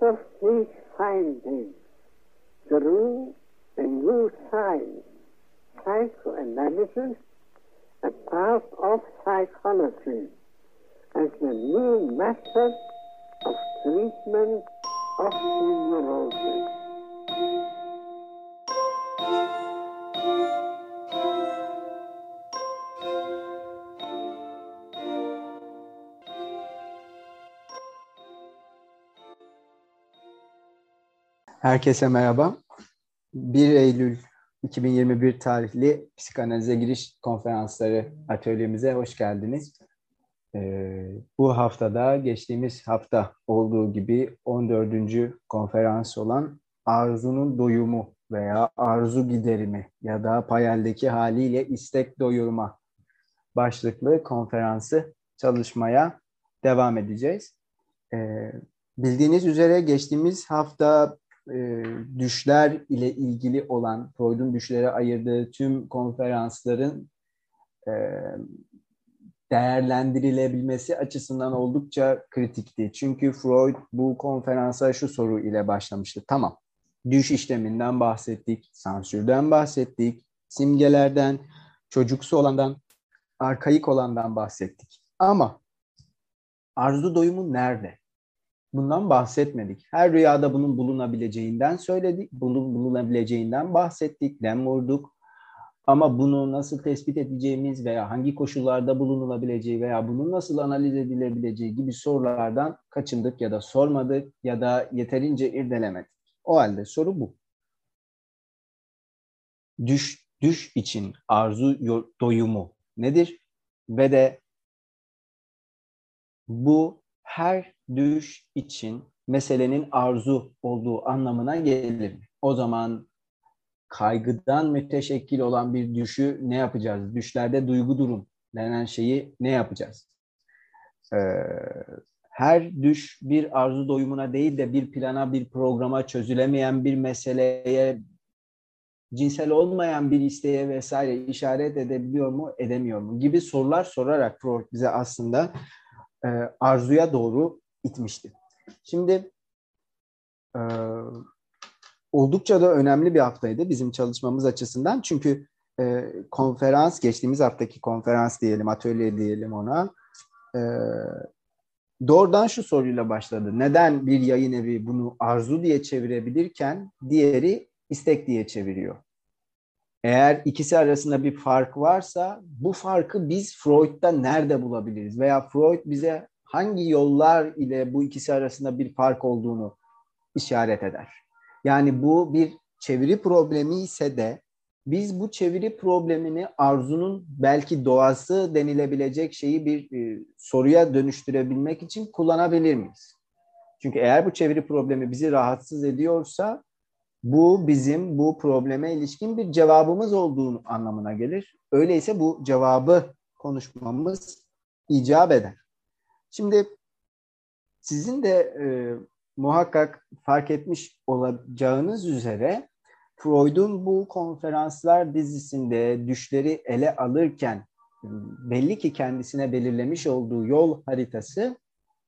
of these findings grew a new science, psychoanalysis, a part of psychology, as the new method of treatment of neurosis. Herkese merhaba. 1 Eylül 2021 tarihli psikanalize giriş konferansları atölyemize hoş geldiniz. Ee, bu haftada geçtiğimiz hafta olduğu gibi 14. konferans olan arzunun doyumu veya arzu giderimi ya da payeldeki haliyle istek doyurma başlıklı konferansı çalışmaya devam edeceğiz. Ee, bildiğiniz üzere geçtiğimiz hafta e, düşler ile ilgili olan Freud'un düşlere ayırdığı tüm konferansların e, değerlendirilebilmesi açısından oldukça kritikti. Çünkü Freud bu konferansa şu soru ile başlamıştı. Tamam, düş işleminden bahsettik, sansürden bahsettik, simgelerden, çocuksu olandan, arkaik olandan bahsettik. Ama arzu doyumu nerede? Bundan bahsetmedik. Her rüyada bunun bulunabileceğinden söyledik, bunun bulunabileceğinden bahsettik, dem vurduk. Ama bunu nasıl tespit edeceğimiz veya hangi koşullarda bulunulabileceği veya bunun nasıl analiz edilebileceği gibi sorulardan kaçındık ya da sormadık ya da yeterince irdelemedik. O halde soru bu. Düş, düş için arzu doyumu nedir? Ve de bu her düş için meselenin arzu olduğu anlamına gelir mi? O zaman kaygıdan müteşekkil olan bir düşü ne yapacağız? Düşlerde duygu durum denen şeyi ne yapacağız? Ee, her düş bir arzu doyumuna değil de bir plana, bir programa çözülemeyen bir meseleye, cinsel olmayan bir isteğe vesaire işaret edebiliyor mu, edemiyor mu gibi sorular sorarak Freud bize aslında e, arzuya doğru itmişti. Şimdi e, oldukça da önemli bir haftaydı bizim çalışmamız açısından. Çünkü e, konferans, geçtiğimiz haftaki konferans diyelim, atölye diyelim ona, e, doğrudan şu soruyla başladı. Neden bir yayın evi bunu arzu diye çevirebilirken diğeri istek diye çeviriyor? Eğer ikisi arasında bir fark varsa bu farkı biz Freud'da nerede bulabiliriz? Veya Freud bize hangi yollar ile bu ikisi arasında bir fark olduğunu işaret eder. Yani bu bir çeviri problemi ise de biz bu çeviri problemini arzunun belki doğası denilebilecek şeyi bir e, soruya dönüştürebilmek için kullanabilir miyiz? Çünkü eğer bu çeviri problemi bizi rahatsız ediyorsa bu bizim bu probleme ilişkin bir cevabımız olduğunu anlamına gelir. Öyleyse bu cevabı konuşmamız icap eder. Şimdi sizin de e, muhakkak fark etmiş olacağınız üzere Freud'un bu konferanslar dizisinde düşleri ele alırken belli ki kendisine belirlemiş olduğu yol haritası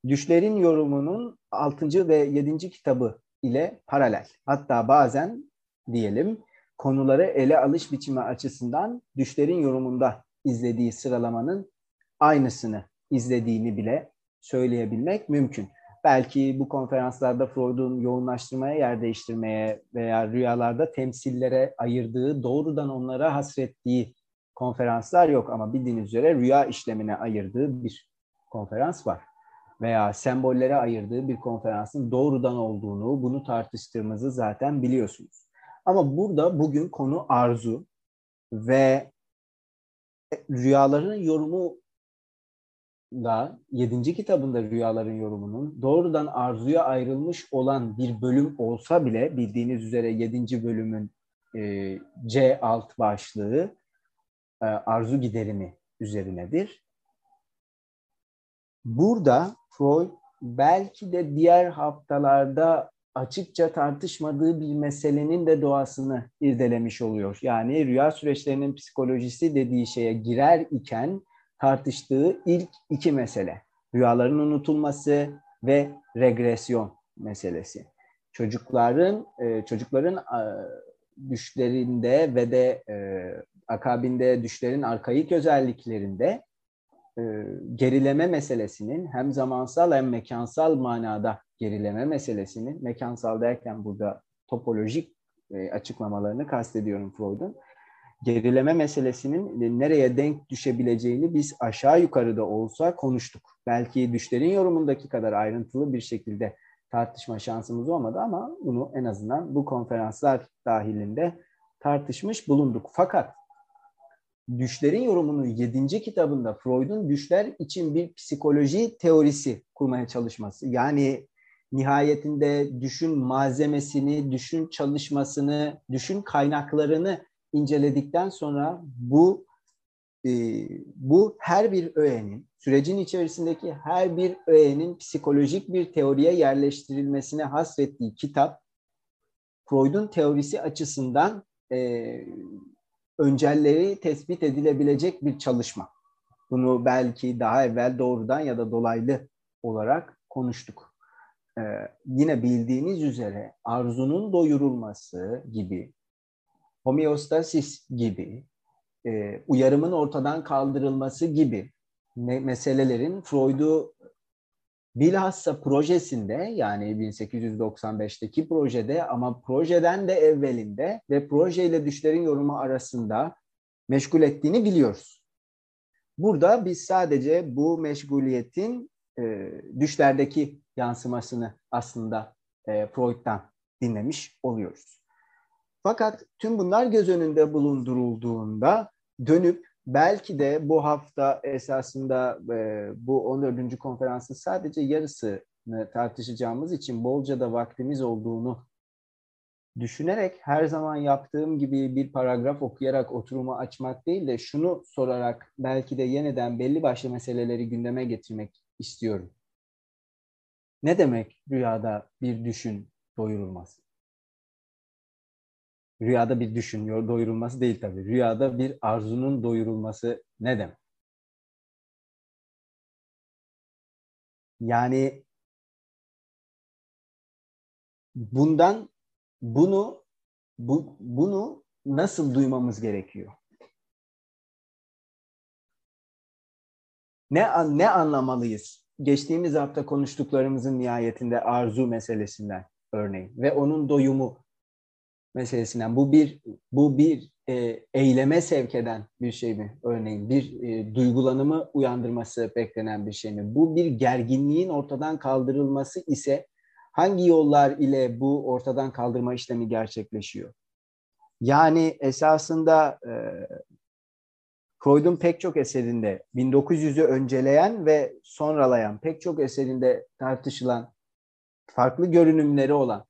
düşlerin yorumunun 6. ve 7. kitabı ile paralel. Hatta bazen diyelim konuları ele alış biçimi açısından düşlerin yorumunda izlediği sıralamanın aynısını izlediğini bile söyleyebilmek mümkün. Belki bu konferanslarda Freud'un yoğunlaştırmaya, yer değiştirmeye veya rüyalarda temsillere ayırdığı, doğrudan onlara hasrettiği konferanslar yok ama bildiğiniz üzere rüya işlemine ayırdığı bir konferans var. Veya sembollere ayırdığı bir konferansın doğrudan olduğunu, bunu tartıştığımızı zaten biliyorsunuz. Ama burada bugün konu arzu ve rüyaların yorumu da 7. kitabında rüyaların yorumunun doğrudan arzuya ayrılmış olan bir bölüm olsa bile bildiğiniz üzere 7. bölümün e, C alt başlığı e, arzu giderimi üzerinedir. Burada Freud belki de diğer haftalarda açıkça tartışmadığı bir meselenin de doğasını irdelemiş oluyor. Yani rüya süreçlerinin psikolojisi dediği şeye girer iken tartıştığı ilk iki mesele. Rüyaların unutulması ve regresyon meselesi. Çocukların e, çocukların düşlerinde ve de e, akabinde düşlerin arkaik özelliklerinde gerileme meselesinin hem zamansal hem mekansal manada gerileme meselesinin mekansal derken burada topolojik e, açıklamalarını kastediyorum Freud'un gerileme meselesinin nereye denk düşebileceğini biz aşağı yukarı da olsa konuştuk. Belki düşlerin yorumundaki kadar ayrıntılı bir şekilde tartışma şansımız olmadı ama bunu en azından bu konferanslar dahilinde tartışmış bulunduk. Fakat düşlerin yorumunu 7. kitabında Freud'un düşler için bir psikoloji teorisi kurmaya çalışması. Yani nihayetinde düşün malzemesini, düşün çalışmasını, düşün kaynaklarını inceledikten sonra bu e, bu her bir öğenin, sürecin içerisindeki her bir öğenin psikolojik bir teoriye yerleştirilmesine hasrettiği kitap, Freud'un teorisi açısından e, öncelleri tespit edilebilecek bir çalışma. Bunu belki daha evvel doğrudan ya da dolaylı olarak konuştuk. Ee, yine bildiğiniz üzere arzunun doyurulması gibi homeostasis gibi, e, uyarımın ortadan kaldırılması gibi me- meselelerin Freud'u bilhassa projesinde yani 1895'teki projede ama projeden de evvelinde ve projeyle düşlerin yorumu arasında meşgul ettiğini biliyoruz. Burada biz sadece bu meşguliyetin e, düşlerdeki yansımasını aslında e, Freud'dan dinlemiş oluyoruz. Fakat tüm bunlar göz önünde bulundurulduğunda dönüp belki de bu hafta esasında e, bu 14. konferansın sadece yarısını tartışacağımız için bolca da vaktimiz olduğunu düşünerek her zaman yaptığım gibi bir paragraf okuyarak oturumu açmak değil de şunu sorarak belki de yeniden belli başlı meseleleri gündeme getirmek istiyorum. Ne demek rüyada bir düşün doyurulmaz? Rüyada bir düşünüyor doyurulması değil tabii. Rüyada bir arzunun doyurulması ne demek? Yani bundan bunu bu, bunu nasıl duymamız gerekiyor? Ne ne anlamalıyız? Geçtiğimiz hafta konuştuklarımızın nihayetinde arzu meselesinden örneğin ve onun doyumu meselesinden. Bu bir bu bir e, eyleme sevk eden bir şey mi örneğin? Bir e, duygulanımı uyandırması beklenen bir şey mi? Bu bir gerginliğin ortadan kaldırılması ise hangi yollar ile bu ortadan kaldırma işlemi gerçekleşiyor? Yani esasında e, Freud'un pek çok eserinde 1900'ü önceleyen ve sonralayan pek çok eserinde tartışılan farklı görünümleri olan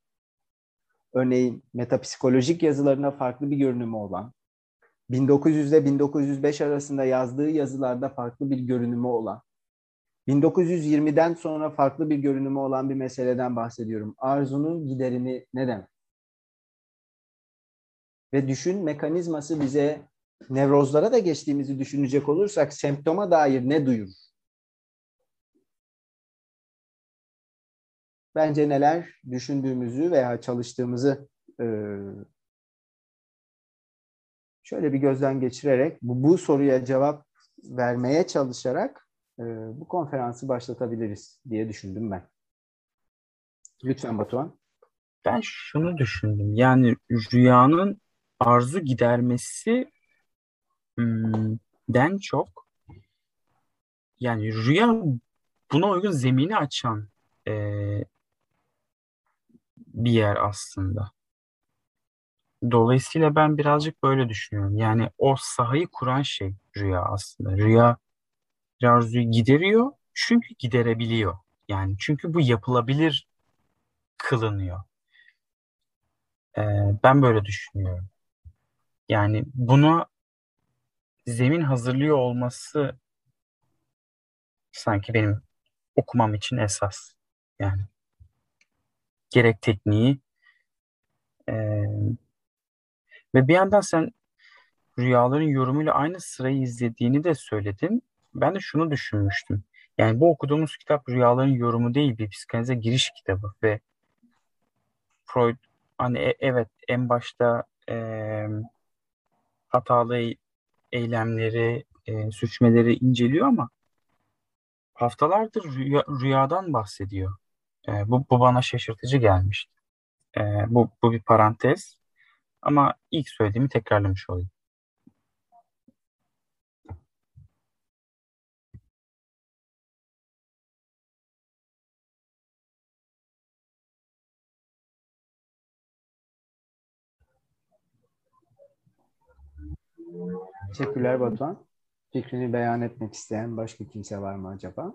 örneğin metapsikolojik yazılarına farklı bir görünümü olan, 1900 ile 1905 arasında yazdığı yazılarda farklı bir görünümü olan, 1920'den sonra farklı bir görünümü olan bir meseleden bahsediyorum. Arzunun giderini ne demek? Ve düşün mekanizması bize nevrozlara da geçtiğimizi düşünecek olursak semptoma dair ne duyurur? Bence neler düşündüğümüzü veya çalıştığımızı e, şöyle bir gözden geçirerek bu, bu soruya cevap vermeye çalışarak e, bu konferansı başlatabiliriz diye düşündüm ben. Lütfen Batuhan. Ben şunu düşündüm. Yani rüyanın arzu gidermesi hmm, den çok yani rüya buna uygun zemini açan e, bir yer aslında. Dolayısıyla ben birazcık böyle düşünüyorum. Yani o sahayı kuran şey rüya aslında. Rüya arzuyu gideriyor çünkü giderebiliyor. Yani çünkü bu yapılabilir kılınıyor. Ee, ben böyle düşünüyorum. Yani bunu zemin hazırlıyor olması sanki benim okumam için esas. Yani gerek tekniği. Ee, ve bir yandan sen rüyaların yorumuyla aynı sırayı izlediğini de söyledin. Ben de şunu düşünmüştüm. Yani bu okuduğumuz kitap rüyaların yorumu değil bir psikanalize giriş kitabı ve Freud hani e, evet en başta e, hatalı eylemleri, e, suçmeleri inceliyor ama haftalardır rüya, rüyadan bahsediyor. E, bu, bu bana şaşırtıcı gelmişti. E, bu, bu bir parantez ama ilk söylediğimi tekrarlamış olayım. Teşekkürler Batuhan. Fikrini beyan etmek isteyen başka kimse var mı acaba?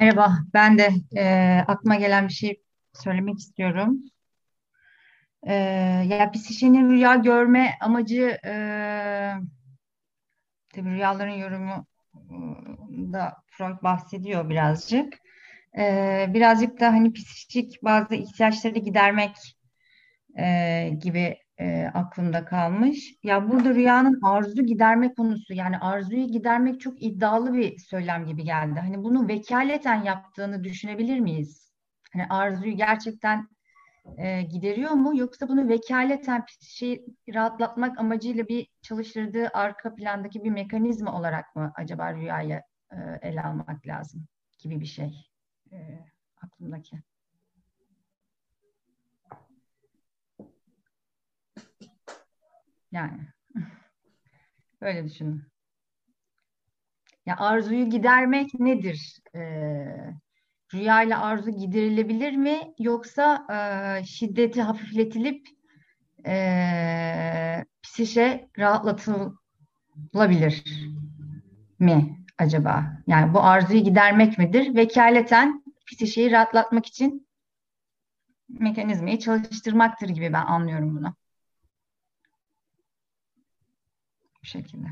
Merhaba, ben de e, aklıma gelen bir şey söylemek istiyorum. E, ya psikinin rüya görme amacı e, tabii rüyaların yorumu da Freud bahsediyor birazcık. E, birazcık da hani psikik bazı ihtiyaçları gidermek e, gibi e, aklımda kalmış. Ya burada rüyanın arzu giderme konusu yani arzuyu gidermek çok iddialı bir söylem gibi geldi. Hani bunu vekaleten yaptığını düşünebilir miyiz? Hani arzuyu gerçekten e, gideriyor mu yoksa bunu vekaleten şey rahatlatmak amacıyla bir çalıştırdığı arka plandaki bir mekanizma olarak mı acaba rüyayı e, ele almak lazım gibi bir şey e, aklımdaki. Yani öyle düşünün. Ya arzuyu gidermek nedir? Ee, rüyayla arzu giderilebilir mi? Yoksa e, şiddeti hafifletilip e, psişe rahatlatılabilir mi acaba? Yani bu arzuyu gidermek midir? Vekaleten psişeyi rahatlatmak için mekanizmayı çalıştırmaktır gibi ben anlıyorum bunu. Bu şekilde.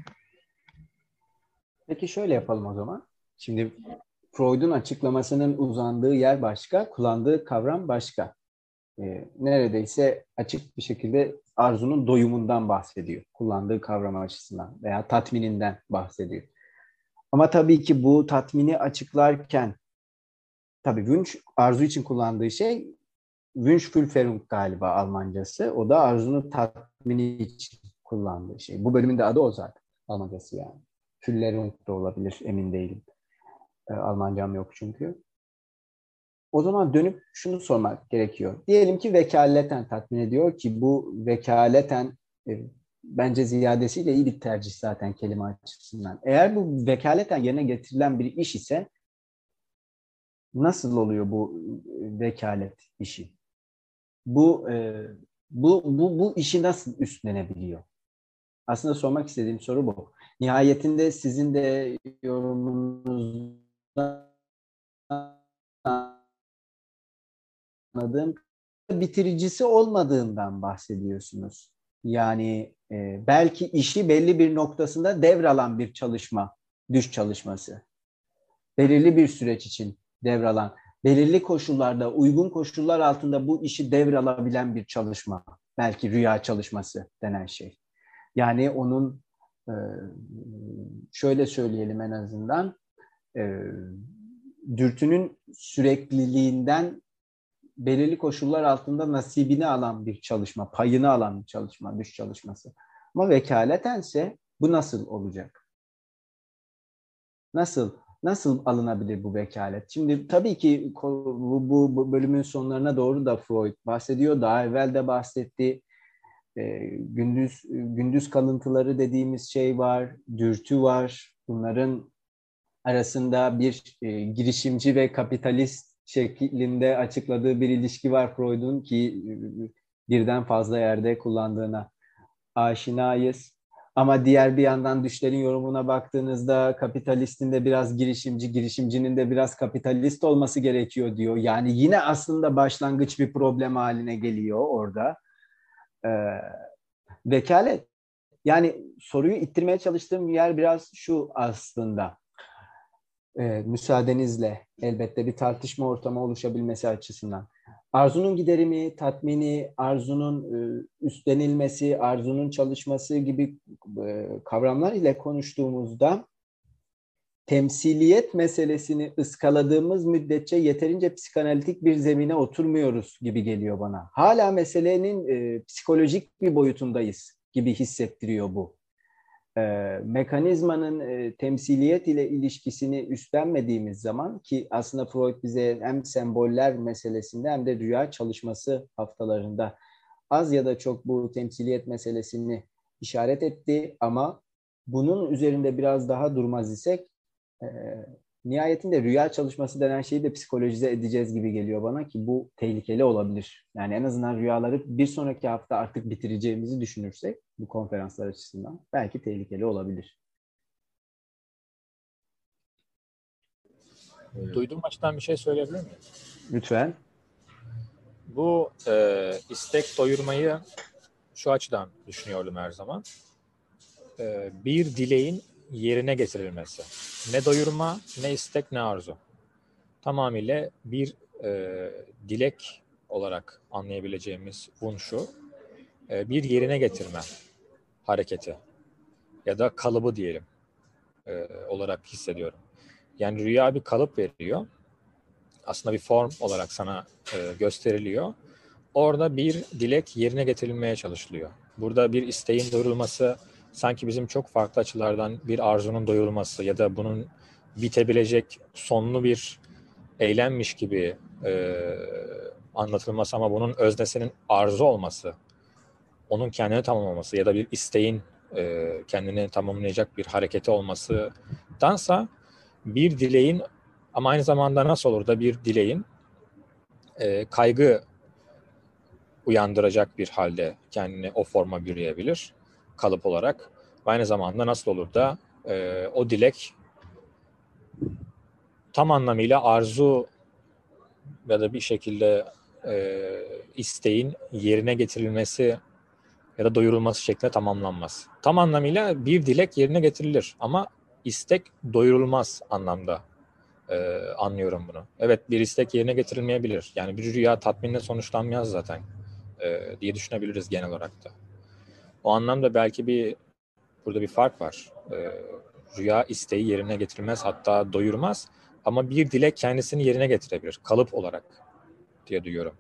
Peki şöyle yapalım o zaman. Şimdi Freud'un açıklamasının uzandığı yer başka, kullandığı kavram başka. Ee, neredeyse açık bir şekilde arzunun doyumundan bahsediyor. Kullandığı kavram açısından veya tatmininden bahsediyor. Ama tabii ki bu tatmini açıklarken tabii Wunsch arzu için kullandığı şey Wunschfüllferung galiba Almancası. O da arzunu tatmini için kullandığı şey. Bu bölümün de adı o zaten. Almancası yani. Füllerung da olabilir emin değilim. E, Almancam yok çünkü. O zaman dönüp şunu sormak gerekiyor. Diyelim ki vekaleten tatmin ediyor ki bu vekaleten e, bence ziyadesiyle iyi bir tercih zaten kelime açısından. Eğer bu vekaleten yerine getirilen bir iş ise nasıl oluyor bu e, vekalet işi? Bu e, bu bu bu işi nasıl üstlenebiliyor? Aslında sormak istediğim soru bu. Nihayetinde sizin de yorumunuzda anladığım bitiricisi olmadığından bahsediyorsunuz. Yani e, belki işi belli bir noktasında devralan bir çalışma, düş çalışması. Belirli bir süreç için devralan, belirli koşullarda, uygun koşullar altında bu işi devralabilen bir çalışma. Belki rüya çalışması denen şey. Yani onun e, şöyle söyleyelim en azından e, dürtünün sürekliliğinden belirli koşullar altında nasibini alan bir çalışma, payını alan bir çalışma, düş çalışması. Ama vekaletense bu nasıl olacak? Nasıl nasıl alınabilir bu vekalet? Şimdi tabii ki bu, bu bölümün sonlarına doğru da Freud bahsediyor. Daha evvel de bahsetti. E, gündüz gündüz kalıntıları dediğimiz şey var, dürtü var. Bunların arasında bir e, girişimci ve kapitalist şeklinde açıkladığı bir ilişki var Freud'un ki e, birden fazla yerde kullandığına aşinayız. Ama diğer bir yandan düşlerin yorumuna baktığınızda kapitalistin de biraz girişimci, girişimcinin de biraz kapitalist olması gerekiyor diyor. Yani yine aslında başlangıç bir problem haline geliyor orada e, vekalet. Yani soruyu ittirmeye çalıştığım yer biraz şu aslında. E, müsaadenizle elbette bir tartışma ortamı oluşabilmesi açısından. Arzunun giderimi, tatmini, arzunun e, üstlenilmesi, arzunun çalışması gibi e, kavramlar ile konuştuğumuzda temsiliyet meselesini ıskaladığımız müddetçe yeterince psikanalitik bir zemine oturmuyoruz gibi geliyor bana. Hala meselenin e, psikolojik bir boyutundayız gibi hissettiriyor bu. E, mekanizmanın e, temsiliyet ile ilişkisini üstlenmediğimiz zaman ki aslında Freud bize hem semboller meselesinde hem de rüya çalışması haftalarında az ya da çok bu temsiliyet meselesini işaret etti ama bunun üzerinde biraz daha durmaz isek e, nihayetinde rüya çalışması denen şeyi de psikolojize edeceğiz gibi geliyor bana ki bu tehlikeli olabilir. Yani en azından rüyaları bir sonraki hafta artık bitireceğimizi düşünürsek bu konferanslar açısından belki tehlikeli olabilir. Duyduğum açıdan bir şey söyleyebilir miyim? Lütfen. Bu e, istek doyurmayı şu açıdan düşünüyordum her zaman. E, bir dileğin yerine getirilmesi. Ne doyurma, ne istek, ne arzu. Tamamıyla bir e, dilek olarak anlayabileceğimiz bun şu, e, bir yerine getirme hareketi ya da kalıbı diyelim e, olarak hissediyorum. Yani rüya bir kalıp veriyor. Aslında bir form olarak sana e, gösteriliyor. Orada bir dilek yerine getirilmeye çalışılıyor. Burada bir isteğin doyurulması sanki bizim çok farklı açılardan bir arzunun doyurulması ya da bunun bitebilecek sonlu bir eylemmiş gibi e, anlatılması ama bunun öznesinin arzu olması, onun kendini tamamlaması ya da bir isteğin e, kendini tamamlayacak bir hareketi olması dansa bir dileğin ama aynı zamanda nasıl olur da bir dileğin e, kaygı uyandıracak bir halde kendini o forma bürüyebilir kalıp olarak. Aynı zamanda nasıl olur da e, o dilek tam anlamıyla arzu ya da bir şekilde e, isteğin yerine getirilmesi ya da doyurulması şeklinde tamamlanmaz. Tam anlamıyla bir dilek yerine getirilir ama istek doyurulmaz anlamda e, anlıyorum bunu. Evet bir istek yerine getirilmeyebilir. Yani bir rüya tatminle sonuçlanmaz zaten e, diye düşünebiliriz genel olarak da. O anlamda belki bir burada bir fark var. E, rüya isteği yerine getirilmez hatta doyurmaz ama bir dilek kendisini yerine getirebilir kalıp olarak diye duyuyorum.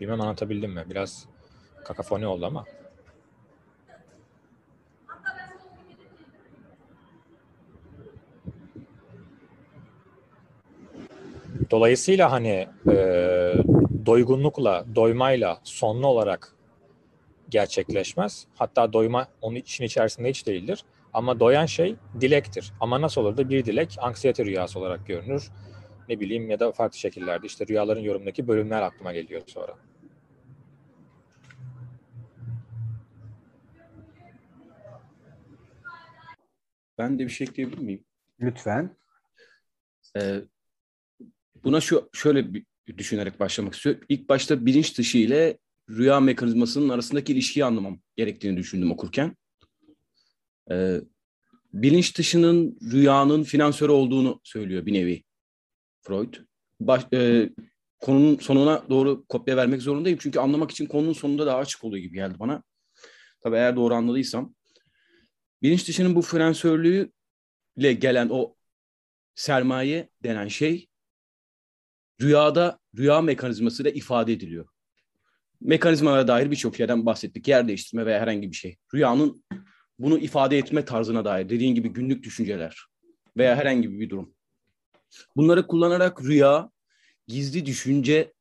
Bilmem anlatabildim mi? Biraz kakafoni oldu ama. Dolayısıyla hani e, doygunlukla, doymayla sonlu olarak gerçekleşmez. Hatta doyma onun için içerisinde hiç değildir. Ama doyan şey dilektir. Ama nasıl olur da bir dilek anksiyete rüyası olarak görünür. Ne bileyim ya da farklı şekillerde işte rüyaların yorumundaki bölümler aklıma geliyor sonra. Ben de bir şey ekleyebilir miyim? Lütfen. Ee, buna şu şöyle bir düşünerek başlamak istiyorum. İlk başta bilinç dışı ile rüya mekanizmasının arasındaki ilişkiyi anlamam gerektiğini düşündüm okurken. Ee, bilinç dışının rüyanın finansörü olduğunu söylüyor bir nevi Freud. Baş, e, konunun sonuna doğru kopya vermek zorundayım. Çünkü anlamak için konunun sonunda daha açık oluyor gibi geldi bana. Tabii eğer doğru anladıysam. Bilinç dışının bu finansörlüğüyle gelen o sermaye denen şey rüyada rüya mekanizması da ifade ediliyor. Mekanizmaya dair birçok şeyden bahsettik. Yer değiştirme veya herhangi bir şey. Rüyanın bunu ifade etme tarzına dair dediğin gibi günlük düşünceler veya herhangi bir durum. Bunları kullanarak rüya, gizli düşünce,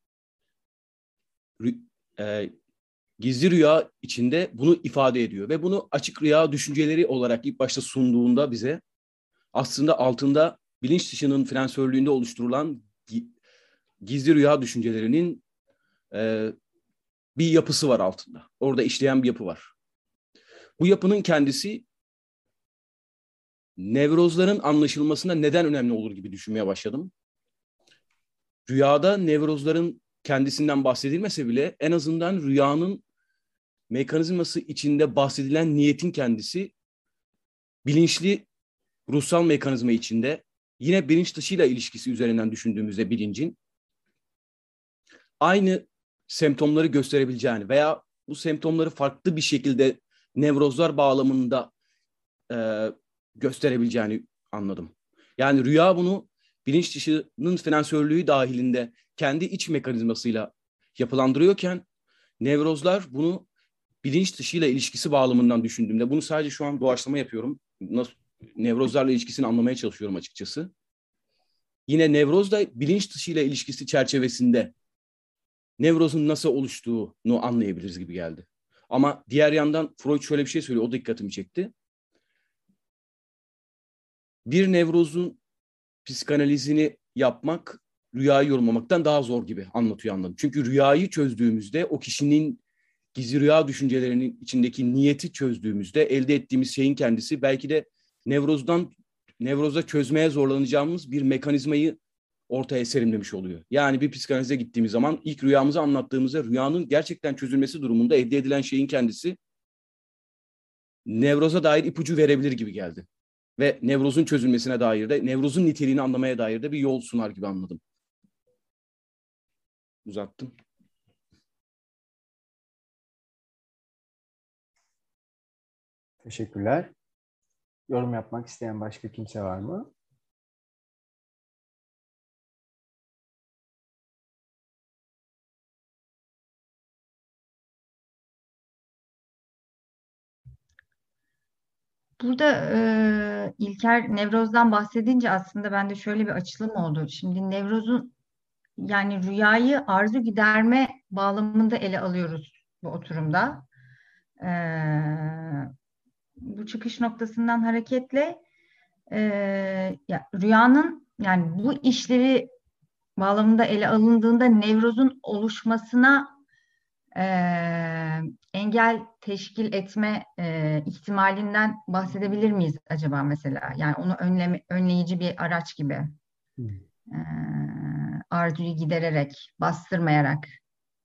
rü, e, gizli rüya içinde bunu ifade ediyor ve bunu açık rüya düşünceleri olarak ilk başta sunduğunda bize aslında altında bilinç dışının finansörlüğünde oluşturulan gizli rüya düşüncelerinin e, bir yapısı var altında. Orada işleyen bir yapı var. Bu yapının kendisi nevrozların anlaşılmasına neden önemli olur gibi düşünmeye başladım. Rüyada nevrozların kendisinden bahsedilmese bile en azından rüyanın mekanizması içinde bahsedilen niyetin kendisi bilinçli ruhsal mekanizma içinde yine bilinç dışıyla ilişkisi üzerinden düşündüğümüzde bilincin aynı semptomları gösterebileceğini veya bu semptomları farklı bir şekilde nevrozlar bağlamında e, gösterebileceğini anladım. Yani rüya bunu bilinç dışının finansörlüğü dahilinde kendi iç mekanizmasıyla yapılandırıyorken nevrozlar bunu bilinç dışıyla ilişkisi bağlamından düşündüğümde bunu sadece şu an doğaçlama yapıyorum. Nasıl, nevrozlarla ilişkisini anlamaya çalışıyorum açıkçası. Yine nevroz da bilinç dışıyla ilişkisi çerçevesinde nevrozun nasıl oluştuğunu anlayabiliriz gibi geldi. Ama diğer yandan Freud şöyle bir şey söylüyor. O dikkatimi çekti. Bir nevrozun psikanalizini yapmak rüyayı yorumlamaktan daha zor gibi anlatıyor anladım. Çünkü rüyayı çözdüğümüzde o kişinin gizli rüya düşüncelerinin içindeki niyeti çözdüğümüzde elde ettiğimiz şeyin kendisi belki de nevrozdan nevroza çözmeye zorlanacağımız bir mekanizmayı ortaya serimlemiş oluyor. Yani bir psikanalize gittiğimiz zaman ilk rüyamızı anlattığımızda rüyanın gerçekten çözülmesi durumunda elde edilen şeyin kendisi nevroza dair ipucu verebilir gibi geldi. Ve nevrozun çözülmesine dair de, nevrozun niteliğini anlamaya dair de bir yol sunar gibi anladım. Uzattım. Teşekkürler. Yorum yapmak isteyen başka kimse var mı? Burada e, İlker nevrozdan bahsedince aslında bende şöyle bir açılım oldu. Şimdi nevrozun yani rüyayı arzu giderme bağlamında ele alıyoruz bu oturumda. E, bu çıkış noktasından hareketle e, ya, rüyanın yani bu işlevi bağlamında ele alındığında nevrozun oluşmasına e, engel teşkil etme e, ihtimalinden bahsedebilir miyiz acaba mesela? Yani onu önleme, önleyici bir araç gibi. E, arzuyu gidererek, bastırmayarak.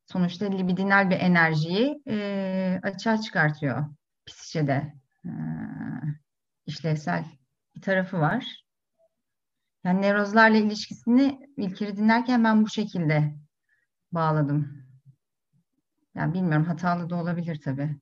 Sonuçta libidinal bir enerjiyi e, açığa çıkartıyor psikede. E, işlevsel bir tarafı var. Yani nevrozlarla ilişkisini İlker'i dinlerken ben bu şekilde bağladım. Yani bilmiyorum hatalı da olabilir tabii.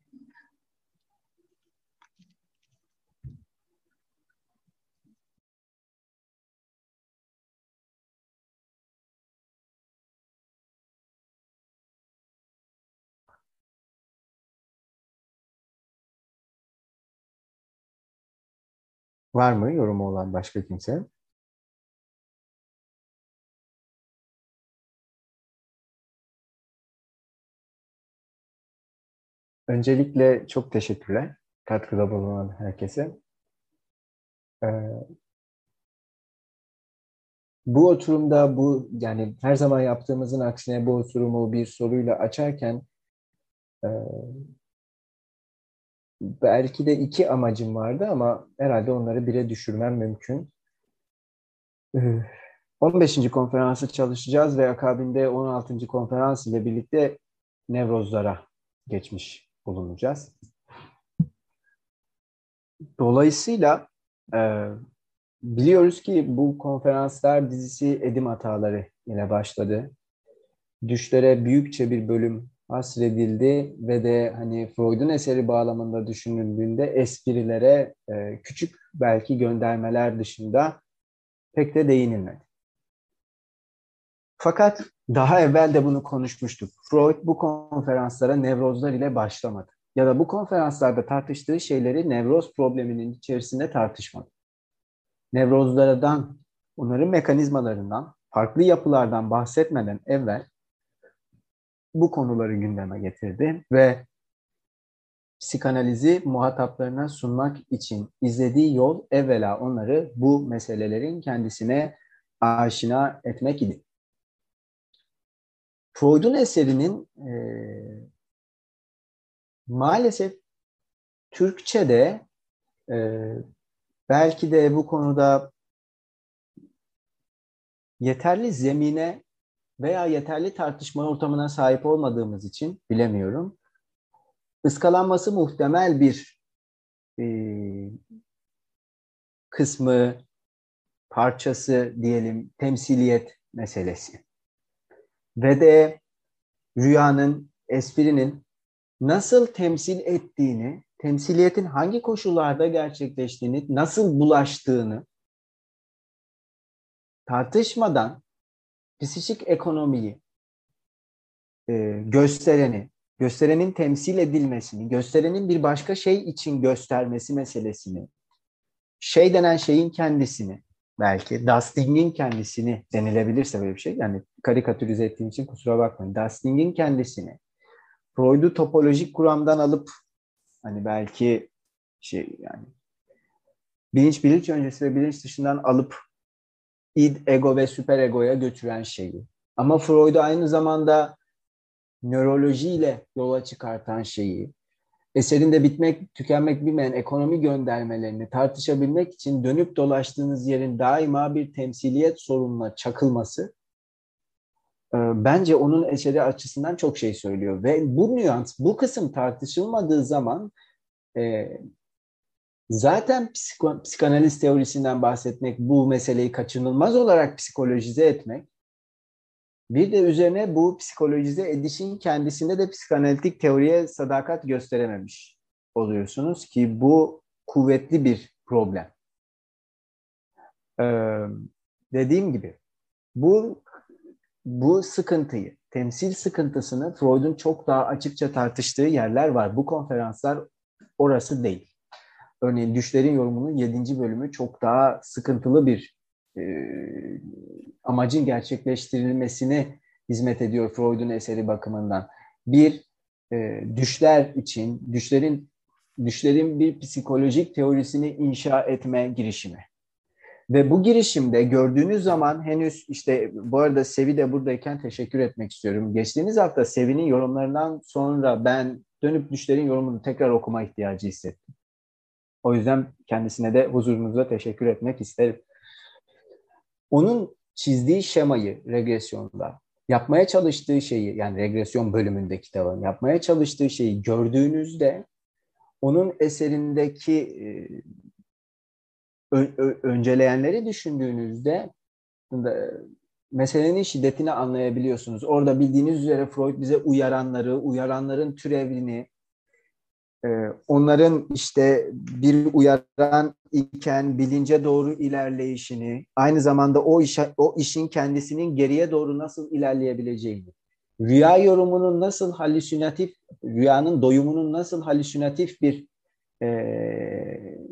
Var mı yorumu olan başka kimse? Öncelikle çok teşekkürler katkıda bulunan herkese. Ee, bu oturumda bu yani her zaman yaptığımızın aksine bu oturumu bir soruyla açarken e, belki de iki amacım vardı ama herhalde onları bire düşürmem mümkün. 15. Ee, konferansı çalışacağız ve akabinde 16. konferans ile birlikte nevrozlara geçmiş bulunacağız. Dolayısıyla e, biliyoruz ki bu konferanslar dizisi Edim Hataları ile başladı. Düşlere büyükçe bir bölüm hasredildi ve de hani Freud'un eseri bağlamında düşünüldüğünde esprilere e, küçük belki göndermeler dışında pek de değinilmedi. Fakat daha evvel de bunu konuşmuştuk. Freud bu konferanslara nevrozlar ile başlamadı. Ya da bu konferanslarda tartıştığı şeyleri nevroz probleminin içerisinde tartışmadı. Nevrozlardan, onların mekanizmalarından, farklı yapılardan bahsetmeden evvel bu konuları gündeme getirdi ve psikanalizi muhataplarına sunmak için izlediği yol evvela onları bu meselelerin kendisine aşina etmek idi. Freud'un eserinin e, maalesef Türkçe'de e, belki de bu konuda yeterli zemine veya yeterli tartışma ortamına sahip olmadığımız için bilemiyorum. Iskalanması muhtemel bir e, kısmı, parçası diyelim temsiliyet meselesi ve de rüyanın, esprinin nasıl temsil ettiğini, temsiliyetin hangi koşullarda gerçekleştiğini, nasıl bulaştığını tartışmadan psikik ekonomiyi e, göstereni, gösterenin temsil edilmesini, gösterenin bir başka şey için göstermesi meselesini, şey denen şeyin kendisini, belki Dusting'in kendisini denilebilirse böyle bir şey. Yani karikatürize ettiğim için kusura bakmayın. Dusting'in kendisini Freud'u topolojik kuramdan alıp hani belki şey yani bilinç bilinç öncesi ve bilinç dışından alıp id, ego ve süperegoya götüren şeyi. Ama Freud'u aynı zamanda nörolojiyle yola çıkartan şeyi, eserinde bitmek, tükenmek bilmeyen ekonomi göndermelerini tartışabilmek için dönüp dolaştığınız yerin daima bir temsiliyet sorununa çakılması e, bence onun eseri açısından çok şey söylüyor. Ve bu nüans, bu kısım tartışılmadığı zaman e, zaten psiko, psikanaliz teorisinden bahsetmek, bu meseleyi kaçınılmaz olarak psikolojize etmek bir de üzerine bu psikolojize edişin kendisinde de psikanalitik teoriye sadakat gösterememiş oluyorsunuz ki bu kuvvetli bir problem. Ee, dediğim gibi bu bu sıkıntıyı, temsil sıkıntısını Freud'un çok daha açıkça tartıştığı yerler var. Bu konferanslar orası değil. Örneğin Düşlerin Yorumu'nun 7. bölümü çok daha sıkıntılı bir amacın gerçekleştirilmesine hizmet ediyor Freud'un eseri bakımından. Bir, e, düşler için, düşlerin düşlerin bir psikolojik teorisini inşa etme girişimi. Ve bu girişimde gördüğünüz zaman henüz işte bu arada Sevi de buradayken teşekkür etmek istiyorum. Geçtiğimiz hafta Sevi'nin yorumlarından sonra ben dönüp düşlerin yorumunu tekrar okuma ihtiyacı hissettim. O yüzden kendisine de huzurunuzda teşekkür etmek isterim. Onun çizdiği şemayı regresyonda, yapmaya çalıştığı şeyi yani regresyon bölümünde kitabın yapmaya çalıştığı şeyi gördüğünüzde onun eserindeki e, önceleyenleri düşündüğünüzde meselenin şiddetini anlayabiliyorsunuz. Orada bildiğiniz üzere Freud bize uyaranları, uyaranların türevini, e, onların işte bir uyaran iken bilince doğru ilerleyişini, aynı zamanda o işe, o işin kendisinin geriye doğru nasıl ilerleyebileceğini, rüya yorumunun nasıl halüsinatif, rüyanın doyumunun nasıl halüsinatif bir e,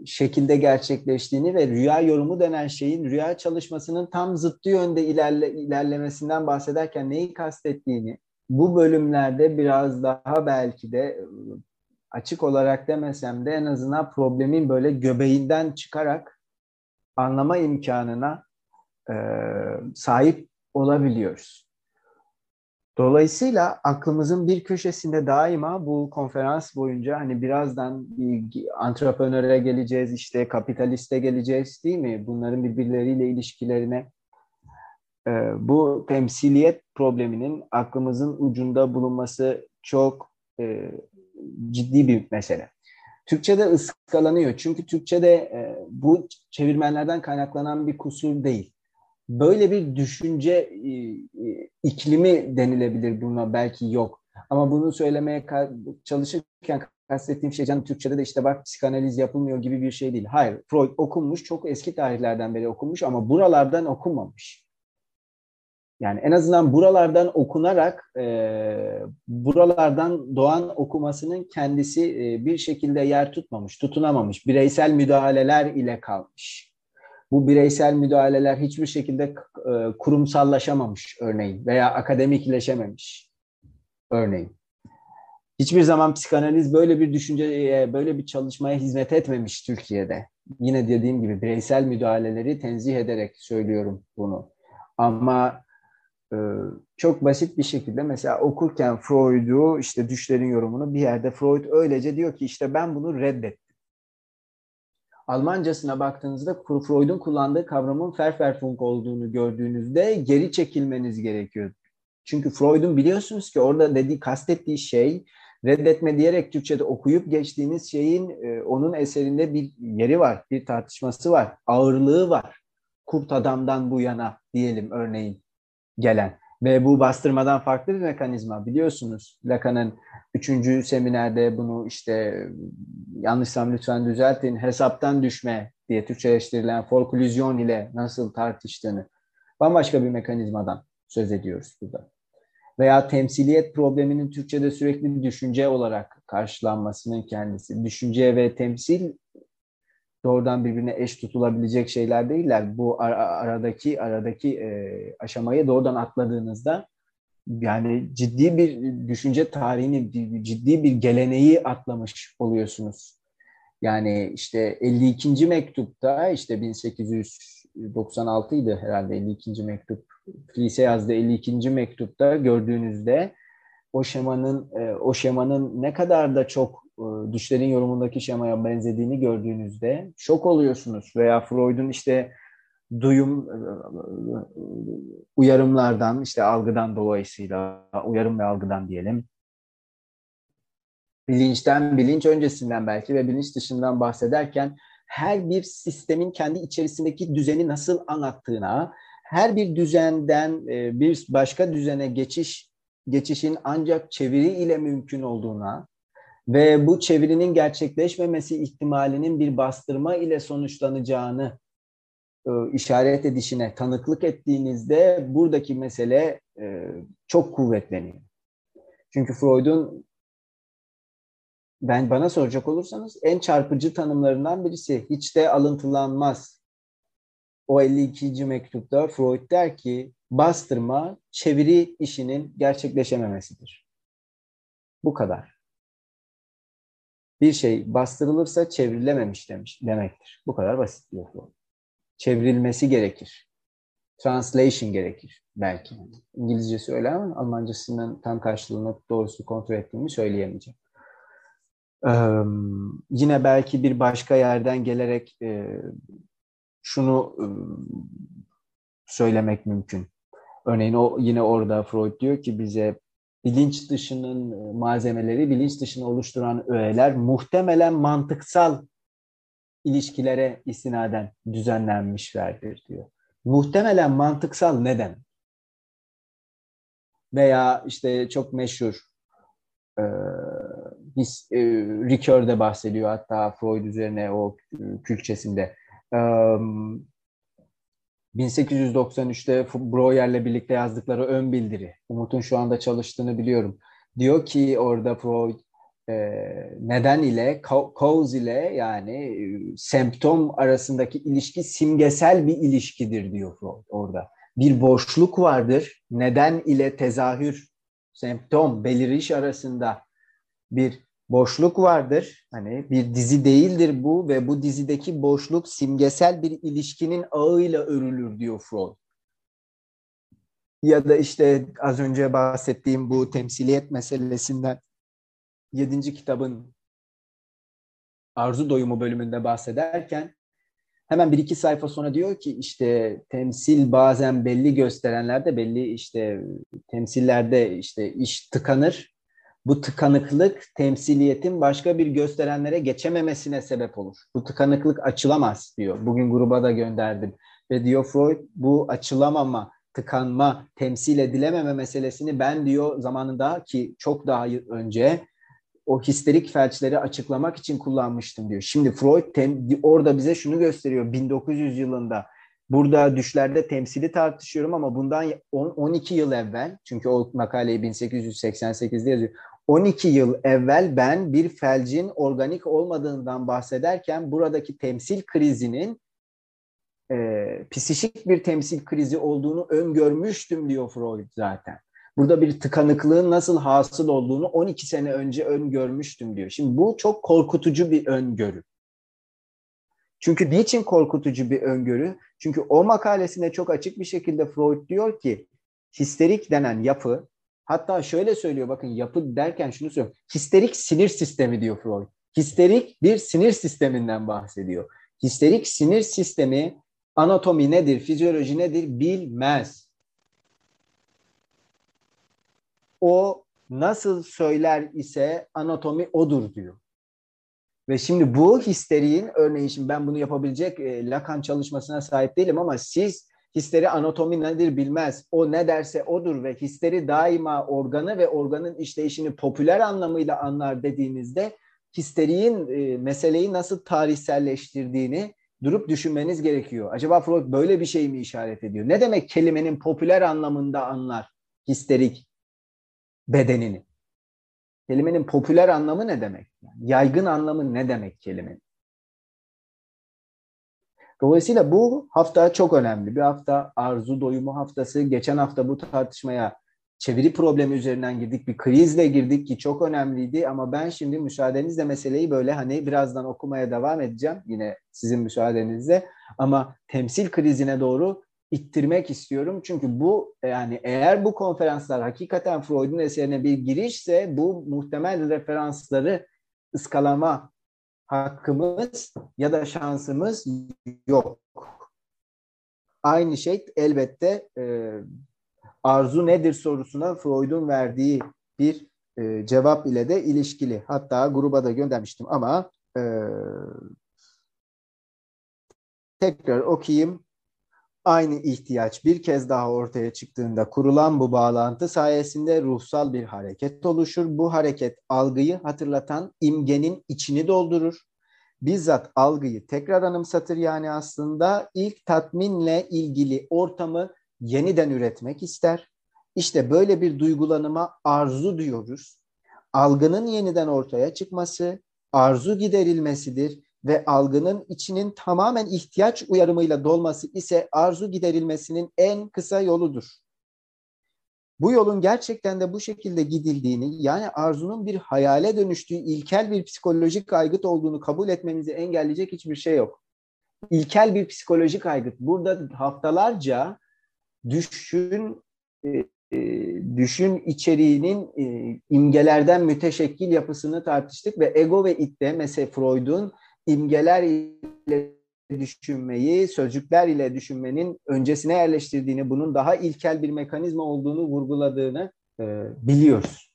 şekilde gerçekleştiğini ve rüya yorumu denen şeyin rüya çalışmasının tam zıttı yönde ilerle, ilerlemesinden bahsederken neyi kastettiğini bu bölümlerde biraz daha belki de açık olarak demesem de en azından problemin böyle göbeğinden çıkarak anlama imkanına e, sahip olabiliyoruz. Dolayısıyla aklımızın bir köşesinde daima bu konferans boyunca hani birazdan bir antreprenöre geleceğiz, işte kapitaliste geleceğiz değil mi? Bunların birbirleriyle ilişkilerine e, bu temsiliyet probleminin aklımızın ucunda bulunması çok e, ciddi bir mesele. Türkçe'de ıskalanıyor. Çünkü Türkçe'de e, bu çevirmenlerden kaynaklanan bir kusur değil. Böyle bir düşünce e, e, iklimi denilebilir buna belki yok. Ama bunu söylemeye çalışırken kastettiğim şey canım Türkçe'de de işte bak psikanaliz yapılmıyor gibi bir şey değil. Hayır, Freud okunmuş, çok eski tarihlerden beri okunmuş ama buralardan okunmamış. Yani en azından buralardan okunarak, e, buralardan doğan okumasının kendisi e, bir şekilde yer tutmamış, tutunamamış. Bireysel müdahaleler ile kalmış. Bu bireysel müdahaleler hiçbir şekilde e, kurumsallaşamamış örneğin veya akademikleşememiş örneğin. Hiçbir zaman psikanaliz böyle bir düşünceye, böyle bir çalışmaya hizmet etmemiş Türkiye'de. Yine dediğim gibi bireysel müdahaleleri tenzih ederek söylüyorum bunu. Ama çok basit bir şekilde mesela okurken Freud'u işte düşlerin yorumunu bir yerde Freud öylece diyor ki işte ben bunu reddettim. Almancasına baktığınızda Freud'un kullandığı kavramın Verwerfung olduğunu gördüğünüzde geri çekilmeniz gerekiyor. Çünkü Freud'un biliyorsunuz ki orada dediği kastettiği şey reddetme diyerek Türkçe'de okuyup geçtiğiniz şeyin e, onun eserinde bir yeri var, bir tartışması var, ağırlığı var. Kurt adamdan bu yana diyelim örneğin gelen. Ve bu bastırmadan farklı bir mekanizma biliyorsunuz. Lacan'ın üçüncü seminerde bunu işte yanlışsam lütfen düzeltin hesaptan düşme diye Türkçeleştirilen folklüzyon ile nasıl tartıştığını Bambaşka bir mekanizmadan söz ediyoruz burada. Veya temsiliyet probleminin Türkçe'de sürekli düşünce olarak karşılanmasının kendisi. Düşünce ve temsil doğrudan birbirine eş tutulabilecek şeyler değiller. Bu aradaki aradaki e, aşamayı doğrudan atladığınızda yani ciddi bir düşünce tarihini, ciddi bir geleneği atlamış oluyorsunuz. Yani işte 52. mektupta işte 1896 idi herhalde 52. mektup. Lise yazdı 52. mektupta gördüğünüzde o şemanın e, o şemanın ne kadar da çok düşlerin yorumundaki şemaya benzediğini gördüğünüzde şok oluyorsunuz. Veya Freud'un işte duyum e, uyarımlardan işte algıdan dolayısıyla uyarım ve algıdan diyelim bilinçten bilinç öncesinden belki ve bilinç dışından bahsederken her bir sistemin kendi içerisindeki düzeni nasıl anlattığına, her bir düzenden bir başka düzene geçiş geçişin ancak çeviri ile mümkün olduğuna ve bu çevirinin gerçekleşmemesi ihtimalinin bir bastırma ile sonuçlanacağını e, işaret edişine tanıklık ettiğinizde buradaki mesele e, çok kuvvetleniyor. Çünkü Freud'un ben bana soracak olursanız en çarpıcı tanımlarından birisi hiç de alıntılanmaz. O 52. mektupta Freud der ki bastırma çeviri işinin gerçekleşememesidir. Bu kadar. Bir şey bastırılırsa çevrilememiş demiş demektir. Bu kadar basit diyor Freud. Çevrilmesi gerekir. Translation gerekir belki. İngilizcesi öyle ama Almancasının tam karşılığını doğrusu kontrol ettiğimi söyleyemeyeceğim. Ee, yine belki bir başka yerden gelerek e, şunu e, söylemek mümkün. Örneğin o yine orada Freud diyor ki bize bilinç dışının e, malzemeleri, bilinç dışını oluşturan öğeler muhtemelen mantıksal ilişkilere istinaden düzenlenmişlerdir diyor. Muhtemelen mantıksal neden? Veya işte çok meşhur e, his, e, Ricoeur de bahsediyor hatta Freud üzerine o külçesinde. E, 1893'te Breuer'le birlikte yazdıkları ön bildiri. Umut'un şu anda çalıştığını biliyorum. Diyor ki orada Freud e, neden ile, cause ile yani e, semptom arasındaki ilişki simgesel bir ilişkidir diyor Freud orada. Bir boşluk vardır. Neden ile tezahür, semptom, beliriş arasında bir boşluk vardır. Hani bir dizi değildir bu ve bu dizideki boşluk simgesel bir ilişkinin ağıyla örülür diyor Freud. Ya da işte az önce bahsettiğim bu temsiliyet meselesinden yedinci kitabın arzu doyumu bölümünde bahsederken hemen bir iki sayfa sonra diyor ki işte temsil bazen belli gösterenlerde belli işte temsillerde işte iş tıkanır bu tıkanıklık temsiliyetin başka bir gösterenlere geçememesine sebep olur. Bu tıkanıklık açılamaz diyor. Bugün gruba da gönderdim. Ve diyor Freud bu açılamama, tıkanma, temsil edilememe meselesini ben diyor zamanında ki çok daha önce o histerik felçleri açıklamak için kullanmıştım diyor. Şimdi Freud tem, orada bize şunu gösteriyor 1900 yılında. Burada düşlerde temsili tartışıyorum ama bundan 10, 12 yıl evvel çünkü o makaleyi 1888'de yazıyor. 12 yıl evvel ben bir felcin organik olmadığından bahsederken buradaki temsil krizinin e, psişik bir temsil krizi olduğunu öngörmüştüm diyor Freud zaten. Burada bir tıkanıklığın nasıl hasıl olduğunu 12 sene önce öngörmüştüm diyor. Şimdi bu çok korkutucu bir öngörü. Çünkü niçin korkutucu bir öngörü? Çünkü o makalesinde çok açık bir şekilde Freud diyor ki histerik denen yapı Hatta şöyle söylüyor bakın yapı derken şunu söylüyor. Histerik sinir sistemi diyor Freud. Histerik bir sinir sisteminden bahsediyor. Histerik sinir sistemi anatomi nedir, fizyoloji nedir bilmez. O nasıl söyler ise anatomi odur diyor. Ve şimdi bu histeriğin örneğin şimdi ben bunu yapabilecek e, Lacan çalışmasına sahip değilim ama siz Histeri anatomi nedir bilmez. O ne derse odur ve histeri daima organı ve organın işleyişini popüler anlamıyla anlar dediğinizde histeriğin e, meseleyi nasıl tarihselleştirdiğini durup düşünmeniz gerekiyor. Acaba Freud böyle bir şey mi işaret ediyor? Ne demek kelimenin popüler anlamında anlar histerik bedenini? Kelimenin popüler anlamı ne demek? Yani yaygın anlamı ne demek kelimenin? Dolayısıyla bu hafta çok önemli. Bir hafta arzu doyumu haftası. Geçen hafta bu tartışmaya çeviri problemi üzerinden girdik. Bir krizle girdik ki çok önemliydi ama ben şimdi müsaadenizle meseleyi böyle hani birazdan okumaya devam edeceğim yine sizin müsaadenizle ama temsil krizine doğru ittirmek istiyorum. Çünkü bu yani eğer bu konferanslar hakikaten Freud'un eserine bir girişse bu muhtemel referansları ıskalama hakkımız ya da şansımız yok. Aynı şey elbette e, arzu nedir sorusuna Freud'un verdiği bir e, cevap ile de ilişkili. Hatta gruba da göndermiştim ama e, tekrar okuyayım. Aynı ihtiyaç bir kez daha ortaya çıktığında kurulan bu bağlantı sayesinde ruhsal bir hareket oluşur. Bu hareket algıyı hatırlatan imgenin içini doldurur. Bizzat algıyı tekrar anımsatır yani aslında ilk tatminle ilgili ortamı yeniden üretmek ister. İşte böyle bir duygulanıma arzu diyoruz. Algının yeniden ortaya çıkması, arzu giderilmesidir ve algının içinin tamamen ihtiyaç uyarımıyla dolması ise arzu giderilmesinin en kısa yoludur. Bu yolun gerçekten de bu şekilde gidildiğini yani arzunun bir hayale dönüştüğü ilkel bir psikolojik aygıt olduğunu kabul etmemizi engelleyecek hiçbir şey yok. İlkel bir psikolojik aygıt. Burada haftalarca düşün e, e, düşün içeriğinin e, imgelerden müteşekkil yapısını tartıştık ve ego ve itte mesela Freud'un imgeler ile düşünmeyi, sözcükler ile düşünmenin öncesine yerleştirdiğini, bunun daha ilkel bir mekanizma olduğunu vurguladığını e, biliyoruz.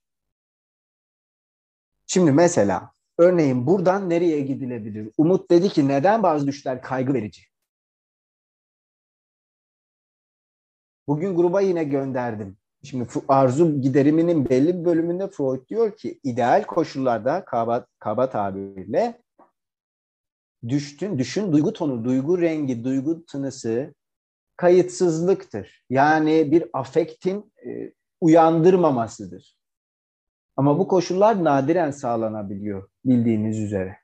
Şimdi mesela örneğin buradan nereye gidilebilir? Umut dedi ki neden bazı düşler kaygı verici? Bugün gruba yine gönderdim. Şimdi arzu gideriminin belli bir bölümünde Freud diyor ki ideal koşullarda kaba, kaba tabirle düştün, düşün duygu tonu, duygu rengi, duygu tınısı kayıtsızlıktır. Yani bir afektin e, uyandırmamasıdır. Ama bu koşullar nadiren sağlanabiliyor bildiğiniz üzere.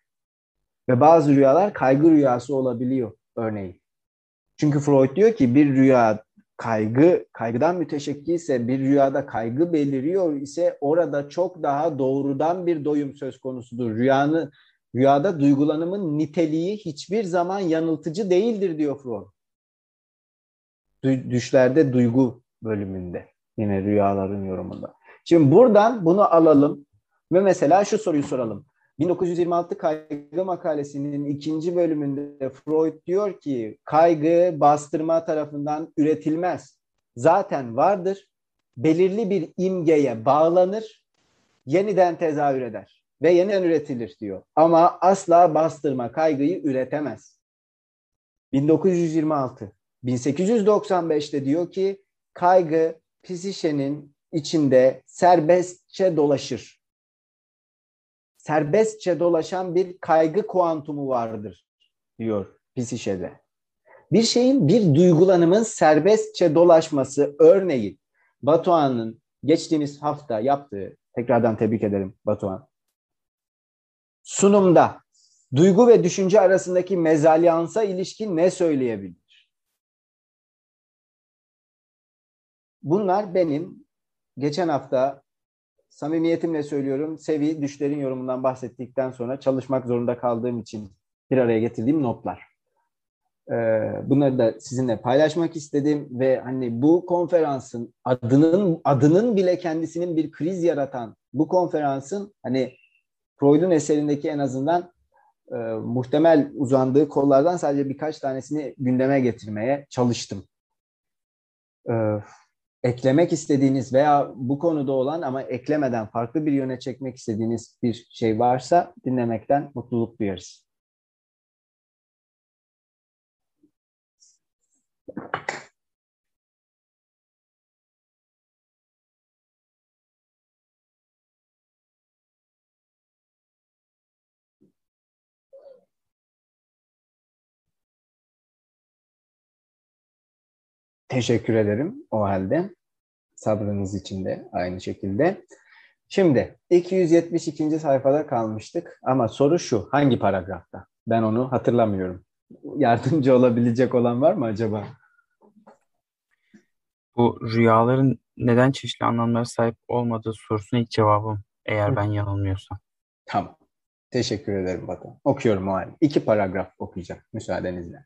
Ve bazı rüyalar kaygı rüyası olabiliyor örneğin. Çünkü Freud diyor ki bir rüya kaygı, kaygıdan müteşekkil ise bir rüyada kaygı beliriyor ise orada çok daha doğrudan bir doyum söz konusudur. Rüyanı, rüyada duygulanımın niteliği hiçbir zaman yanıltıcı değildir diyor Freud. Düşlerde duygu bölümünde. Yine rüyaların yorumunda. Şimdi buradan bunu alalım ve mesela şu soruyu soralım. 1926 kaygı makalesinin ikinci bölümünde Freud diyor ki kaygı bastırma tarafından üretilmez. Zaten vardır. Belirli bir imgeye bağlanır, yeniden tezahür eder ve yeniden üretilir diyor. Ama asla bastırma kaygıyı üretemez. 1926. 1895'te diyor ki kaygı psişenin içinde serbestçe dolaşır serbestçe dolaşan bir kaygı kuantumu vardır diyor psişede. Bir şeyin bir duygulanımın serbestçe dolaşması örneğin Batuhan'ın geçtiğimiz hafta yaptığı tekrardan tebrik ederim Batuhan. Sunumda duygu ve düşünce arasındaki mezalyansa ilişkin ne söyleyebilir? Bunlar benim geçen hafta samimiyetimle söylüyorum. Sevi düşlerin yorumundan bahsettikten sonra çalışmak zorunda kaldığım için bir araya getirdiğim notlar. Ee, bunları da sizinle paylaşmak istedim ve hani bu konferansın adının adının bile kendisinin bir kriz yaratan bu konferansın hani Freud'un eserindeki en azından e, muhtemel uzandığı kollardan sadece birkaç tanesini gündeme getirmeye çalıştım. Ee, eklemek istediğiniz veya bu konuda olan ama eklemeden farklı bir yöne çekmek istediğiniz bir şey varsa dinlemekten mutluluk duyarız. Teşekkür ederim o halde. Sabrınız için de aynı şekilde. Şimdi 272. sayfada kalmıştık ama soru şu hangi paragrafta? Ben onu hatırlamıyorum. Yardımcı olabilecek olan var mı acaba? Bu rüyaların neden çeşitli anlamlara sahip olmadığı sorusuna ilk cevabım eğer ben yanılmıyorsam. Tamam. Teşekkür ederim Batu. Okuyorum o halde. İki paragraf okuyacağım müsaadenizle.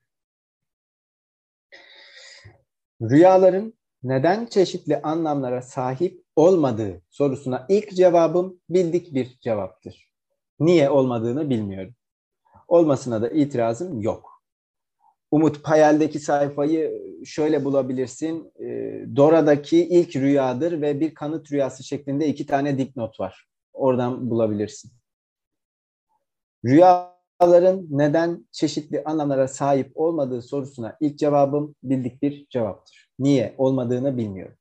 Rüyaların neden çeşitli anlamlara sahip olmadığı sorusuna ilk cevabım bildik bir cevaptır. Niye olmadığını bilmiyorum. Olmasına da itirazım yok. Umut Payel'deki sayfayı şöyle bulabilirsin. E, Dora'daki ilk rüyadır ve bir kanıt rüyası şeklinde iki tane dipnot var. Oradan bulabilirsin. Rüyaların neden çeşitli anlamlara sahip olmadığı sorusuna ilk cevabım bildik bir cevaptır. Niye olmadığını bilmiyorum.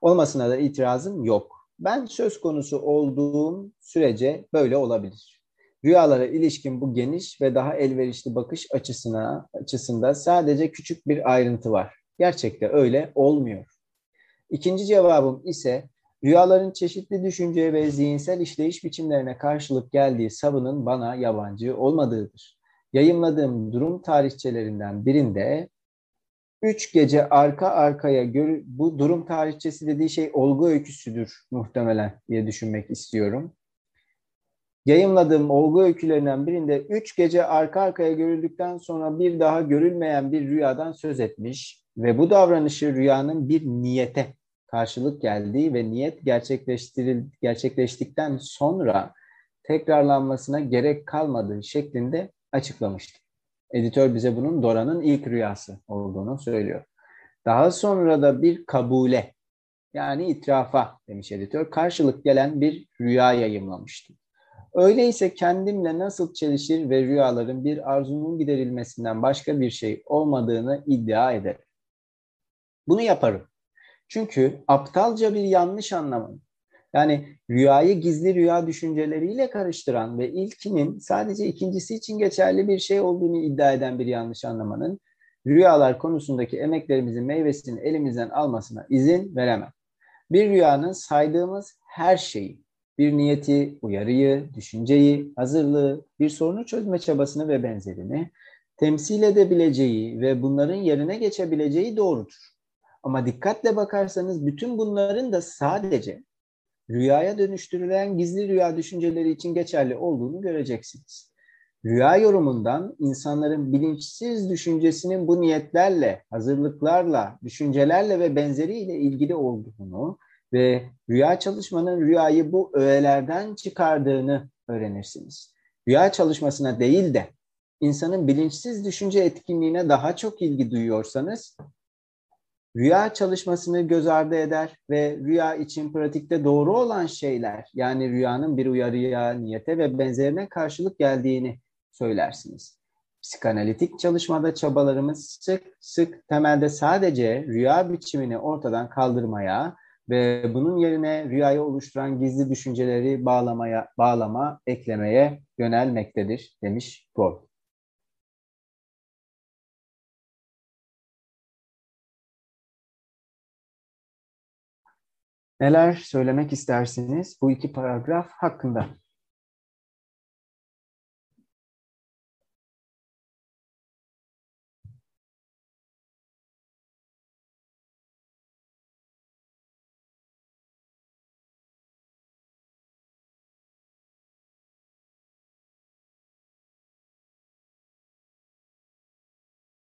Olmasına da itirazım yok. Ben söz konusu olduğum sürece böyle olabilir. Rüyalara ilişkin bu geniş ve daha elverişli bakış açısına açısında sadece küçük bir ayrıntı var. Gerçekte öyle olmuyor. İkinci cevabım ise rüyaların çeşitli düşünce ve zihinsel işleyiş biçimlerine karşılık geldiği savının bana yabancı olmadığıdır. Yayımladığım durum tarihçelerinden birinde üç gece arka arkaya gör, bu durum tarihçesi dediği şey olgu öyküsüdür muhtemelen diye düşünmek istiyorum. Yayımladığım olgu öykülerinden birinde üç gece arka arkaya görüldükten sonra bir daha görülmeyen bir rüyadan söz etmiş ve bu davranışı rüyanın bir niyete karşılık geldiği ve niyet gerçekleştiril gerçekleştikten sonra tekrarlanmasına gerek kalmadığı şeklinde açıklamıştı. Editör bize bunun Dora'nın ilk rüyası olduğunu söylüyor. Daha sonra da bir kabule yani itrafa demiş editör karşılık gelen bir rüya yayımlamıştı. Öyleyse kendimle nasıl çelişir ve rüyaların bir arzunun giderilmesinden başka bir şey olmadığını iddia ederim. Bunu yaparım. Çünkü aptalca bir yanlış anlamın, yani rüyayı gizli rüya düşünceleriyle karıştıran ve ilkinin sadece ikincisi için geçerli bir şey olduğunu iddia eden bir yanlış anlamanın rüyalar konusundaki emeklerimizin meyvesini elimizden almasına izin veremem. Bir rüyanın saydığımız her şeyi, bir niyeti, uyarıyı, düşünceyi, hazırlığı, bir sorunu çözme çabasını ve benzerini temsil edebileceği ve bunların yerine geçebileceği doğrudur. Ama dikkatle bakarsanız bütün bunların da sadece rüyaya dönüştürülen gizli rüya düşünceleri için geçerli olduğunu göreceksiniz. Rüya yorumundan insanların bilinçsiz düşüncesinin bu niyetlerle, hazırlıklarla, düşüncelerle ve benzeriyle ilgili olduğunu ve rüya çalışmanın rüyayı bu öğelerden çıkardığını öğrenirsiniz. Rüya çalışmasına değil de insanın bilinçsiz düşünce etkinliğine daha çok ilgi duyuyorsanız rüya çalışmasını göz ardı eder ve rüya için pratikte doğru olan şeyler yani rüyanın bir uyarıya, niyete ve benzerine karşılık geldiğini söylersiniz. Psikanalitik çalışmada çabalarımız sık sık temelde sadece rüya biçimini ortadan kaldırmaya ve bunun yerine rüyayı oluşturan gizli düşünceleri bağlamaya, bağlama, eklemeye yönelmektedir demiş Freud. Neler söylemek istersiniz bu iki paragraf hakkında?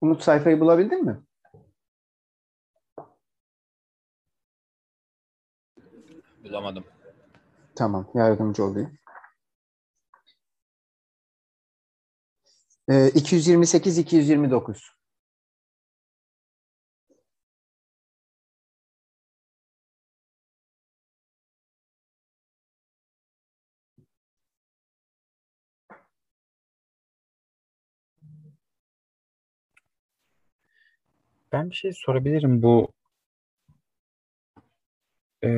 Umut sayfayı bulabildin mi? Bulamadım. Tamam, yardımcı olayım. Ee, 228-229. Ben bir şey sorabilirim bu e,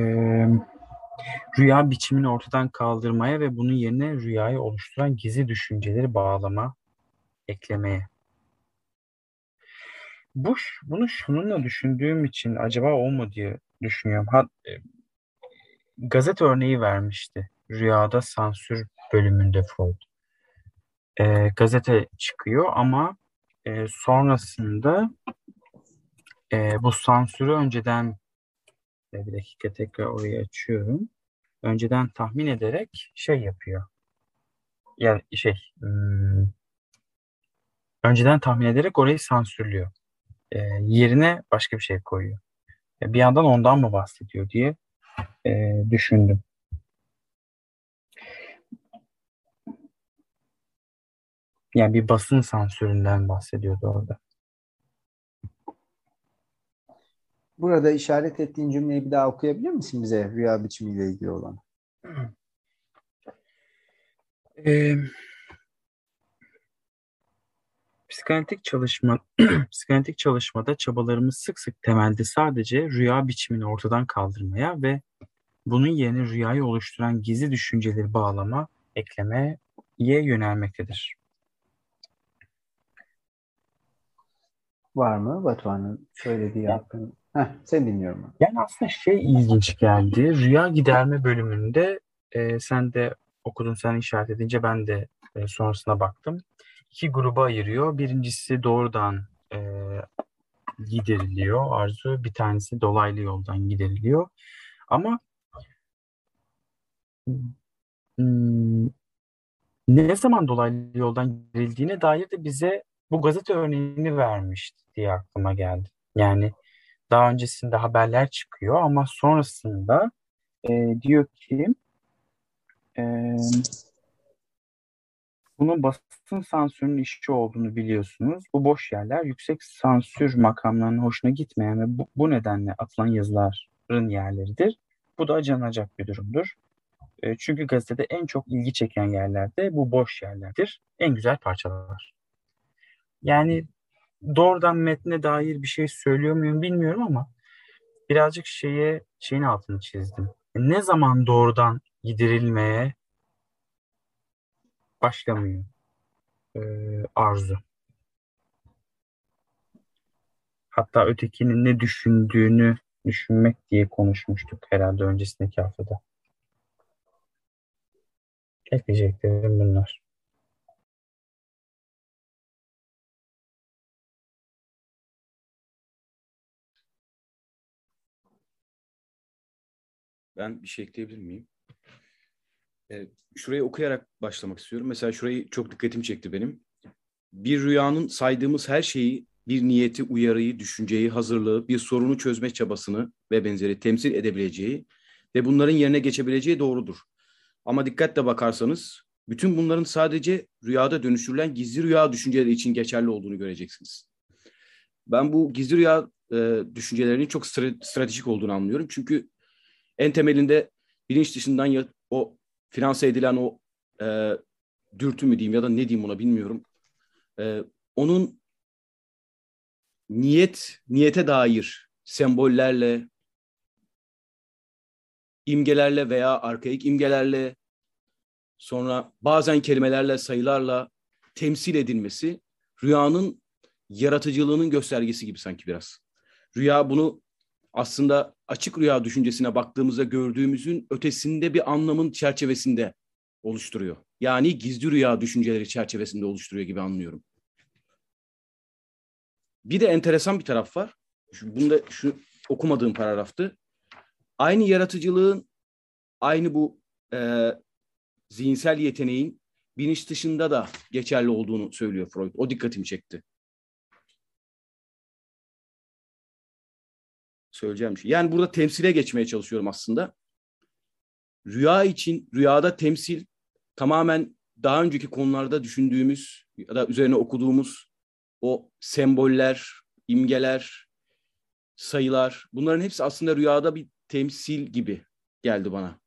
rüya biçimini ortadan kaldırmaya ve bunun yerine rüyayı oluşturan gizli düşünceleri bağlama, eklemeye. Bu bunu şununla düşündüğüm için acaba o mu diye düşünüyorum. Ha, e, gazete örneği vermişti. Rüyada sansür bölümünde Freud. E, gazete çıkıyor ama e, sonrasında e, bu sansürü önceden bir dakika tekrar orayı açıyorum. Önceden tahmin ederek şey yapıyor. Yani şey hmm, önceden tahmin ederek orayı sansürlüyor. E, yerine başka bir şey koyuyor. E, bir yandan ondan mı bahsediyor diye e, düşündüm. Yani bir basın sansüründen bahsediyordu orada. Burada işaret ettiğin cümleyi bir daha okuyabilir misin bize rüya biçimiyle ilgili olan? Psikanalitik çalışma psikanalitik çalışmada çabalarımız sık sık temelde sadece rüya biçimini ortadan kaldırmaya ve bunun yerine rüyayı oluşturan gizli düşünceleri bağlama, eklemeye yönelmektedir. Var mı Batuhan'ın söylediği hakkında? Heh, sen dinliyorum. Yani aslında şey ilginç geldi. Rüya giderme bölümünde e, sen de okudun, sen işaret edince ben de e, sonrasına baktım. İki gruba ayırıyor. Birincisi doğrudan e, gideriliyor arzu. Bir tanesi dolaylı yoldan gideriliyor. Ama hmm, ne zaman dolaylı yoldan giderildiğine dair de bize bu gazete örneğini vermişti diye aklıma geldi. Yani daha öncesinde haberler çıkıyor ama sonrasında e, diyor ki e, bunun basın sansürünün işçi olduğunu biliyorsunuz. Bu boş yerler yüksek sansür makamlarının hoşuna gitmeyen ve bu, bu nedenle atılan yazıların yerleridir. Bu da acınacak bir durumdur. E, çünkü gazetede en çok ilgi çeken yerlerde bu boş yerlerdir. En güzel parçalar. Yani doğrudan metne dair bir şey söylüyor muyum bilmiyorum ama birazcık şeye şeyin altını çizdim. Ne zaman doğrudan giderilmeye başlamıyor e, arzu. Hatta ötekinin ne düşündüğünü düşünmek diye konuşmuştuk herhalde öncesindeki haftada. Ekleyeceklerim bunlar. Ben bir şey ekleyebilir miyim? Ee, şurayı okuyarak başlamak istiyorum. Mesela şurayı çok dikkatimi çekti benim. Bir rüyanın saydığımız her şeyi, bir niyeti, uyarıyı, düşünceyi, hazırlığı, bir sorunu çözme çabasını ve benzeri temsil edebileceği ve bunların yerine geçebileceği doğrudur. Ama dikkatle bakarsanız bütün bunların sadece rüyada dönüştürülen gizli rüya düşünceleri için geçerli olduğunu göreceksiniz. Ben bu gizli rüya e, düşüncelerinin çok stratejik olduğunu anlıyorum. Çünkü en temelinde bilinç dışından ya, o finanse edilen o e, dürtü mü diyeyim ya da ne diyeyim ona bilmiyorum. E, onun niyet, niyete dair sembollerle, imgelerle veya arkaik imgelerle, sonra bazen kelimelerle, sayılarla temsil edilmesi rüyanın yaratıcılığının göstergesi gibi sanki biraz. Rüya bunu aslında açık rüya düşüncesine baktığımızda gördüğümüzün ötesinde bir anlamın çerçevesinde oluşturuyor. Yani gizli rüya düşünceleri çerçevesinde oluşturuyor gibi anlıyorum. Bir de enteresan bir taraf var. Şu, bunda şu okumadığım paragraftı. Aynı yaratıcılığın, aynı bu e, zihinsel yeteneğin bilinç dışında da geçerli olduğunu söylüyor Freud. O dikkatimi çekti. Söyleyeceğim şey. Yani burada temsile geçmeye çalışıyorum aslında. Rüya için, rüyada temsil tamamen daha önceki konularda düşündüğümüz ya da üzerine okuduğumuz o semboller, imgeler, sayılar bunların hepsi aslında rüyada bir temsil gibi geldi bana.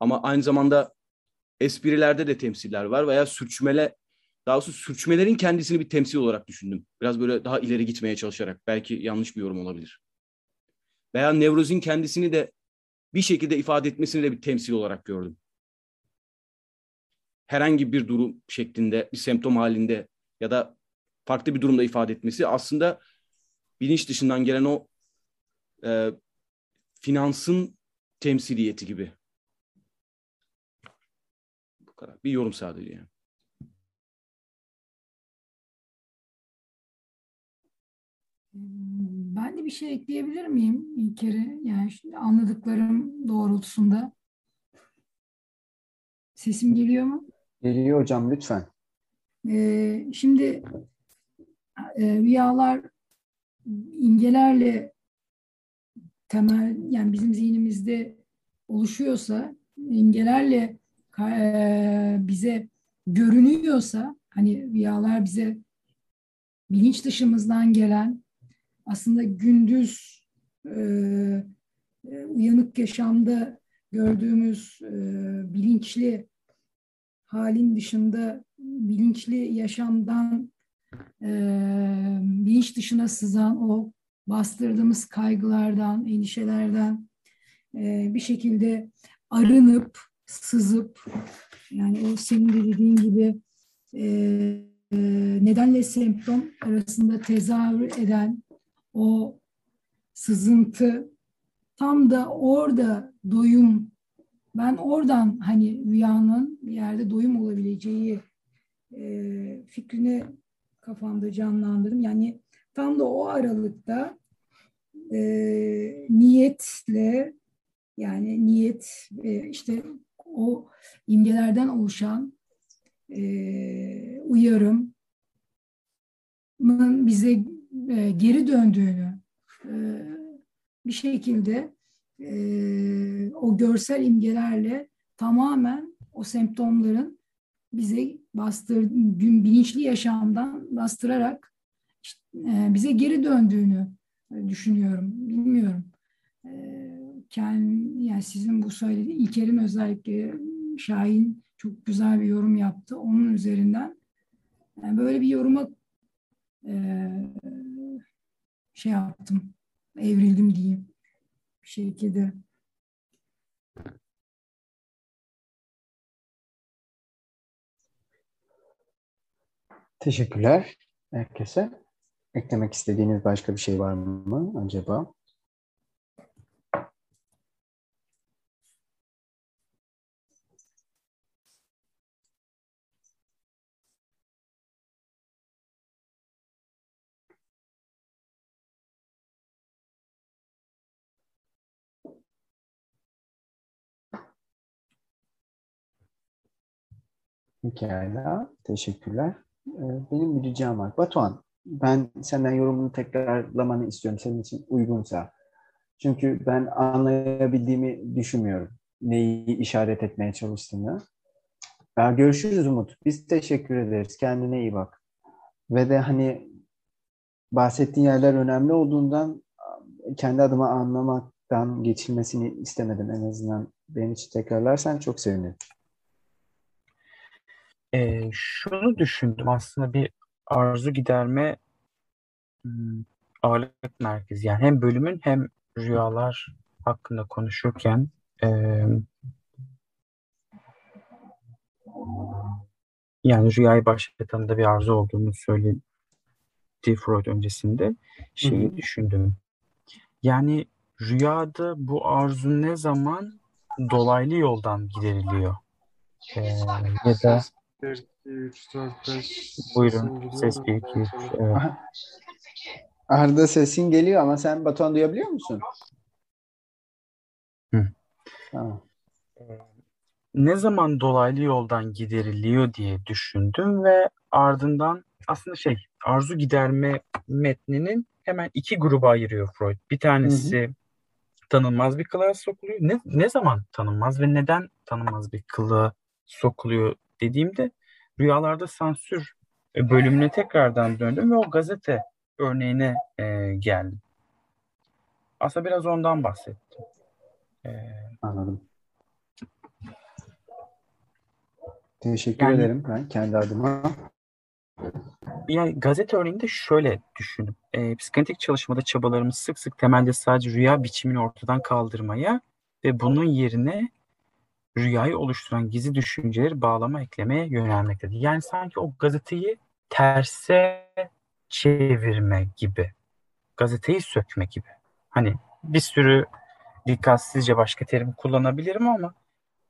Ama aynı zamanda esprilerde de temsiller var veya sürçmele daha doğrusu sürçmelerin kendisini bir temsil olarak düşündüm. Biraz böyle daha ileri gitmeye çalışarak. Belki yanlış bir yorum olabilir veya nevrozin kendisini de bir şekilde ifade etmesini de bir temsil olarak gördüm. Herhangi bir durum şeklinde, bir semptom halinde ya da farklı bir durumda ifade etmesi aslında bilinç dışından gelen o e, finansın temsiliyeti gibi. Bu kadar. Bir yorum sadece yani. Ben de bir şey ekleyebilir miyim İlker'e? Yani şimdi anladıklarım doğrultusunda. Sesim geliyor mu? Geliyor hocam lütfen. Ee, şimdi e, rüyalar imgelerle temel yani bizim zihnimizde oluşuyorsa imgelerle e, bize görünüyorsa hani rüyalar bize bilinç dışımızdan gelen aslında gündüz e, e, uyanık yaşamda gördüğümüz e, bilinçli halin dışında bilinçli yaşamdan e, bilinç dışına sızan o bastırdığımız kaygılardan, endişelerden e, bir şekilde arınıp, sızıp yani o senin de dediğin gibi e, e, nedenle semptom arasında tezahür eden o sızıntı tam da orada doyum ben oradan hani rüyanın bir yerde doyum olabileceği e, fikrini kafamda canlandırdım. Yani tam da o aralıkta e, niyetle yani niyet e, işte o imgelerden oluşan e, uyarım bize e, geri döndüğünü e, bir şekilde e, o görsel imgelerle tamamen o semptomların bize bastır gün bilinçli yaşamdan bastırarak e, bize geri döndüğünü düşünüyorum. Bilmiyorum. E, kendi, yani sizin bu söylediği İlker'in özellikle Şahin çok güzel bir yorum yaptı. Onun üzerinden yani böyle bir yoruma e, şey yaptım. Evrildim diyeyim. Bir şekilde. Teşekkürler herkese. Eklemek istediğiniz başka bir şey var mı acaba? Pekala, teşekkürler. Ee, benim bir ricam var. Batuhan, ben senden yorumunu tekrarlamanı istiyorum senin için uygunsa. Çünkü ben anlayabildiğimi düşünmüyorum. Neyi işaret etmeye çalıştığını. Ya görüşürüz Umut. Biz teşekkür ederiz. Kendine iyi bak. Ve de hani bahsettiğin yerler önemli olduğundan kendi adıma anlamaktan geçilmesini istemedim en azından. Benim için tekrarlarsan çok sevinirim. Ee, şunu düşündüm aslında bir arzu giderme ağırlık merkezi. Yani hem bölümün hem rüyalar hakkında konuşurken e, yani rüyayı başlatan da bir arzu olduğunu söyledi Freud öncesinde şeyi Hı-hı. düşündüm. Yani rüyada bu arzu ne zaman dolaylı yoldan gideriliyor? Ee, ya da 1, 2, 3, 4, 5. Buyurun. Ses 1, 2, 3. Evet. Arda sesin geliyor ama sen Batuhan duyabiliyor musun? Hı. Tamam. Ne zaman dolaylı yoldan gideriliyor diye düşündüm ve ardından aslında şey arzu giderme metninin hemen iki gruba ayırıyor Freud. Bir tanesi hı hı. tanınmaz bir kılığa sokuluyor. Ne, ne zaman tanınmaz ve neden tanınmaz bir kılığa sokuluyor dediğimde rüyalarda sansür e, bölümüne tekrardan döndüm ve o gazete örneğine e, geldim. Aslında biraz ondan bahsettim. E, Anladım. Teşekkür yani, ederim ben kendi adıma. Yani gazete örneğinde şöyle düşündüm. E, psikanalitik çalışmada çabalarımız sık sık temelde sadece rüya biçimini ortadan kaldırmaya ve bunun yerine rüyayı oluşturan gizli düşünceleri bağlama eklemeye yönelmektedir. Yani sanki o gazeteyi terse çevirme gibi. gazeteyi sökme gibi. Hani bir sürü dikkatsizce başka terim kullanabilirim ama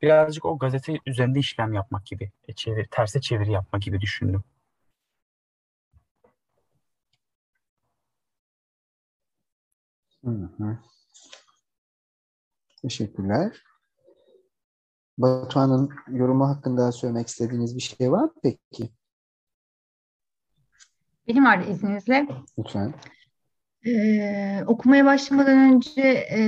birazcık o gazete üzerinde işlem yapmak gibi, e, çevir, terse çeviri yapmak gibi düşündüm. Hı hı. Teşekkürler. Batuhan'ın yorumu hakkında söylemek istediğiniz bir şey var mı peki? Benim var izninizle. Lütfen. Ee, okumaya başlamadan önce e,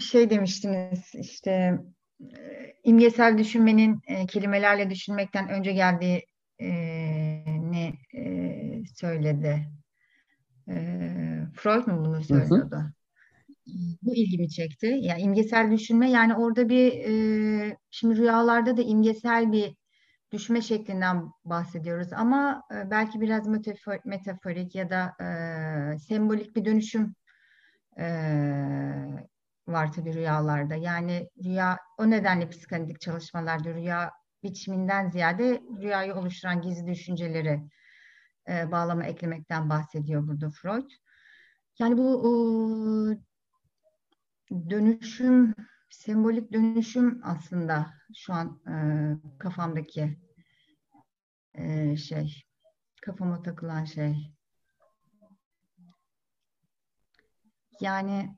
şey demiştiniz işte e, imgesel düşünmenin e, kelimelerle düşünmekten önce geldiği e, ne e, söyledi. E, Freud mu bunu söylüyordu? Hı hı. Bu ilgimi çekti. Yani imgesel düşünme yani orada bir e, şimdi rüyalarda da imgesel bir düşme şeklinden bahsediyoruz ama e, belki biraz metafor, metaforik ya da e, sembolik bir dönüşüm e, var tabii rüyalarda. Yani rüya o nedenle psikanalitik çalışmalarda rüya biçiminden ziyade rüyayı oluşturan gizli düşünceleri e, bağlama eklemekten bahsediyor burada Freud. Yani bu o, dönüşüm sembolik dönüşüm aslında şu an e, kafamdaki e, şey, kafama takılan şey. Yani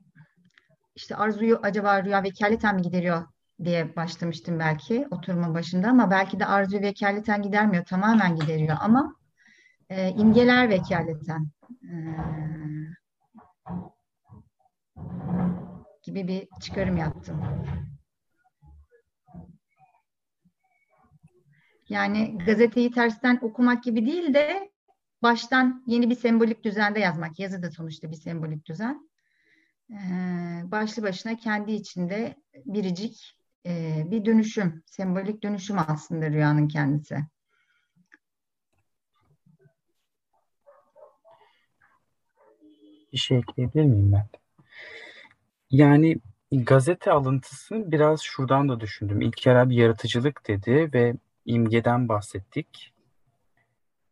işte arzuyu acaba rüya vekaleten mi gideriyor diye başlamıştım belki oturma başında ama belki de arzuyu vekaleten gidermiyor, tamamen gideriyor ama e, imgeler vekaleten e, gibi bir çıkarım yaptım. Yani gazeteyi tersten okumak gibi değil de baştan yeni bir sembolik düzende yazmak. Yazı da sonuçta bir sembolik düzen. Ee, başlı başına kendi içinde biricik e, bir dönüşüm, sembolik dönüşüm aslında rüyanın kendisi. Bir şey ekleyebilir miyim ben? Yani gazete alıntısını biraz şuradan da düşündüm. İlk bir yaratıcılık dedi ve imgeden bahsettik.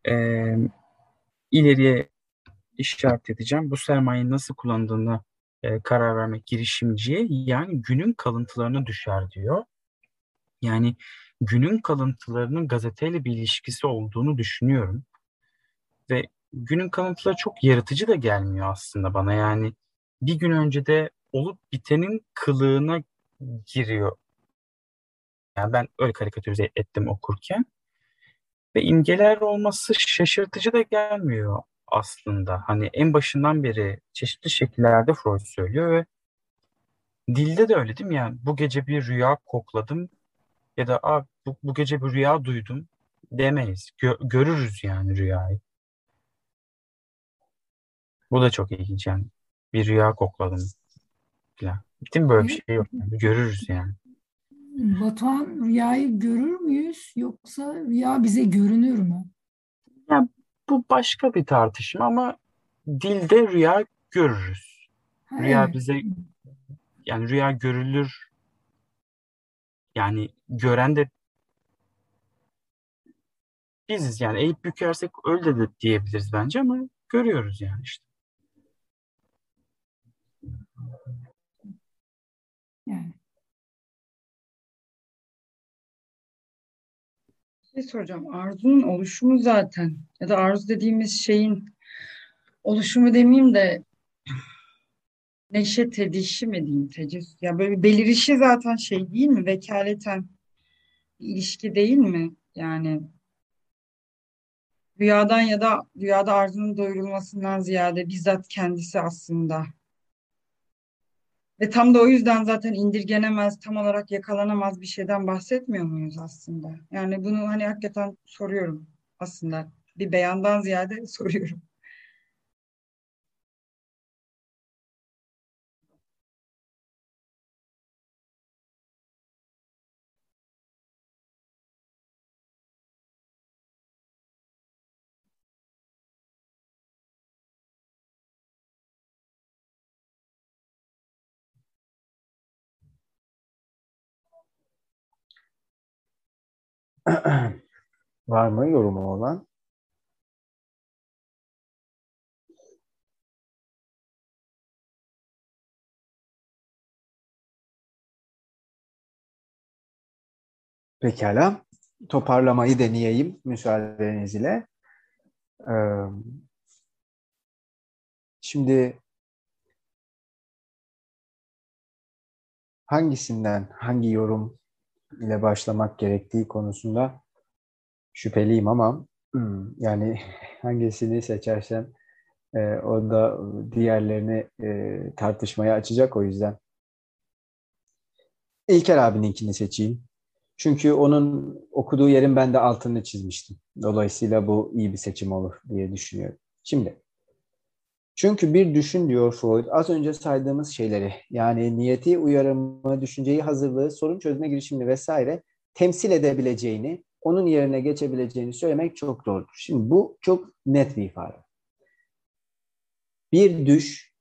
Ee, ileriye işaret edeceğim. Bu sermayeyi nasıl kullandığını e, karar vermek girişimciye yani günün kalıntılarına düşer diyor. Yani günün kalıntılarının gazeteyle bir ilişkisi olduğunu düşünüyorum. Ve günün kalıntıları çok yaratıcı da gelmiyor aslında bana. Yani bir gün önce de olup bitenin kılığına giriyor. Yani ben öyle karikatürize ettim okurken. Ve imgeler olması şaşırtıcı da gelmiyor aslında. Hani en başından beri çeşitli şekillerde Freud söylüyor ve dilde de öyle değil mi? Yani bu gece bir rüya kokladım ya da Aa, bu, bu gece bir rüya duydum demeyiz. Gö- görürüz yani rüyayı. Bu da çok ilginç yani. Bir rüya kokladım falan. Değil mi böyle bir şey yok. Yani. Görürüz yani. Batuhan rüyayı görür müyüz yoksa rüya bize görünür mü? Yani bu başka bir tartışma ama dilde rüya görürüz. Ha, rüya evet. bize yani rüya görülür yani gören de biziz yani eğip bükersek öyle de diyebiliriz bence ama görüyoruz yani işte. Yani. şey soracağım. Arzunun oluşumu zaten ya da arzu dediğimiz şeyin oluşumu demeyeyim de neşe tedişi mi diyeyim tecessüs. Ya böyle bir belirişi zaten şey değil mi? Vekaleten bir ilişki değil mi? Yani rüyadan ya da rüyada arzunun doyurulmasından ziyade bizzat kendisi aslında ve tam da o yüzden zaten indirgenemez, tam olarak yakalanamaz bir şeyden bahsetmiyor muyuz aslında? Yani bunu hani hakikaten soruyorum aslında. Bir beyandan ziyade soruyorum. Var mı yorumu olan? Pekala. Toparlamayı deneyeyim müsaadeniz ile. Şimdi hangisinden hangi yorum ile başlamak gerektiği konusunda şüpheliyim ama hmm, yani hangisini seçersem e, o da diğerlerini e, tartışmaya açacak o yüzden. İlker abininkini seçeyim. Çünkü onun okuduğu yerin ben de altını çizmiştim. Dolayısıyla bu iyi bir seçim olur diye düşünüyorum. Şimdi çünkü bir düşün diyor Freud az önce saydığımız şeyleri yani niyeti, uyarımı, düşünceyi, hazırlığı, sorun çözme girişimini vesaire temsil edebileceğini, onun yerine geçebileceğini söylemek çok doğrudur. Şimdi bu çok net bir ifade. Bir düş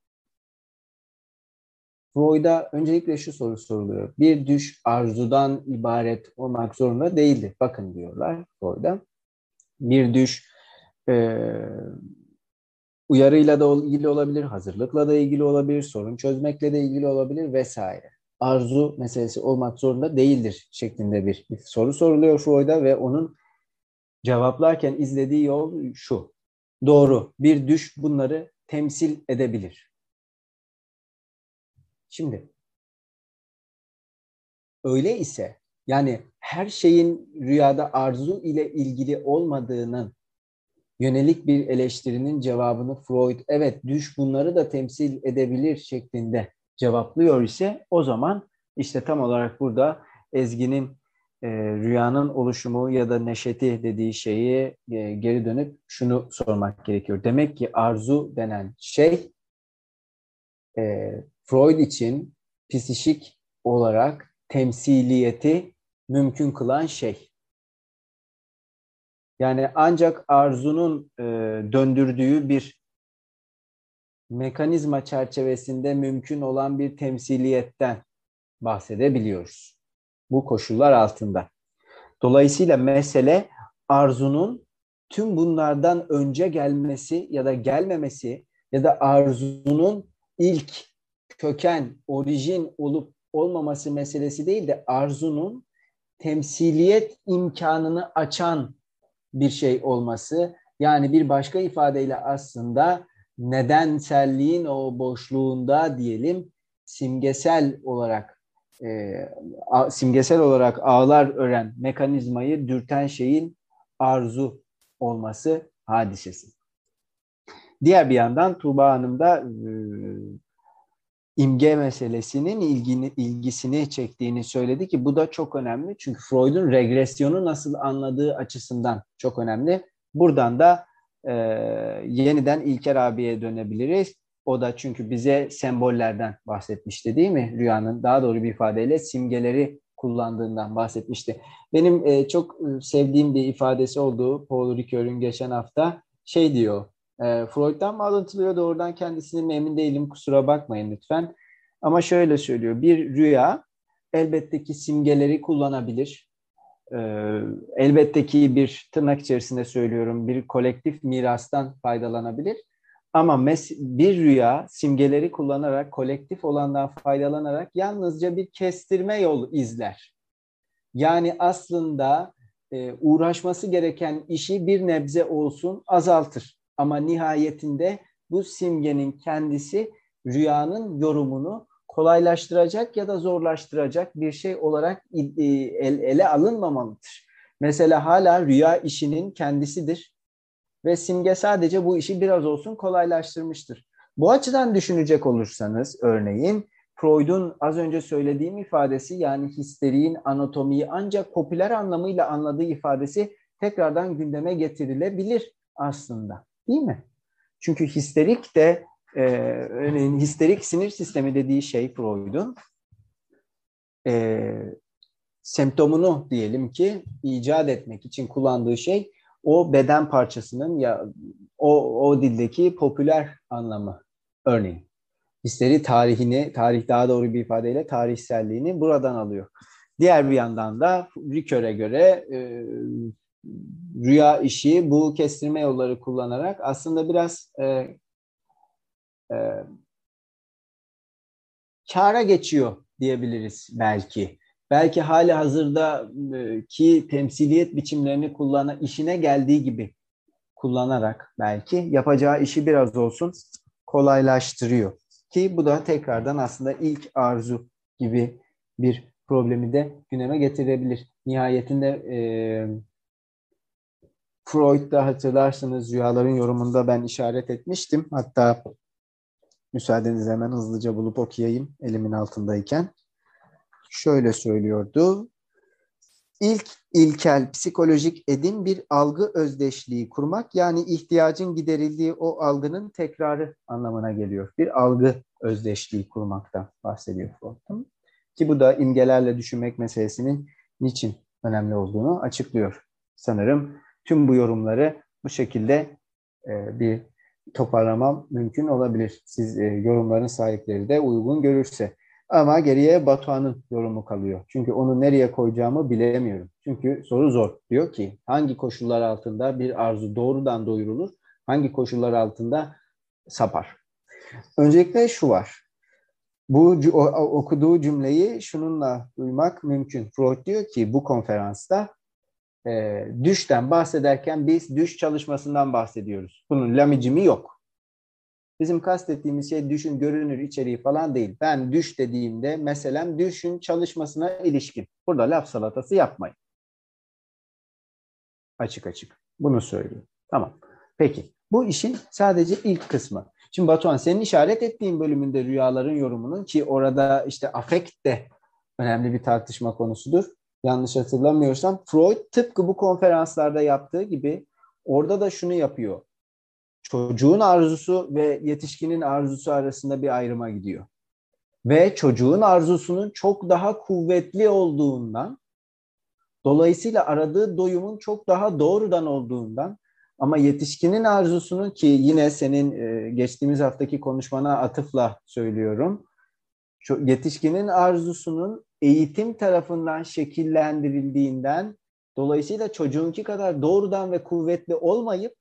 Freud'a öncelikle şu soru soruluyor. Bir düş arzudan ibaret olmak zorunda değildir. Bakın diyorlar Freud'a. Bir düş e, uyarıyla da ilgili olabilir, hazırlıkla da ilgili olabilir, sorun çözmekle de ilgili olabilir vesaire. Arzu meselesi olmak zorunda değildir şeklinde bir, soru soruluyor Freud'a ve onun cevaplarken izlediği yol şu. Doğru, bir düş bunları temsil edebilir. Şimdi öyle ise yani her şeyin rüyada arzu ile ilgili olmadığının yönelik bir eleştirinin cevabını Freud evet düş bunları da temsil edebilir şeklinde cevaplıyor ise o zaman işte tam olarak burada Ezgi'nin e, rüyanın oluşumu ya da neşeti dediği şeyi e, geri dönüp şunu sormak gerekiyor. Demek ki arzu denen şey e, Freud için psişik olarak temsiliyeti mümkün kılan şey. Yani ancak arzunun e, döndürdüğü bir mekanizma çerçevesinde mümkün olan bir temsiliyetten bahsedebiliyoruz. Bu koşullar altında. Dolayısıyla mesele arzunun tüm bunlardan önce gelmesi ya da gelmemesi ya da arzunun ilk köken, orijin olup olmaması meselesi değil de arzunun temsiliyet imkanını açan bir şey olması. Yani bir başka ifadeyle aslında nedenselliğin o boşluğunda diyelim simgesel olarak e, simgesel olarak ağlar ören mekanizmayı dürten şeyin arzu olması hadisesi. Diğer bir yandan Tuğba Hanım da e, imge meselesinin ilgini, ilgisini çektiğini söyledi ki bu da çok önemli. Çünkü Freud'un regresyonu nasıl anladığı açısından çok önemli. Buradan da e, yeniden İlker abiye dönebiliriz. O da çünkü bize sembollerden bahsetmişti değil mi? Rüyanın daha doğru bir ifadeyle simgeleri kullandığından bahsetmişti. Benim e, çok e, sevdiğim bir ifadesi olduğu Paul Ricoeur'ün geçen hafta şey diyor. E, Freud'dan mı alıntılıyor doğrudan kendisini emin değilim kusura bakmayın lütfen. Ama şöyle söylüyor. Bir rüya elbette ki simgeleri kullanabilir. E, elbette ki bir tırnak içerisinde söylüyorum bir kolektif mirastan faydalanabilir. Ama mes bir rüya simgeleri kullanarak kolektif olandan faydalanarak yalnızca bir kestirme yol izler. Yani aslında e, uğraşması gereken işi bir nebze olsun azaltır. Ama nihayetinde bu simgenin kendisi rüyanın yorumunu kolaylaştıracak ya da zorlaştıracak bir şey olarak ele alınmamalıdır. Mesela hala rüya işinin kendisidir ve simge sadece bu işi biraz olsun kolaylaştırmıştır. Bu açıdan düşünecek olursanız örneğin Freud'un az önce söylediğim ifadesi yani histeriğin anatomiyi ancak popüler anlamıyla anladığı ifadesi tekrardan gündeme getirilebilir aslında. Değil mi? Çünkü histerik de e, örneğin histerik sinir sistemi dediği şey Freud'un e, semptomunu diyelim ki icat etmek için kullandığı şey o beden parçasının ya o, o dildeki popüler anlamı örneğin. Histeri tarihini, tarih daha doğru bir ifadeyle tarihselliğini buradan alıyor. Diğer bir yandan da Ricoeur'e göre e, rüya işi bu kestirme yolları kullanarak aslında biraz e, e, kâra geçiyor diyebiliriz belki. belki hali hazırda e, ki temsiliyet biçimlerini kullana işine geldiği gibi kullanarak belki yapacağı işi biraz olsun kolaylaştırıyor. Ki bu da tekrardan aslında ilk arzu gibi bir problemi de gündeme getirebilir. Nihayetinde e, Freud'da hatırlarsanız rüyaların yorumunda ben işaret etmiştim. Hatta müsaadenizle hemen hızlıca bulup okuyayım elimin altındayken. Şöyle söylüyordu. İlk ilkel psikolojik edim bir algı özdeşliği kurmak yani ihtiyacın giderildiği o algının tekrarı anlamına geliyor. Bir algı özdeşliği kurmaktan bahsediyor Freud. Ki bu da imgelerle düşünmek meselesinin niçin önemli olduğunu açıklıyor. Sanırım tüm bu yorumları bu şekilde e, bir toparlamam mümkün olabilir. Siz e, yorumların sahipleri de uygun görürse. Ama geriye Batuhan'ın yorumu kalıyor. Çünkü onu nereye koyacağımı bilemiyorum. Çünkü soru zor. Diyor ki hangi koşullar altında bir arzu doğrudan doyurulur, hangi koşullar altında sapar. Öncelikle şu var. Bu okuduğu cümleyi şununla duymak mümkün. Freud diyor ki bu konferansta e, düşten bahsederken biz düş çalışmasından bahsediyoruz. Bunun lamicimi yok. Bizim kastettiğimiz şey düşün görünür içeriği falan değil. Ben düş dediğimde mesela düşün çalışmasına ilişkin. Burada laf salatası yapmayın. Açık açık. Bunu söylüyor. Tamam. Peki. Bu işin sadece ilk kısmı. Şimdi Batuhan senin işaret ettiğin bölümünde rüyaların yorumunun ki orada işte afekt de önemli bir tartışma konusudur. Yanlış hatırlamıyorsam Freud tıpkı bu konferanslarda yaptığı gibi orada da şunu yapıyor. Çocuğun arzusu ve yetişkinin arzusu arasında bir ayrıma gidiyor. Ve çocuğun arzusunun çok daha kuvvetli olduğundan dolayısıyla aradığı doyumun çok daha doğrudan olduğundan ama yetişkinin arzusunun ki yine senin e, geçtiğimiz haftaki konuşmana atıfla söylüyorum. Yetişkinin arzusunun eğitim tarafından şekillendirildiğinden dolayısıyla çocuğunki kadar doğrudan ve kuvvetli olmayıp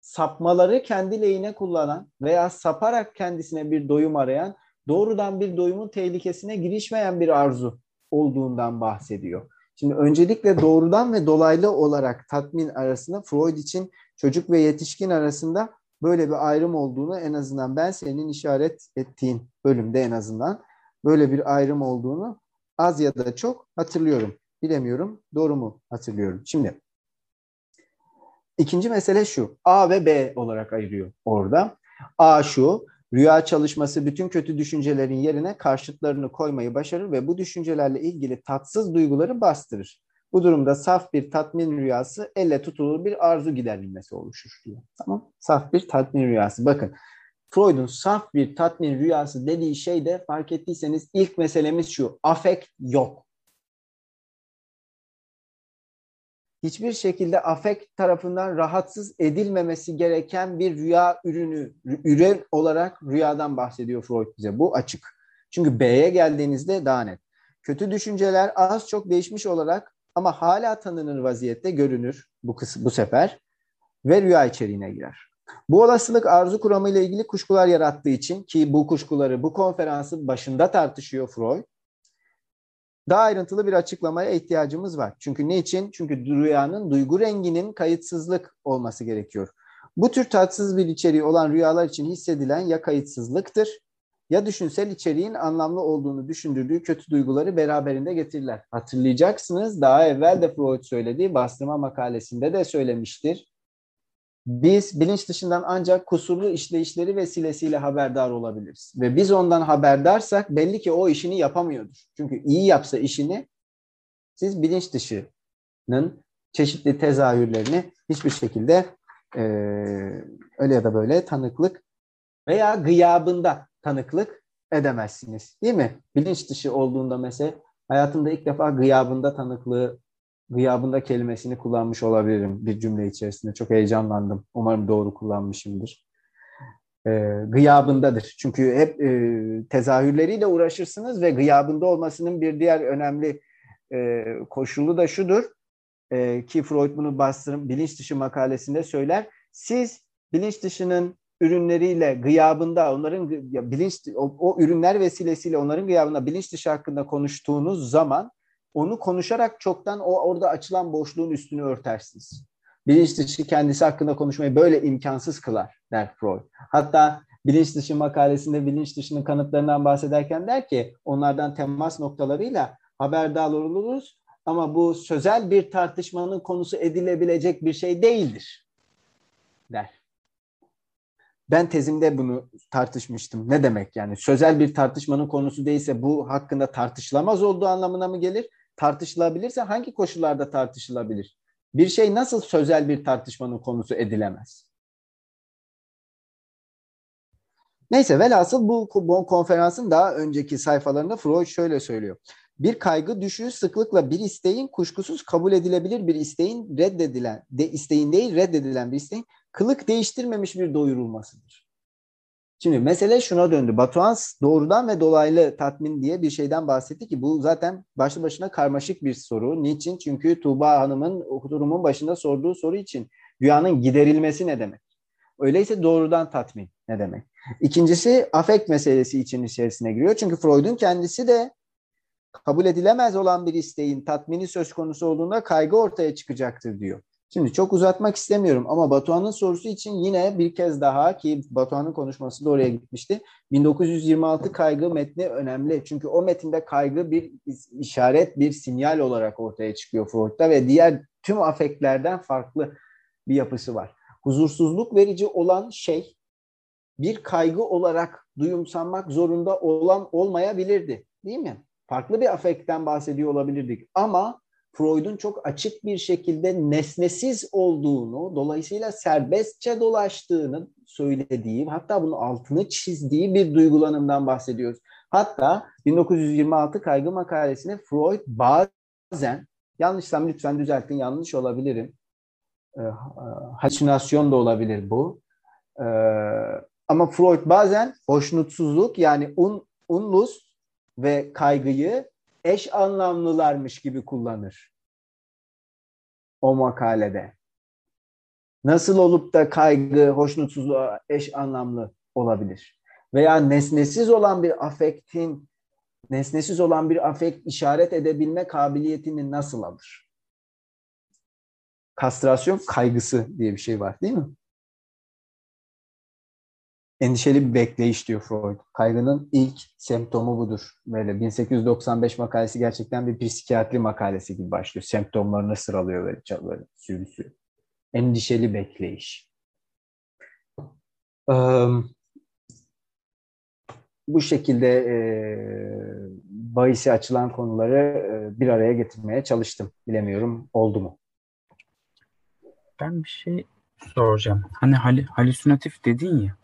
sapmaları kendi lehine kullanan veya saparak kendisine bir doyum arayan doğrudan bir doyumun tehlikesine girişmeyen bir arzu olduğundan bahsediyor. Şimdi öncelikle doğrudan ve dolaylı olarak tatmin arasında Freud için çocuk ve yetişkin arasında böyle bir ayrım olduğunu en azından ben senin işaret ettiğin bölümde en azından böyle bir ayrım olduğunu az ya da çok hatırlıyorum. Bilemiyorum doğru mu hatırlıyorum. Şimdi ikinci mesele şu. A ve B olarak ayırıyor orada. A şu. Rüya çalışması bütün kötü düşüncelerin yerine karşıtlarını koymayı başarır ve bu düşüncelerle ilgili tatsız duyguları bastırır. Bu durumda saf bir tatmin rüyası elle tutulur bir arzu giderilmesi oluşur diyor. Tamam. Saf bir tatmin rüyası. Bakın Freud'un saf bir tatmin rüyası dediği şey de fark ettiyseniz ilk meselemiz şu. Afekt yok. Hiçbir şekilde afekt tarafından rahatsız edilmemesi gereken bir rüya ürünü, ürün olarak rüyadan bahsediyor Freud bize. Bu açık. Çünkü B'ye geldiğinizde daha net. Kötü düşünceler az çok değişmiş olarak ama hala tanınır vaziyette görünür bu, kısım, bu sefer ve rüya içeriğine girer. Bu olasılık arzu kuramı ile ilgili kuşkular yarattığı için ki bu kuşkuları bu konferansın başında tartışıyor Freud. Daha ayrıntılı bir açıklamaya ihtiyacımız var. Çünkü ne için? Çünkü rüyanın duygu renginin kayıtsızlık olması gerekiyor. Bu tür tatsız bir içeriği olan rüyalar için hissedilen ya kayıtsızlıktır ya düşünsel içeriğin anlamlı olduğunu düşündürdüğü kötü duyguları beraberinde getirirler. Hatırlayacaksınız daha evvel de Freud söylediği bastırma makalesinde de söylemiştir. Biz bilinç dışından ancak kusurlu işleyişleri vesilesiyle haberdar olabiliriz. Ve biz ondan haberdarsak belli ki o işini yapamıyordur. Çünkü iyi yapsa işini siz bilinç dışının çeşitli tezahürlerini hiçbir şekilde e, öyle ya da böyle tanıklık veya gıyabında tanıklık edemezsiniz. Değil mi? Bilinç dışı olduğunda mesela hayatımda ilk defa gıyabında tanıklığı gıyabında kelimesini kullanmış olabilirim bir cümle içerisinde. Çok heyecanlandım. Umarım doğru kullanmışımdır. E, gıyabındadır. Çünkü hep e, tezahürleriyle uğraşırsınız ve gıyabında olmasının bir diğer önemli e, koşulu da şudur. E, ki Freud bunu bastırım bilinç dışı makalesinde söyler. Siz bilinç dışının ürünleriyle gıyabında onların ya bilinç o, o ürünler vesilesiyle onların gıyabında bilinç dışı hakkında konuştuğunuz zaman onu konuşarak çoktan o orada açılan boşluğun üstünü örtersiniz. Bilinç dışı kendisi hakkında konuşmayı böyle imkansız kılar der Freud. Hatta bilinç dışı makalesinde bilinç dışının kanıtlarından bahsederken der ki onlardan temas noktalarıyla haberdar oluruz ama bu sözel bir tartışmanın konusu edilebilecek bir şey değildir der. Ben tezimde bunu tartışmıştım. Ne demek yani? Sözel bir tartışmanın konusu değilse bu hakkında tartışılamaz olduğu anlamına mı gelir? Tartışılabilirse hangi koşullarda tartışılabilir? Bir şey nasıl sözel bir tartışmanın konusu edilemez? Neyse velhasıl bu, konferansın daha önceki sayfalarında Freud şöyle söylüyor. Bir kaygı düşüğü sıklıkla bir isteğin kuşkusuz kabul edilebilir bir isteğin reddedilen, de isteğin değil reddedilen bir isteğin kılık değiştirmemiş bir doyurulmasıdır. Şimdi mesele şuna döndü. Batuhan doğrudan ve dolaylı tatmin diye bir şeyden bahsetti ki bu zaten başlı başına karmaşık bir soru. Niçin? Çünkü Tuğba Hanım'ın durumun başında sorduğu soru için dünyanın giderilmesi ne demek? Öyleyse doğrudan tatmin ne demek? İkincisi afekt meselesi için içerisine giriyor. Çünkü Freud'un kendisi de kabul edilemez olan bir isteğin tatmini söz konusu olduğunda kaygı ortaya çıkacaktır diyor. Şimdi çok uzatmak istemiyorum ama Batuhan'ın sorusu için yine bir kez daha ki Batuhan'ın konuşması da oraya gitmişti. 1926 kaygı metni önemli. Çünkü o metinde kaygı bir işaret, bir sinyal olarak ortaya çıkıyor Freud'da ve diğer tüm afektlerden farklı bir yapısı var. Huzursuzluk verici olan şey bir kaygı olarak duyumsanmak zorunda olan olmayabilirdi. Değil mi? Farklı bir afektten bahsediyor olabilirdik. Ama Freud'un çok açık bir şekilde nesnesiz olduğunu, dolayısıyla serbestçe dolaştığını söylediği, hatta bunun altını çizdiği bir duygulanımdan bahsediyoruz. Hatta 1926 kaygı makalesinde Freud bazen, yanlışsam lütfen düzeltin, yanlış olabilirim. E, halüsinasyon da olabilir bu. E, ama Freud bazen hoşnutsuzluk yani un, unlus ve kaygıyı eş anlamlılarmış gibi kullanır. O makalede. Nasıl olup da kaygı, hoşnutsuzluğa eş anlamlı olabilir? Veya nesnesiz olan bir afektin, nesnesiz olan bir afekt işaret edebilme kabiliyetini nasıl alır? Kastrasyon kaygısı diye bir şey var değil mi? Endişeli bir bekleyiş diyor Freud. Kaygının ilk semptomu budur. Böyle 1895 makalesi gerçekten bir psikiyatri makalesi gibi başlıyor. Semptomlarını sıralıyor böyle, böyle sürü sürü. Endişeli bekleyiş. Ee, bu şekilde e, bahisi açılan konuları e, bir araya getirmeye çalıştım. Bilemiyorum oldu mu? Ben bir şey soracağım. Hani hal halüsinatif dedin ya.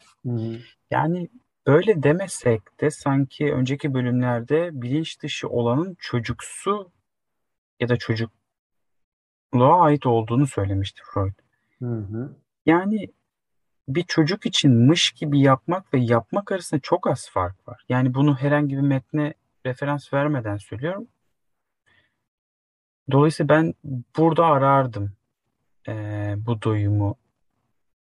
Yani böyle demesek de sanki önceki bölümlerde bilinç dışı olanın çocuksu ya da çocukluğa ait olduğunu söylemişti Freud. Hı hı. Yani bir çocuk için mış gibi yapmak ve yapmak arasında çok az fark var. Yani bunu herhangi bir metne referans vermeden söylüyorum. Dolayısıyla ben burada arardım e, bu doyumu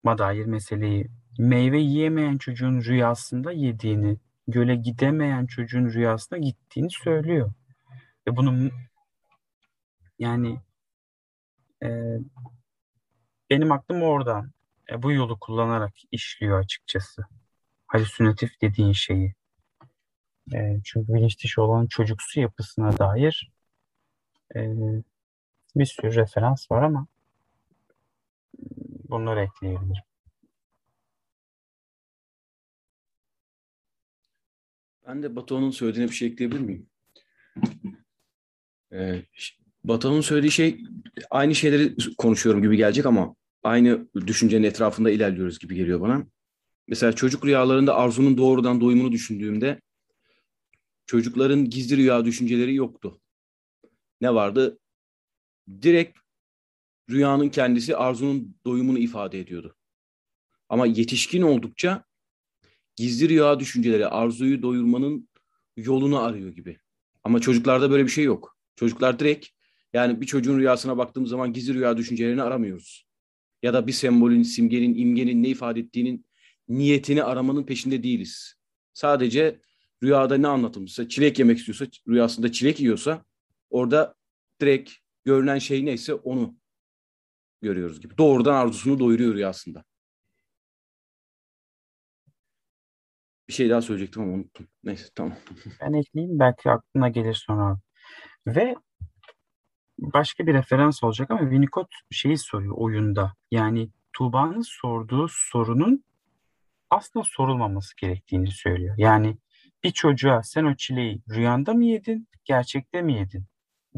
dair meseleyi meyve yiyemeyen çocuğun rüyasında yediğini, göle gidemeyen çocuğun rüyasında gittiğini söylüyor. Ve bunun yani e, benim aklım oradan e, bu yolu kullanarak işliyor açıkçası. Halüsinatif dediğin şeyi. E, çünkü bilinç dışı olan çocuksu yapısına dair e, bir sürü referans var ama bunları ekleyebilirim. Ben de Batuhan'ın söylediğine bir şey ekleyebilir miyim? Ee, Batuhan'ın söylediği şey aynı şeyleri konuşuyorum gibi gelecek ama aynı düşüncenin etrafında ilerliyoruz gibi geliyor bana. Mesela çocuk rüyalarında arzunun doğrudan doyumunu düşündüğümde çocukların gizli rüya düşünceleri yoktu. Ne vardı? Direkt rüyanın kendisi arzunun doyumunu ifade ediyordu. Ama yetişkin oldukça gizli rüya düşünceleri arzuyu doyurmanın yolunu arıyor gibi. Ama çocuklarda böyle bir şey yok. Çocuklar direkt yani bir çocuğun rüyasına baktığımız zaman gizli rüya düşüncelerini aramıyoruz. Ya da bir sembolün, simgenin, imgenin ne ifade ettiğinin niyetini aramanın peşinde değiliz. Sadece rüyada ne anlatılmışsa, çilek yemek istiyorsa, rüyasında çilek yiyorsa orada direkt görünen şey neyse onu görüyoruz gibi. Doğrudan arzusunu doyuruyor rüya Bir şey daha söyleyecektim ama unuttum. Neyse tamam. Ben ekleyeyim belki aklına gelir sonra. Ve başka bir referans olacak ama Winnicott şeyi soruyor oyunda. Yani Tuğba'nın sorduğu sorunun aslında sorulmaması gerektiğini söylüyor. Yani bir çocuğa sen o çileyi rüyanda mı yedin, gerçekte mi yedin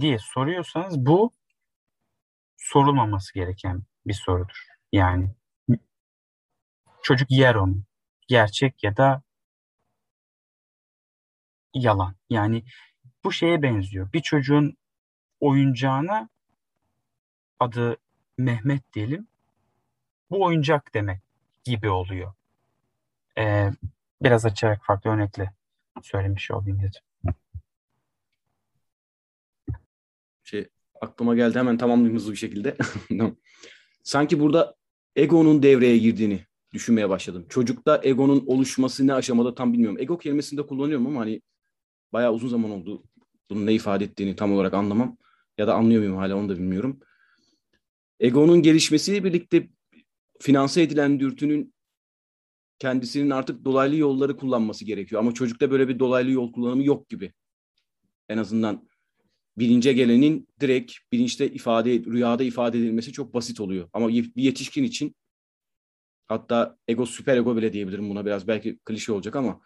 diye soruyorsanız bu sorulmaması gereken bir sorudur. Yani çocuk yer onu. Gerçek ya da yalan. Yani bu şeye benziyor. Bir çocuğun oyuncağına adı Mehmet diyelim. Bu oyuncak demek gibi oluyor. Ee, biraz açarak farklı örnekle söylemiş olayım dedim. Şey aklıma geldi hemen tamamlayayım hızlı bir şekilde. Sanki burada egonun devreye girdiğini düşünmeye başladım. Çocukta egonun oluşması ne aşamada tam bilmiyorum. Ego kelimesini de kullanıyorum ama hani bayağı uzun zaman oldu. Bunun ne ifade ettiğini tam olarak anlamam. Ya da anlıyor muyum hala onu da bilmiyorum. Egonun gelişmesiyle birlikte finanse edilen dürtünün kendisinin artık dolaylı yolları kullanması gerekiyor. Ama çocukta böyle bir dolaylı yol kullanımı yok gibi. En azından bilince gelenin direkt bilinçte ifade, rüyada ifade edilmesi çok basit oluyor. Ama bir yetişkin için hatta ego süper ego bile diyebilirim buna biraz belki klişe olacak ama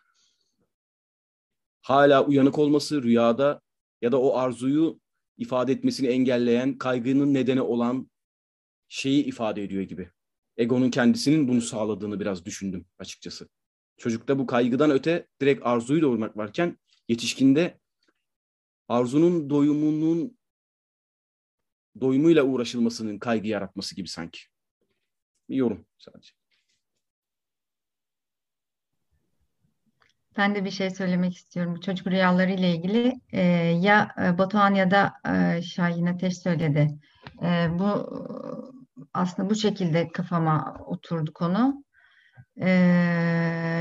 hala uyanık olması rüyada ya da o arzuyu ifade etmesini engelleyen kaygının nedeni olan şeyi ifade ediyor gibi. Egonun kendisinin bunu sağladığını biraz düşündüm açıkçası. Çocukta bu kaygıdan öte direkt arzuyu doğurmak varken yetişkinde arzunun doyumunun doyumuyla uğraşılmasının kaygı yaratması gibi sanki. Bir yorum sadece. Ben de bir şey söylemek istiyorum. Çocuk rüyaları ile ilgili e, ya e, Batuhan ya da e, Şahin Ateş söyledi. E, bu aslında bu şekilde kafama oturdu konu. E,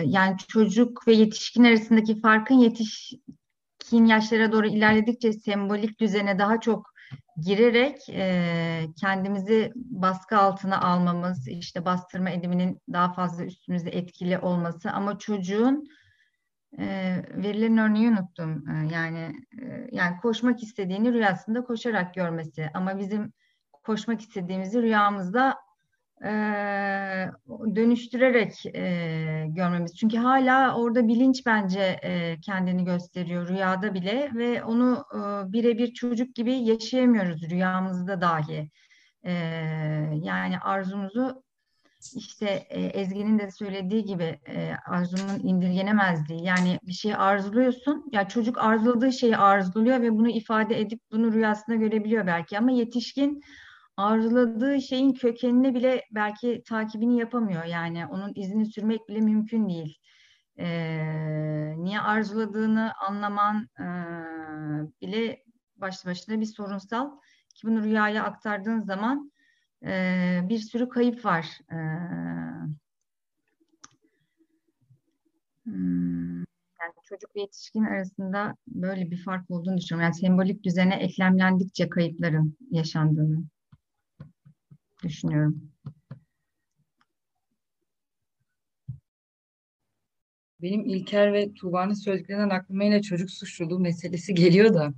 yani çocuk ve yetişkin arasındaki farkın yetişkin yaşlara doğru ilerledikçe sembolik düzene daha çok girerek e, kendimizi baskı altına almamız, işte bastırma ediminin daha fazla üstümüzde etkili olması ama çocuğun e, verilen örneği unuttum. Yani yani koşmak istediğini rüyasında koşarak görmesi ama bizim koşmak istediğimizi rüyamızda e, dönüştürerek e, görmemiz. Çünkü hala orada bilinç bence e, kendini gösteriyor rüyada bile ve onu e, birebir çocuk gibi yaşayamıyoruz rüyamızda dahi. E, yani arzumuzu işte e, Ezgi'nin de söylediği gibi e, arzunun indirgenemezliği. Yani bir şeyi arzuluyorsun. Ya çocuk arzuladığı şeyi arzuluyor ve bunu ifade edip bunu rüyasında görebiliyor belki ama yetişkin arzuladığı şeyin kökenini bile belki takibini yapamıyor. Yani onun izini sürmek bile mümkün değil. E, niye arzuladığını anlaman e, bile başlı başına bir sorunsal ki bunu rüyaya aktardığın zaman bir sürü kayıp var. E, yani çocuk ve yetişkin arasında böyle bir fark olduğunu düşünüyorum. Yani sembolik düzene eklemlendikçe kayıpların yaşandığını düşünüyorum. Benim İlker ve Tuğba'nın söylediklerinden aklıma yine çocuk suçluluğu meselesi geliyor da.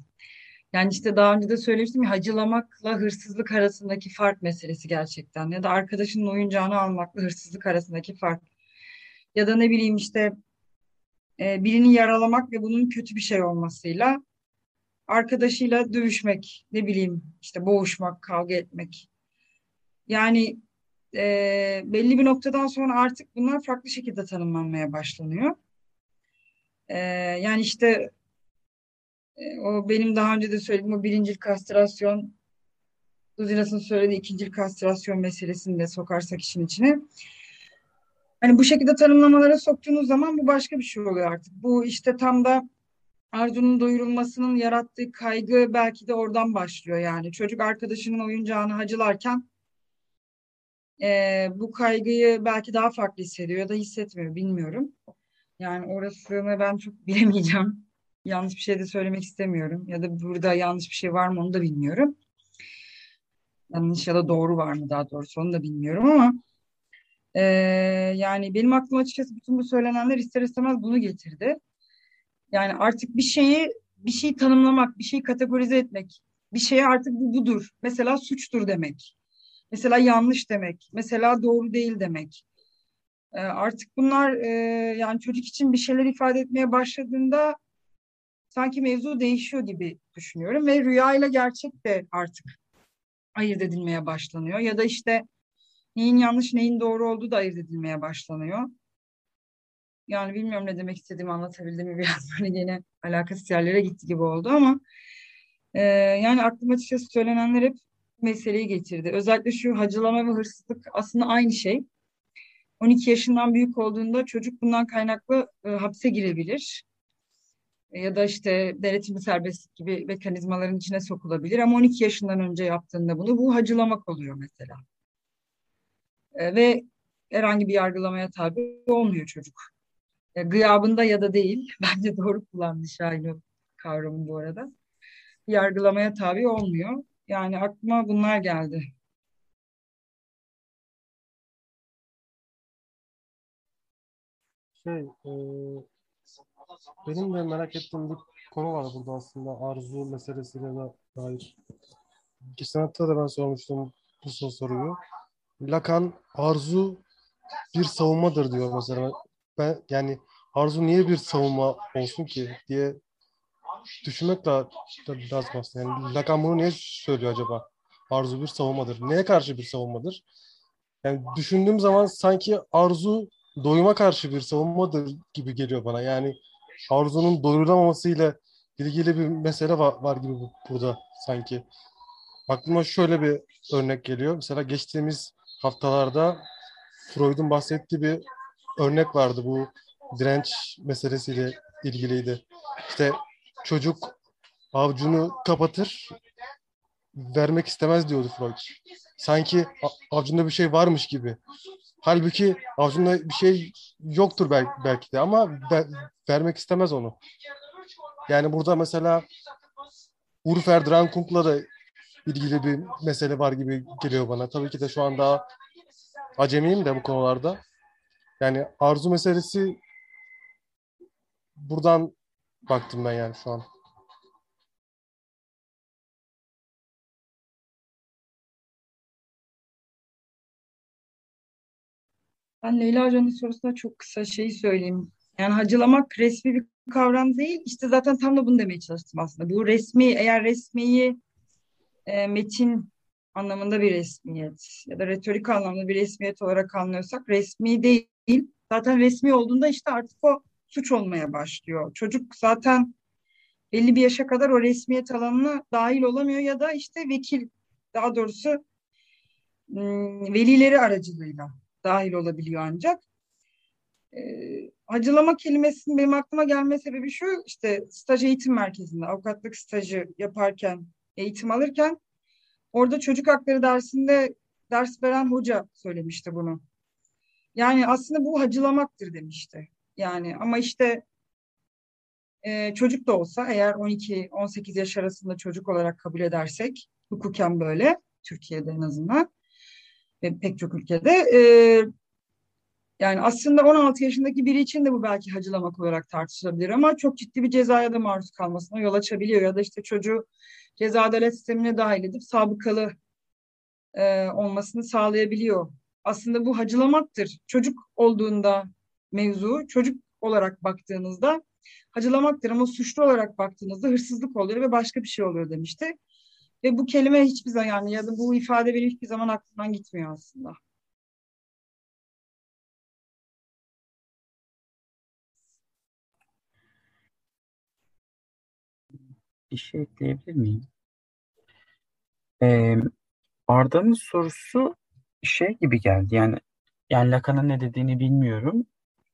Yani işte daha önce de söylemiştim ya hacılamakla hırsızlık arasındaki fark meselesi gerçekten. Ya da arkadaşının oyuncağını almakla hırsızlık arasındaki fark. Ya da ne bileyim işte e, birini yaralamak ve bunun kötü bir şey olmasıyla arkadaşıyla dövüşmek, ne bileyim işte boğuşmak, kavga etmek. Yani e, belli bir noktadan sonra artık bunlar farklı şekilde tanımlanmaya başlanıyor. E, yani işte o benim daha önce de söylediğim o birincil kastrasyon Duzinas'ın söylediği ikincil kastrasyon meselesini de sokarsak işin içine. Hani bu şekilde tanımlamalara soktuğunuz zaman bu başka bir şey oluyor artık. Bu işte tam da arzunun doyurulmasının yarattığı kaygı belki de oradan başlıyor yani. Çocuk arkadaşının oyuncağını hacılarken e, bu kaygıyı belki daha farklı hissediyor ya da hissetmiyor bilmiyorum. Yani orasını ben çok bilemeyeceğim. Yanlış bir şey de söylemek istemiyorum. Ya da burada yanlış bir şey var mı onu da bilmiyorum. Yanlış ya da doğru var mı daha doğrusu onu da bilmiyorum ama e, yani benim aklıma açıkçası bütün bu söylenenler ister istemez bunu getirdi. Yani artık bir şeyi bir şeyi tanımlamak, bir şeyi kategorize etmek, bir şeye artık bu budur. Mesela suçtur demek. Mesela yanlış demek. Mesela doğru değil demek. E, artık bunlar e, yani çocuk için bir şeyler ifade etmeye başladığında sanki mevzu değişiyor gibi düşünüyorum ve rüya ile gerçek de artık ayırt edilmeye başlanıyor ya da işte neyin yanlış neyin doğru olduğu da ayırt edilmeye başlanıyor. Yani bilmiyorum ne demek istediğimi anlatabildim mi biraz böyle yine alakasız yerlere gitti gibi oldu ama e, yani aklıma açıkçası söylenenler hep meseleyi getirdi. Özellikle şu hacılama ve hırsızlık aslında aynı şey. 12 yaşından büyük olduğunda çocuk bundan kaynaklı e, hapse girebilir. Ya da işte denetimli serbestlik gibi mekanizmaların içine sokulabilir. Ama 12 yaşından önce yaptığında bunu bu hacılamak oluyor mesela. E, ve herhangi bir yargılamaya tabi olmuyor çocuk. E, gıyabında ya da değil. Bence doğru kullandı Şahin kavramı bu arada. Yargılamaya tabi olmuyor. Yani aklıma bunlar geldi. Şey, e, benim de merak ettiğim bir konu var burada aslında arzu meselesiyle de dair. Geçen hafta da ben sormuştum bu soruyu. Lacan arzu bir savunmadır diyor mesela. Ben yani arzu niye bir savunma olsun ki diye düşünmek lazım aslında. Yani Lacan bunu niye söylüyor acaba? Arzu bir savunmadır. Neye karşı bir savunmadır? Yani düşündüğüm zaman sanki arzu doyuma karşı bir savunmadır gibi geliyor bana. Yani arzunun doyurulamamasıyla ilgili bir mesele var, var gibi burada sanki. Aklıma şöyle bir örnek geliyor. Mesela geçtiğimiz haftalarda Freud'un bahsettiği bir örnek vardı. Bu direnç meselesiyle ilgiliydi. İşte çocuk avcunu kapatır, vermek istemez diyordu Freud. Sanki avcunda bir şey varmış gibi. Halbuki avcunda bir şey yoktur belki, belki de ama ver, vermek istemez onu. Yani burada mesela Urfer Drankunk'la da ilgili bir mesele var gibi geliyor bana. Tabii ki de şu an daha acemiyim de bu konularda. Yani arzu meselesi buradan baktım ben yani şu an. Ben Leyla Hoca'nın sorusuna çok kısa şey söyleyeyim. Yani hacılamak resmi bir kavram değil. İşte zaten tam da bunu demeye çalıştım aslında. Bu resmi, eğer resmiyi e, metin anlamında bir resmiyet ya da retorik anlamda bir resmiyet olarak anlıyorsak resmi değil. Zaten resmi olduğunda işte artık o suç olmaya başlıyor. Çocuk zaten belli bir yaşa kadar o resmiyet alanına dahil olamıyor ya da işte vekil daha doğrusu velileri aracılığıyla dahil olabiliyor ancak. E, hacılama kelimesinin benim aklıma gelme sebebi şu işte staj eğitim merkezinde avukatlık stajı yaparken eğitim alırken orada çocuk hakları dersinde ders veren hoca söylemişti bunu. Yani aslında bu hacılamaktır demişti. Yani ama işte e, çocuk da olsa eğer 12-18 yaş arasında çocuk olarak kabul edersek hukuken böyle Türkiye'de en azından ve pek çok ülkede e, yani aslında 16 yaşındaki biri için de bu belki hacılamak olarak tartışılabilir ama çok ciddi bir cezaya da maruz kalmasına yol açabiliyor ya da işte çocuğu ceza adalet sistemine dahil edip sabıkalı e, olmasını sağlayabiliyor. Aslında bu hacılamaktır. Çocuk olduğunda mevzu, çocuk olarak baktığınızda hacılamaktır ama suçlu olarak baktığınızda hırsızlık oluyor ve başka bir şey oluyor demişti. Ve bu kelime hiçbir zaman yani ya da bu ifade benim hiçbir zaman aklımdan gitmiyor aslında. Bir şey ekleyebilir miyim? Ee, Arda'nın sorusu şey gibi geldi. Yani yani Lacan'ın ne dediğini bilmiyorum.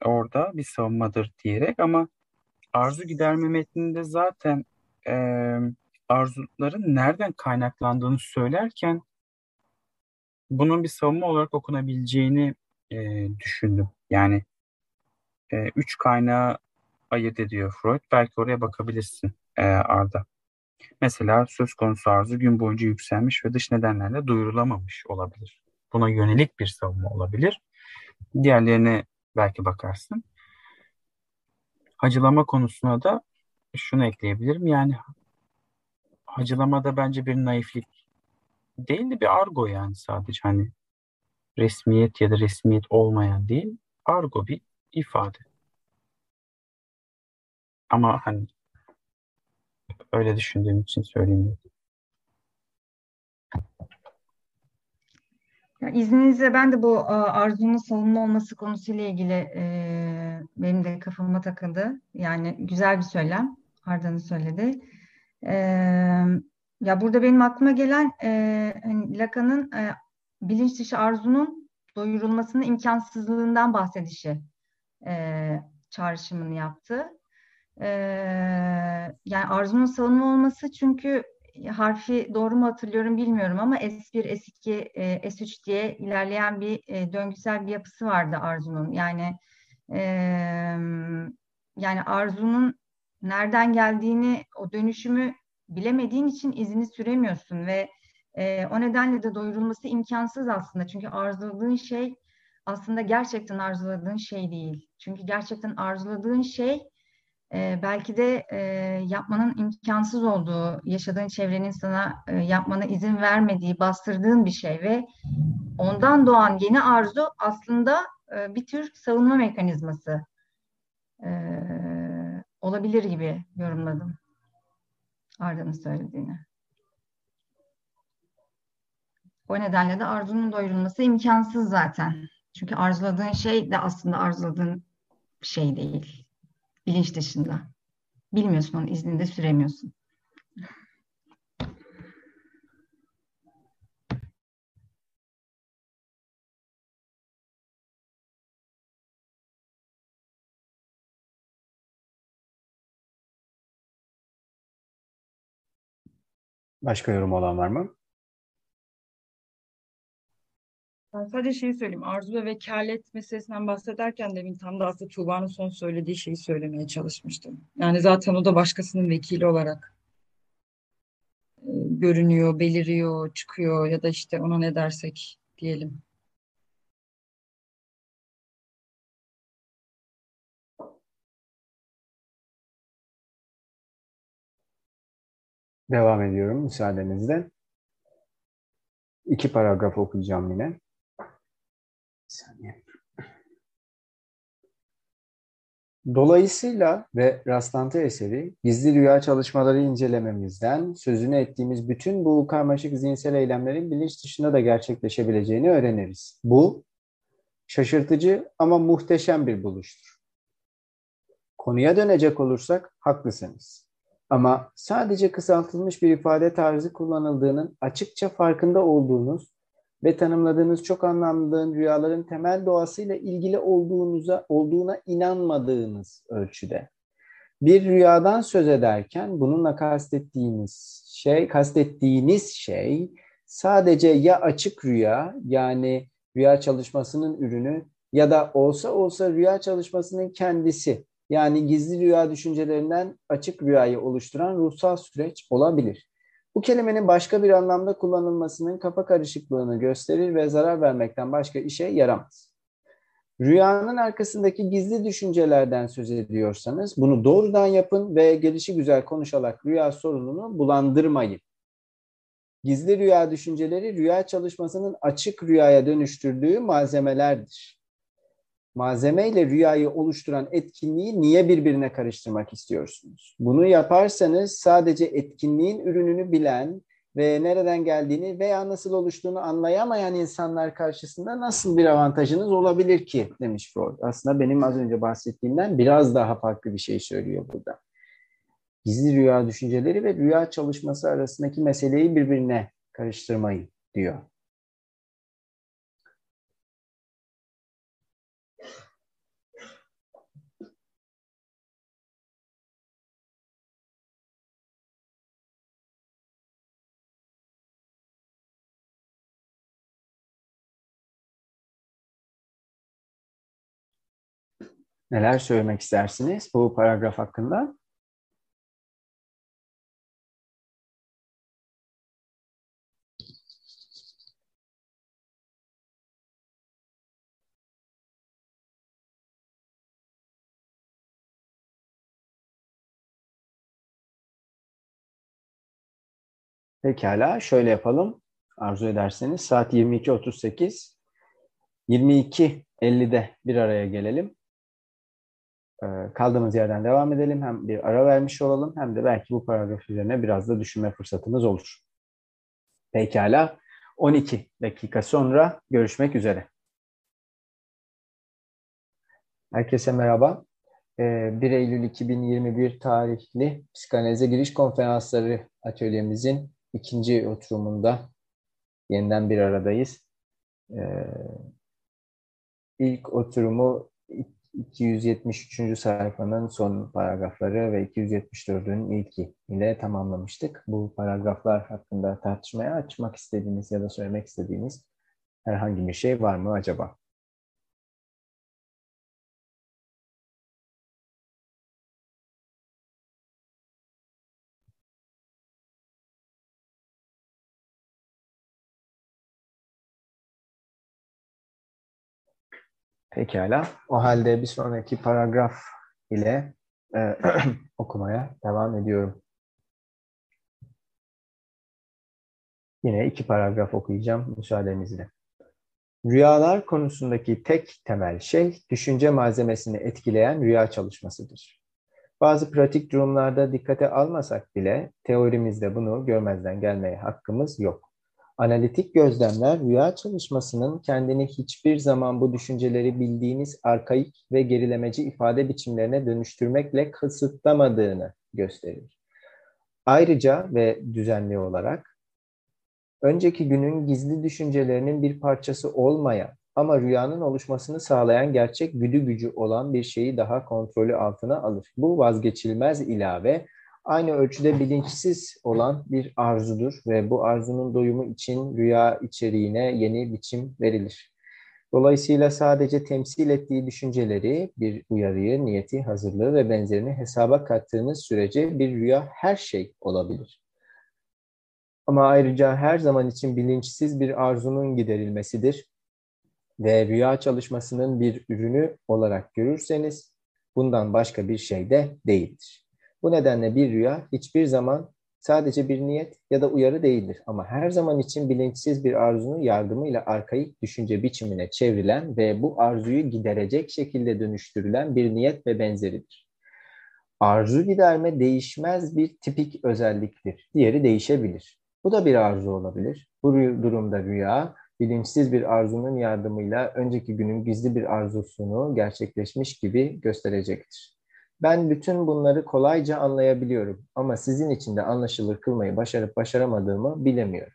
Orada bir savunmadır diyerek ama arzu giderme metninde zaten e, arzuların nereden kaynaklandığını söylerken bunun bir savunma olarak okunabileceğini e, düşündüm. Yani e, üç kaynağı ayırt ediyor Freud. Belki oraya bakabilirsin e, Arda. Mesela söz konusu arzu gün boyunca yükselmiş ve dış nedenlerle duyurulamamış olabilir. Buna yönelik bir savunma olabilir. Diğerlerine belki bakarsın. Hacılama konusuna da şunu ekleyebilirim. Yani hacılamada bence bir naiflik değil de bir argo yani sadece hani resmiyet ya da resmiyet olmayan değil. Argo bir ifade. Ama hani öyle düşündüğüm için söyleyeyim. Ya izninizle ben de bu arzunun savunma olması konusuyla ilgili e, benim de kafama takıldı. Yani güzel bir söylem. Arda'nın söyledi. E, ya burada benim aklıma gelen e, hani Lacan'ın e, bilinç dışı arzunun doyurulmasının imkansızlığından bahsedişi e, çağrışımını yaptı. E, yani arzunun savunma olması çünkü harfi doğru mu hatırlıyorum bilmiyorum ama S1, S2, e, S3 diye ilerleyen bir döngüsel bir yapısı vardı Arzu'nun. Yani e, yani Arzu'nun nereden geldiğini, o dönüşümü bilemediğin için izini süremiyorsun ve e, o nedenle de doyurulması imkansız aslında. Çünkü arzuladığın şey aslında gerçekten arzuladığın şey değil. Çünkü gerçekten arzuladığın şey e, belki de e, yapmanın imkansız olduğu, yaşadığın çevrenin sana e, yapmana izin vermediği, bastırdığın bir şey ve ondan doğan yeni arzu aslında e, bir tür savunma mekanizması e, olabilir gibi yorumladım Arda'nın söylediğini. O nedenle de arzunun doyurulması imkansız zaten. Çünkü arzuladığın şey de aslında arzuladığın şey değil bilinç dışında. Bilmiyorsun onun iznini de süremiyorsun. Başka yorum olan var mı? Ben sadece şeyi söyleyeyim. Arzu ve vekalet meselesinden bahsederken demin tam da aslında Tuğba'nın son söylediği şeyi söylemeye çalışmıştım. Yani zaten o da başkasının vekili olarak e, görünüyor, beliriyor, çıkıyor ya da işte ona ne dersek diyelim. Devam ediyorum müsaadenizle. İki paragraf okuyacağım yine saniye. Dolayısıyla ve rastlantı eseri gizli rüya çalışmaları incelememizden sözünü ettiğimiz bütün bu karmaşık zihinsel eylemlerin bilinç dışında da gerçekleşebileceğini öğreniriz. Bu şaşırtıcı ama muhteşem bir buluştur. Konuya dönecek olursak haklısınız. Ama sadece kısaltılmış bir ifade tarzı kullanıldığının açıkça farkında olduğunuz ve tanımladığınız çok anlamlı rüyaların temel doğasıyla ilgili olduğunuza olduğuna inanmadığınız ölçüde. Bir rüyadan söz ederken bununla kastettiğiniz şey, kastettiğiniz şey sadece ya açık rüya yani rüya çalışmasının ürünü ya da olsa olsa rüya çalışmasının kendisi yani gizli rüya düşüncelerinden açık rüyayı oluşturan ruhsal süreç olabilir. Bu kelimenin başka bir anlamda kullanılmasının kafa karışıklığını gösterir ve zarar vermekten başka işe yaramaz. Rüyanın arkasındaki gizli düşüncelerden söz ediyorsanız bunu doğrudan yapın ve gelişi güzel konuşarak rüya sorununu bulandırmayın. Gizli rüya düşünceleri rüya çalışmasının açık rüyaya dönüştürdüğü malzemelerdir malzeme ile rüyayı oluşturan etkinliği niye birbirine karıştırmak istiyorsunuz? Bunu yaparsanız sadece etkinliğin ürününü bilen ve nereden geldiğini veya nasıl oluştuğunu anlayamayan insanlar karşısında nasıl bir avantajınız olabilir ki demiş Freud. Aslında benim az önce bahsettiğimden biraz daha farklı bir şey söylüyor burada. Gizli rüya düşünceleri ve rüya çalışması arasındaki meseleyi birbirine karıştırmayın diyor. Neler söylemek istersiniz bu paragraf hakkında? Pekala şöyle yapalım. Arzu ederseniz saat 22.38. 22.50'de bir araya gelelim. Ee, kaldığımız yerden devam edelim. Hem bir ara vermiş olalım hem de belki bu paragraf üzerine biraz da düşünme fırsatımız olur. Pekala. 12 dakika sonra görüşmek üzere. Herkese merhaba. 1 ee, Eylül 2021 tarihli psikanalize giriş konferansları atölyemizin ikinci oturumunda yeniden bir aradayız. Ee, ilk oturumu 273. sayfanın son paragrafları ve 274'ün ilki ile tamamlamıştık. Bu paragraflar hakkında tartışmaya açmak istediğiniz ya da söylemek istediğiniz herhangi bir şey var mı acaba? Pekala. O halde bir sonraki paragraf ile e, okumaya devam ediyorum. Yine iki paragraf okuyacağım müsaadenizle. Rüyalar konusundaki tek temel şey düşünce malzemesini etkileyen rüya çalışmasıdır. Bazı pratik durumlarda dikkate almasak bile teorimizde bunu görmezden gelmeye hakkımız yok. Analitik gözlemler rüya çalışmasının kendini hiçbir zaman bu düşünceleri bildiğiniz arkaik ve gerilemeci ifade biçimlerine dönüştürmekle kısıtlamadığını gösterir. Ayrıca ve düzenli olarak önceki günün gizli düşüncelerinin bir parçası olmayan ama rüyanın oluşmasını sağlayan gerçek güdü gücü olan bir şeyi daha kontrolü altına alır. Bu vazgeçilmez ilave aynı ölçüde bilinçsiz olan bir arzudur ve bu arzunun doyumu için rüya içeriğine yeni biçim verilir. Dolayısıyla sadece temsil ettiği düşünceleri, bir uyarıyı, niyeti, hazırlığı ve benzerini hesaba kattığınız sürece bir rüya her şey olabilir. Ama ayrıca her zaman için bilinçsiz bir arzunun giderilmesidir ve rüya çalışmasının bir ürünü olarak görürseniz bundan başka bir şey de değildir. Bu nedenle bir rüya hiçbir zaman sadece bir niyet ya da uyarı değildir ama her zaman için bilinçsiz bir arzunun yardımıyla arkaik düşünce biçimine çevrilen ve bu arzuyu giderecek şekilde dönüştürülen bir niyet ve benzeridir. Arzu giderme değişmez bir tipik özelliktir. Diğeri değişebilir. Bu da bir arzu olabilir. Bu durumda rüya bilinçsiz bir arzunun yardımıyla önceki günün gizli bir arzusunu gerçekleşmiş gibi gösterecektir. Ben bütün bunları kolayca anlayabiliyorum ama sizin için de anlaşılır kılmayı başarıp başaramadığımı bilemiyorum.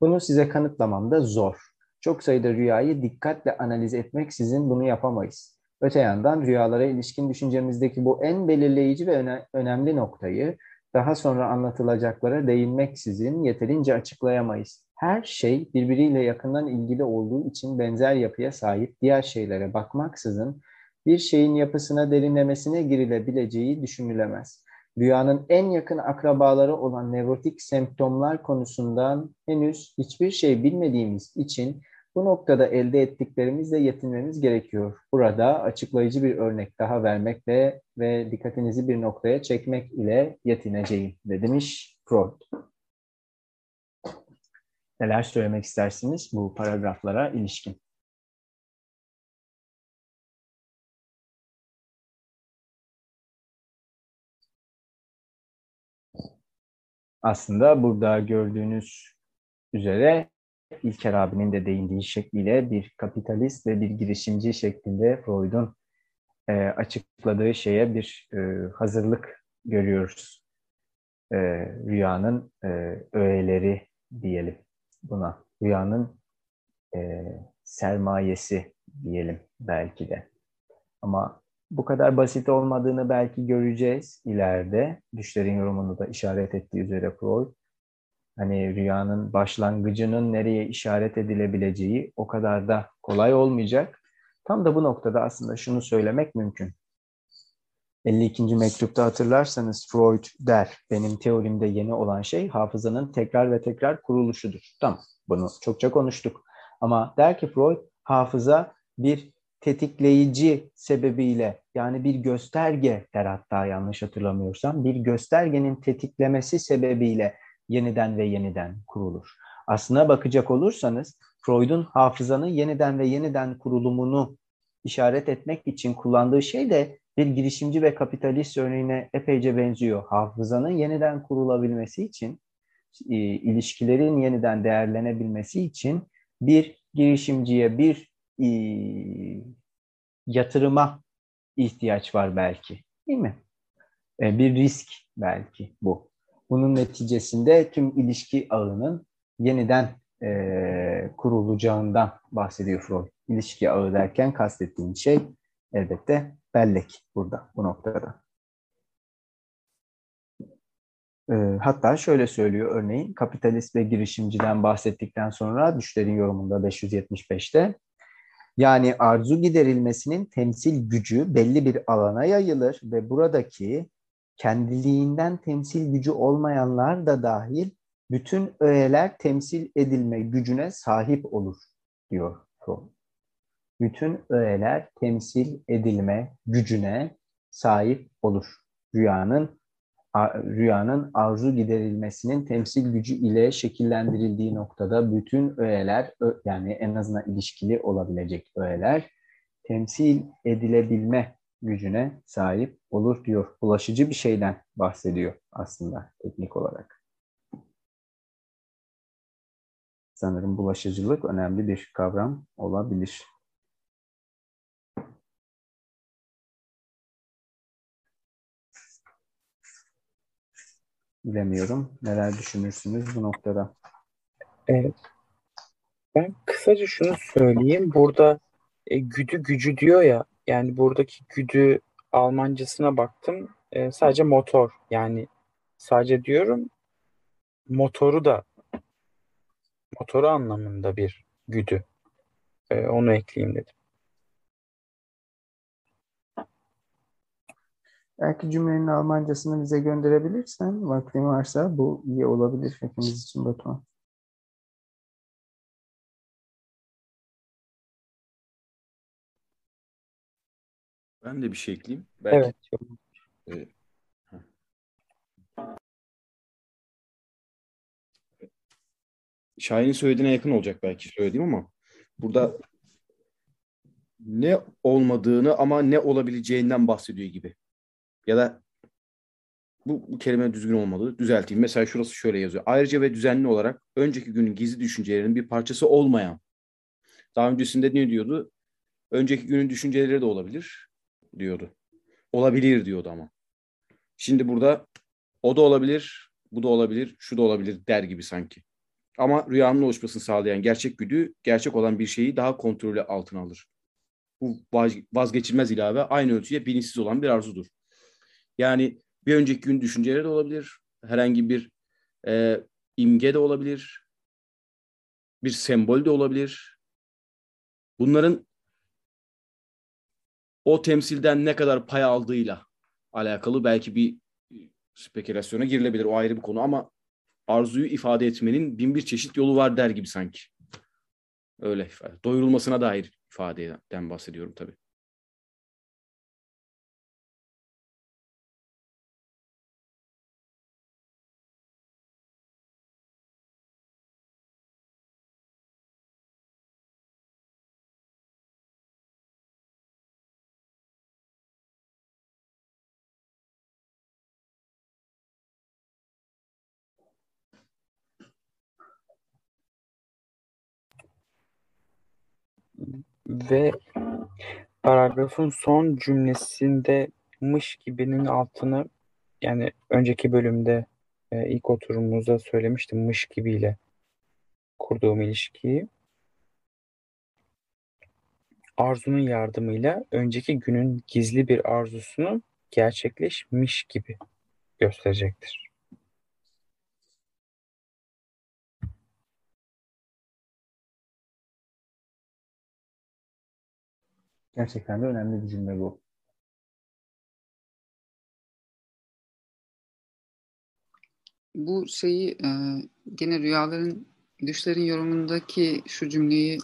Bunu size kanıtlamam da zor. Çok sayıda rüyayı dikkatle analiz etmek sizin bunu yapamayız. Öte yandan rüyalara ilişkin düşüncemizdeki bu en belirleyici ve öne önemli noktayı daha sonra anlatılacaklara değinmeksizin yeterince açıklayamayız. Her şey birbiriyle yakından ilgili olduğu için benzer yapıya sahip diğer şeylere bakmaksızın bir şeyin yapısına derinlemesine girilebileceği düşünülemez. Rüyanın en yakın akrabaları olan nevrotik semptomlar konusundan henüz hiçbir şey bilmediğimiz için bu noktada elde ettiklerimizle yetinmemiz gerekiyor. Burada açıklayıcı bir örnek daha vermekle ve dikkatinizi bir noktaya çekmek ile yetineceğim de demiş Freud. Neler söylemek istersiniz bu paragraflara ilişkin? Aslında burada gördüğünüz üzere İlker abinin de değindiği şekliyle bir kapitalist ve bir girişimci şeklinde Freud'un e, açıkladığı şeye bir e, hazırlık görüyoruz. E, rüyanın e, öğeleri diyelim buna. Rüyanın e, sermayesi diyelim belki de. Ama bu kadar basit olmadığını belki göreceğiz ileride. Düşlerin yorumunu da işaret ettiği üzere Freud. Hani rüyanın başlangıcının nereye işaret edilebileceği o kadar da kolay olmayacak. Tam da bu noktada aslında şunu söylemek mümkün. 52. mektupta hatırlarsanız Freud der, benim teorimde yeni olan şey hafızanın tekrar ve tekrar kuruluşudur. Tamam, bunu çokça konuştuk. Ama der ki Freud, hafıza bir tetikleyici sebebiyle yani bir gösterge hatta yanlış hatırlamıyorsam bir göstergenin tetiklemesi sebebiyle yeniden ve yeniden kurulur. Aslına bakacak olursanız Freud'un hafızanın yeniden ve yeniden kurulumunu işaret etmek için kullandığı şey de bir girişimci ve kapitalist örneğine epeyce benziyor. Hafızanın yeniden kurulabilmesi için, e, ilişkilerin yeniden değerlenebilmesi için bir girişimciye, bir e, yatırıma ihtiyaç var belki. Değil mi? E, bir risk belki bu. Bunun neticesinde tüm ilişki ağının yeniden e, kurulacağından bahsediyor Freud. İlişki ağı derken kastettiğim şey elbette bellek burada, bu noktada. E, hatta şöyle söylüyor örneğin kapitalist ve girişimciden bahsettikten sonra düşlerin yorumunda 575'te yani arzu giderilmesinin temsil gücü belli bir alana yayılır ve buradaki kendiliğinden temsil gücü olmayanlar da dahil bütün öğeler temsil edilme gücüne sahip olur diyor Freud. Bütün öğeler temsil edilme gücüne sahip olur. Rüyanın rüyanın arzu giderilmesinin temsil gücü ile şekillendirildiği noktada bütün öğeler yani en azından ilişkili olabilecek öğeler temsil edilebilme gücüne sahip olur diyor. Ulaşıcı bir şeyden bahsediyor aslında teknik olarak. Sanırım bulaşıcılık önemli bir kavram olabilir. Bilemiyorum. Neler düşünürsünüz bu noktada? Evet. Ben kısaca şunu söyleyeyim. Burada e, güdü gücü diyor ya. Yani buradaki güdü Almancasına baktım. E, sadece motor. Yani sadece diyorum motoru da motoru anlamında bir güdü. E, onu ekleyeyim dedim. Belki cümlenin Almancasını bize gönderebilirsen, vaktin varsa bu iyi olabilir hepimiz için Batuhan. Ben de bir şey ekleyeyim. Belki. Evet. Ee, Şahin'in söylediğine yakın olacak belki söylediğim ama burada ne olmadığını ama ne olabileceğinden bahsediyor gibi. Ya da bu, bu kelime düzgün olmalı. Düzelteyim. Mesela şurası şöyle yazıyor. Ayrıca ve düzenli olarak önceki günün gizli düşüncelerinin bir parçası olmayan. Daha öncesinde ne diyordu? Önceki günün düşünceleri de olabilir diyordu. Olabilir diyordu ama. Şimdi burada o da olabilir, bu da olabilir, şu da olabilir der gibi sanki. Ama rüyanın oluşmasını sağlayan gerçek güdü, gerçek olan bir şeyi daha kontrolü altına alır. Bu vazgeçilmez ilave aynı ölçüye bilinçsiz olan bir arzudur. Yani bir önceki gün düşünceleri de olabilir, herhangi bir e, imge de olabilir, bir sembol de olabilir. Bunların o temsilden ne kadar pay aldığıyla alakalı belki bir spekülasyona girilebilir. O ayrı bir konu ama arzuyu ifade etmenin bin bir çeşit yolu var der gibi sanki. Öyle ifade. Doyurulmasına dair ifadeden bahsediyorum tabii. Ve paragrafın son cümlesinde mış gibinin altını yani önceki bölümde e, ilk oturumumuzda söylemiştim mış gibiyle kurduğum ilişkiyi arzunun yardımıyla önceki günün gizli bir arzusunu gerçekleşmiş gibi gösterecektir. Gerçekten de önemli bir cümle bu. Bu şeyi e, gene rüyaların, düşlerin yorumundaki şu cümleyi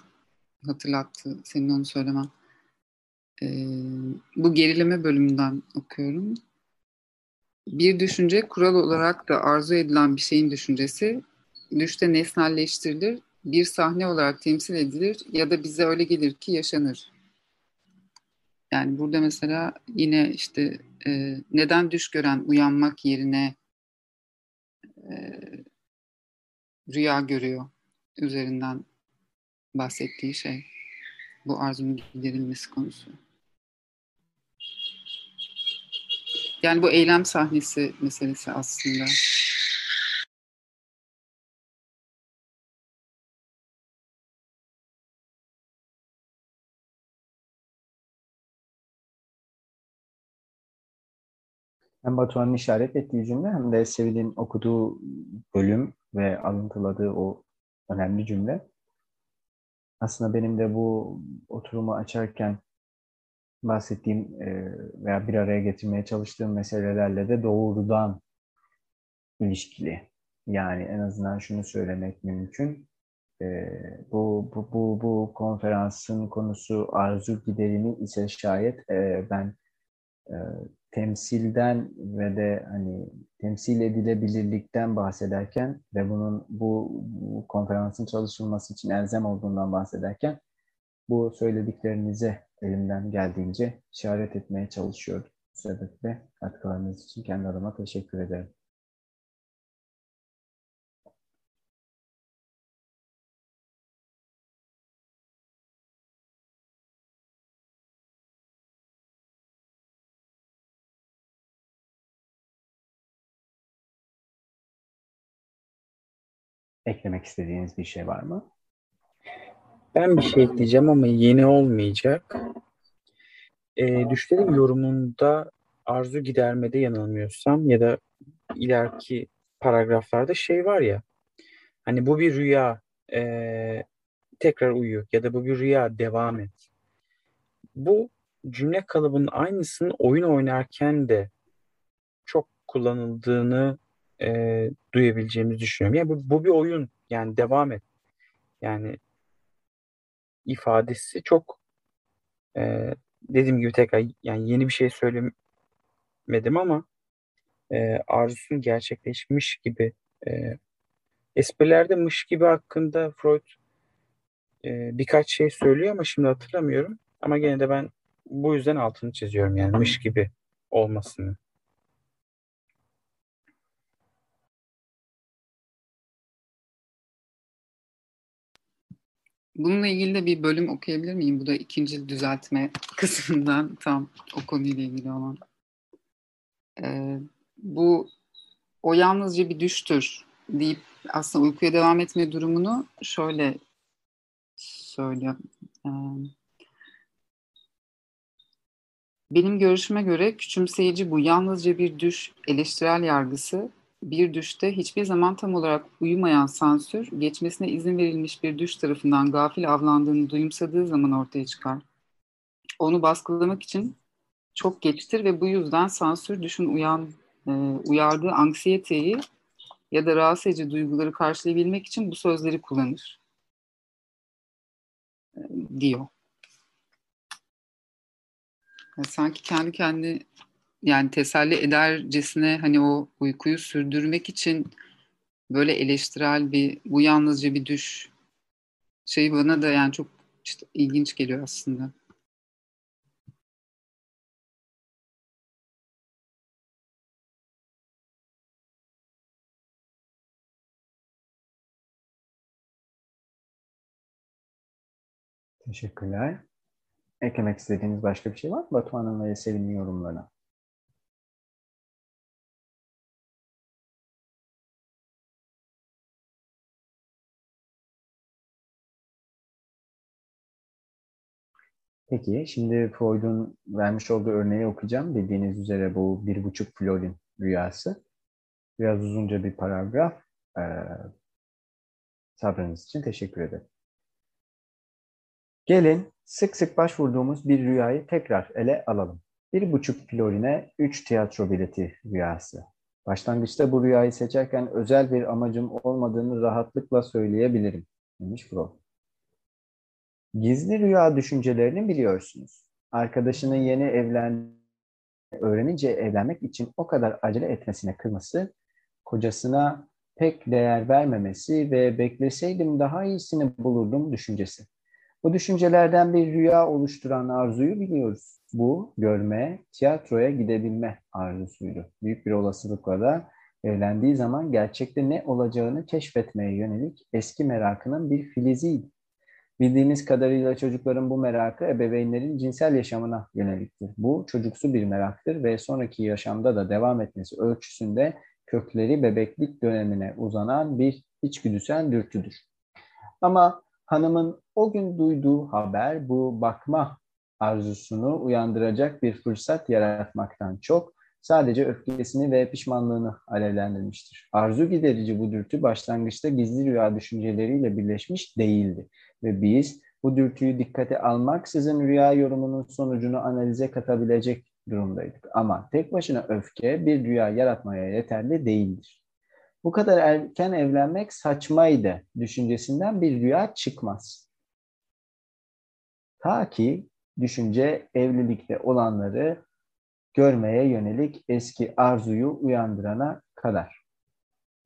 hatırlattı senin onu söylemen. E, bu gerileme bölümünden okuyorum. Bir düşünce kural olarak da arzu edilen bir şeyin düşüncesi düşte nesnelleştirilir, bir sahne olarak temsil edilir ya da bize öyle gelir ki yaşanır. Yani burada mesela yine işte e, neden düş gören uyanmak yerine e, rüya görüyor üzerinden bahsettiği şey. Bu arzunun giderilmesi konusu. Yani bu eylem sahnesi meselesi aslında. Hem Batuhan'ın işaret ettiği cümle hem de Sevil'in okuduğu bölüm ve alıntıladığı o önemli cümle. Aslında benim de bu oturumu açarken bahsettiğim e, veya bir araya getirmeye çalıştığım meselelerle de doğrudan ilişkili. Yani en azından şunu söylemek mümkün. E, bu, bu, bu, bu konferansın konusu arzu giderini ise şayet e, ben temsilden ve de hani temsil edilebilirlikten bahsederken ve bunun bu, bu konferansın çalışılması için elzem olduğundan bahsederken bu söylediklerinize elimden geldiğince işaret etmeye çalışıyorum. Bu sebeple katkılarınız için kendi adıma teşekkür ederim. Eklemek istediğiniz bir şey var mı? Ben bir şey ekleyeceğim ama yeni olmayacak. E, düşlerin yorumunda arzu gidermede yanılmıyorsam ya da ileriki paragraflarda şey var ya hani bu bir rüya e, tekrar uyu ya da bu bir rüya devam et. Bu cümle kalıbının aynısının oyun oynarken de çok kullanıldığını e, duyabileceğimizi düşünüyorum. Yani bu, bu bir oyun yani devam et. Yani ifadesi çok e, dediğim gibi tekrar yani yeni bir şey söylemedim ama e, arzusun gerçekleşmiş gibi e, esprilerde mış gibi hakkında Freud e, birkaç şey söylüyor ama şimdi hatırlamıyorum. Ama gene de ben bu yüzden altını çiziyorum yani mış gibi olmasını. Bununla ilgili de bir bölüm okuyabilir miyim? Bu da ikinci düzeltme kısmından tam o konuyla ilgili olan. Ee, bu o yalnızca bir düştür deyip aslında uykuya devam etme durumunu şöyle söylüyor. Ee, benim görüşüme göre küçümseyici bu yalnızca bir düş eleştirel yargısı bir düşte hiçbir zaman tam olarak uyumayan sansür, geçmesine izin verilmiş bir düş tarafından gafil avlandığını duyumsadığı zaman ortaya çıkar. Onu baskılamak için çok geçtir ve bu yüzden sansür düşün uyan, e, uyardığı anksiyeteyi ya da rahatsız edici duyguları karşılayabilmek için bu sözleri kullanır e, diyor. Yani sanki kendi kendi yani teselli edercesine hani o uykuyu sürdürmek için böyle eleştirel bir bu yalnızca bir düş şey bana da yani çok işte ilginç geliyor aslında. Teşekkürler. Eklemek istediğiniz başka bir şey var mı Batuhan'ın ve Selim'in yorumlarına? Peki, şimdi Freud'un vermiş olduğu örneği okuyacağım. Bildiğiniz üzere bu bir buçuk florin rüyası. Biraz uzunca bir paragraf. Ee, sabrınız için teşekkür ederim. Gelin Sık sık başvurduğumuz bir rüyayı tekrar ele alalım. Bir buçuk florine üç tiyatro bileti rüyası. Başlangıçta bu rüyayı seçerken özel bir amacım olmadığını rahatlıkla söyleyebilirim, demiş Freud. Gizli rüya düşüncelerini biliyorsunuz. Arkadaşının yeni evlen öğrenince evlenmek için o kadar acele etmesine kızması, kocasına pek değer vermemesi ve bekleseydim daha iyisini bulurdum düşüncesi. Bu düşüncelerden bir rüya oluşturan arzuyu biliyoruz. Bu görme, tiyatroya gidebilme arzusuydu. Büyük bir olasılıkla da evlendiği zaman gerçekte ne olacağını keşfetmeye yönelik eski merakının bir filiziydi. Bildiğimiz kadarıyla çocukların bu merakı ebeveynlerin cinsel yaşamına yöneliktir. Bu çocuksu bir meraktır ve sonraki yaşamda da devam etmesi ölçüsünde kökleri bebeklik dönemine uzanan bir içgüdüsel dürtüdür. Ama hanımın o gün duyduğu haber bu bakma arzusunu uyandıracak bir fırsat yaratmaktan çok sadece öfkesini ve pişmanlığını alevlendirmiştir. Arzu giderici bu dürtü başlangıçta gizli rüya düşünceleriyle birleşmiş değildi ve biz bu dürtüyü dikkate almaksızın rüya yorumunun sonucunu analize katabilecek durumdaydık. Ama tek başına öfke bir rüya yaratmaya yeterli değildir. Bu kadar erken evlenmek saçmaydı düşüncesinden bir rüya çıkmaz. Ta ki düşünce evlilikte olanları görmeye yönelik eski arzuyu uyandırana kadar.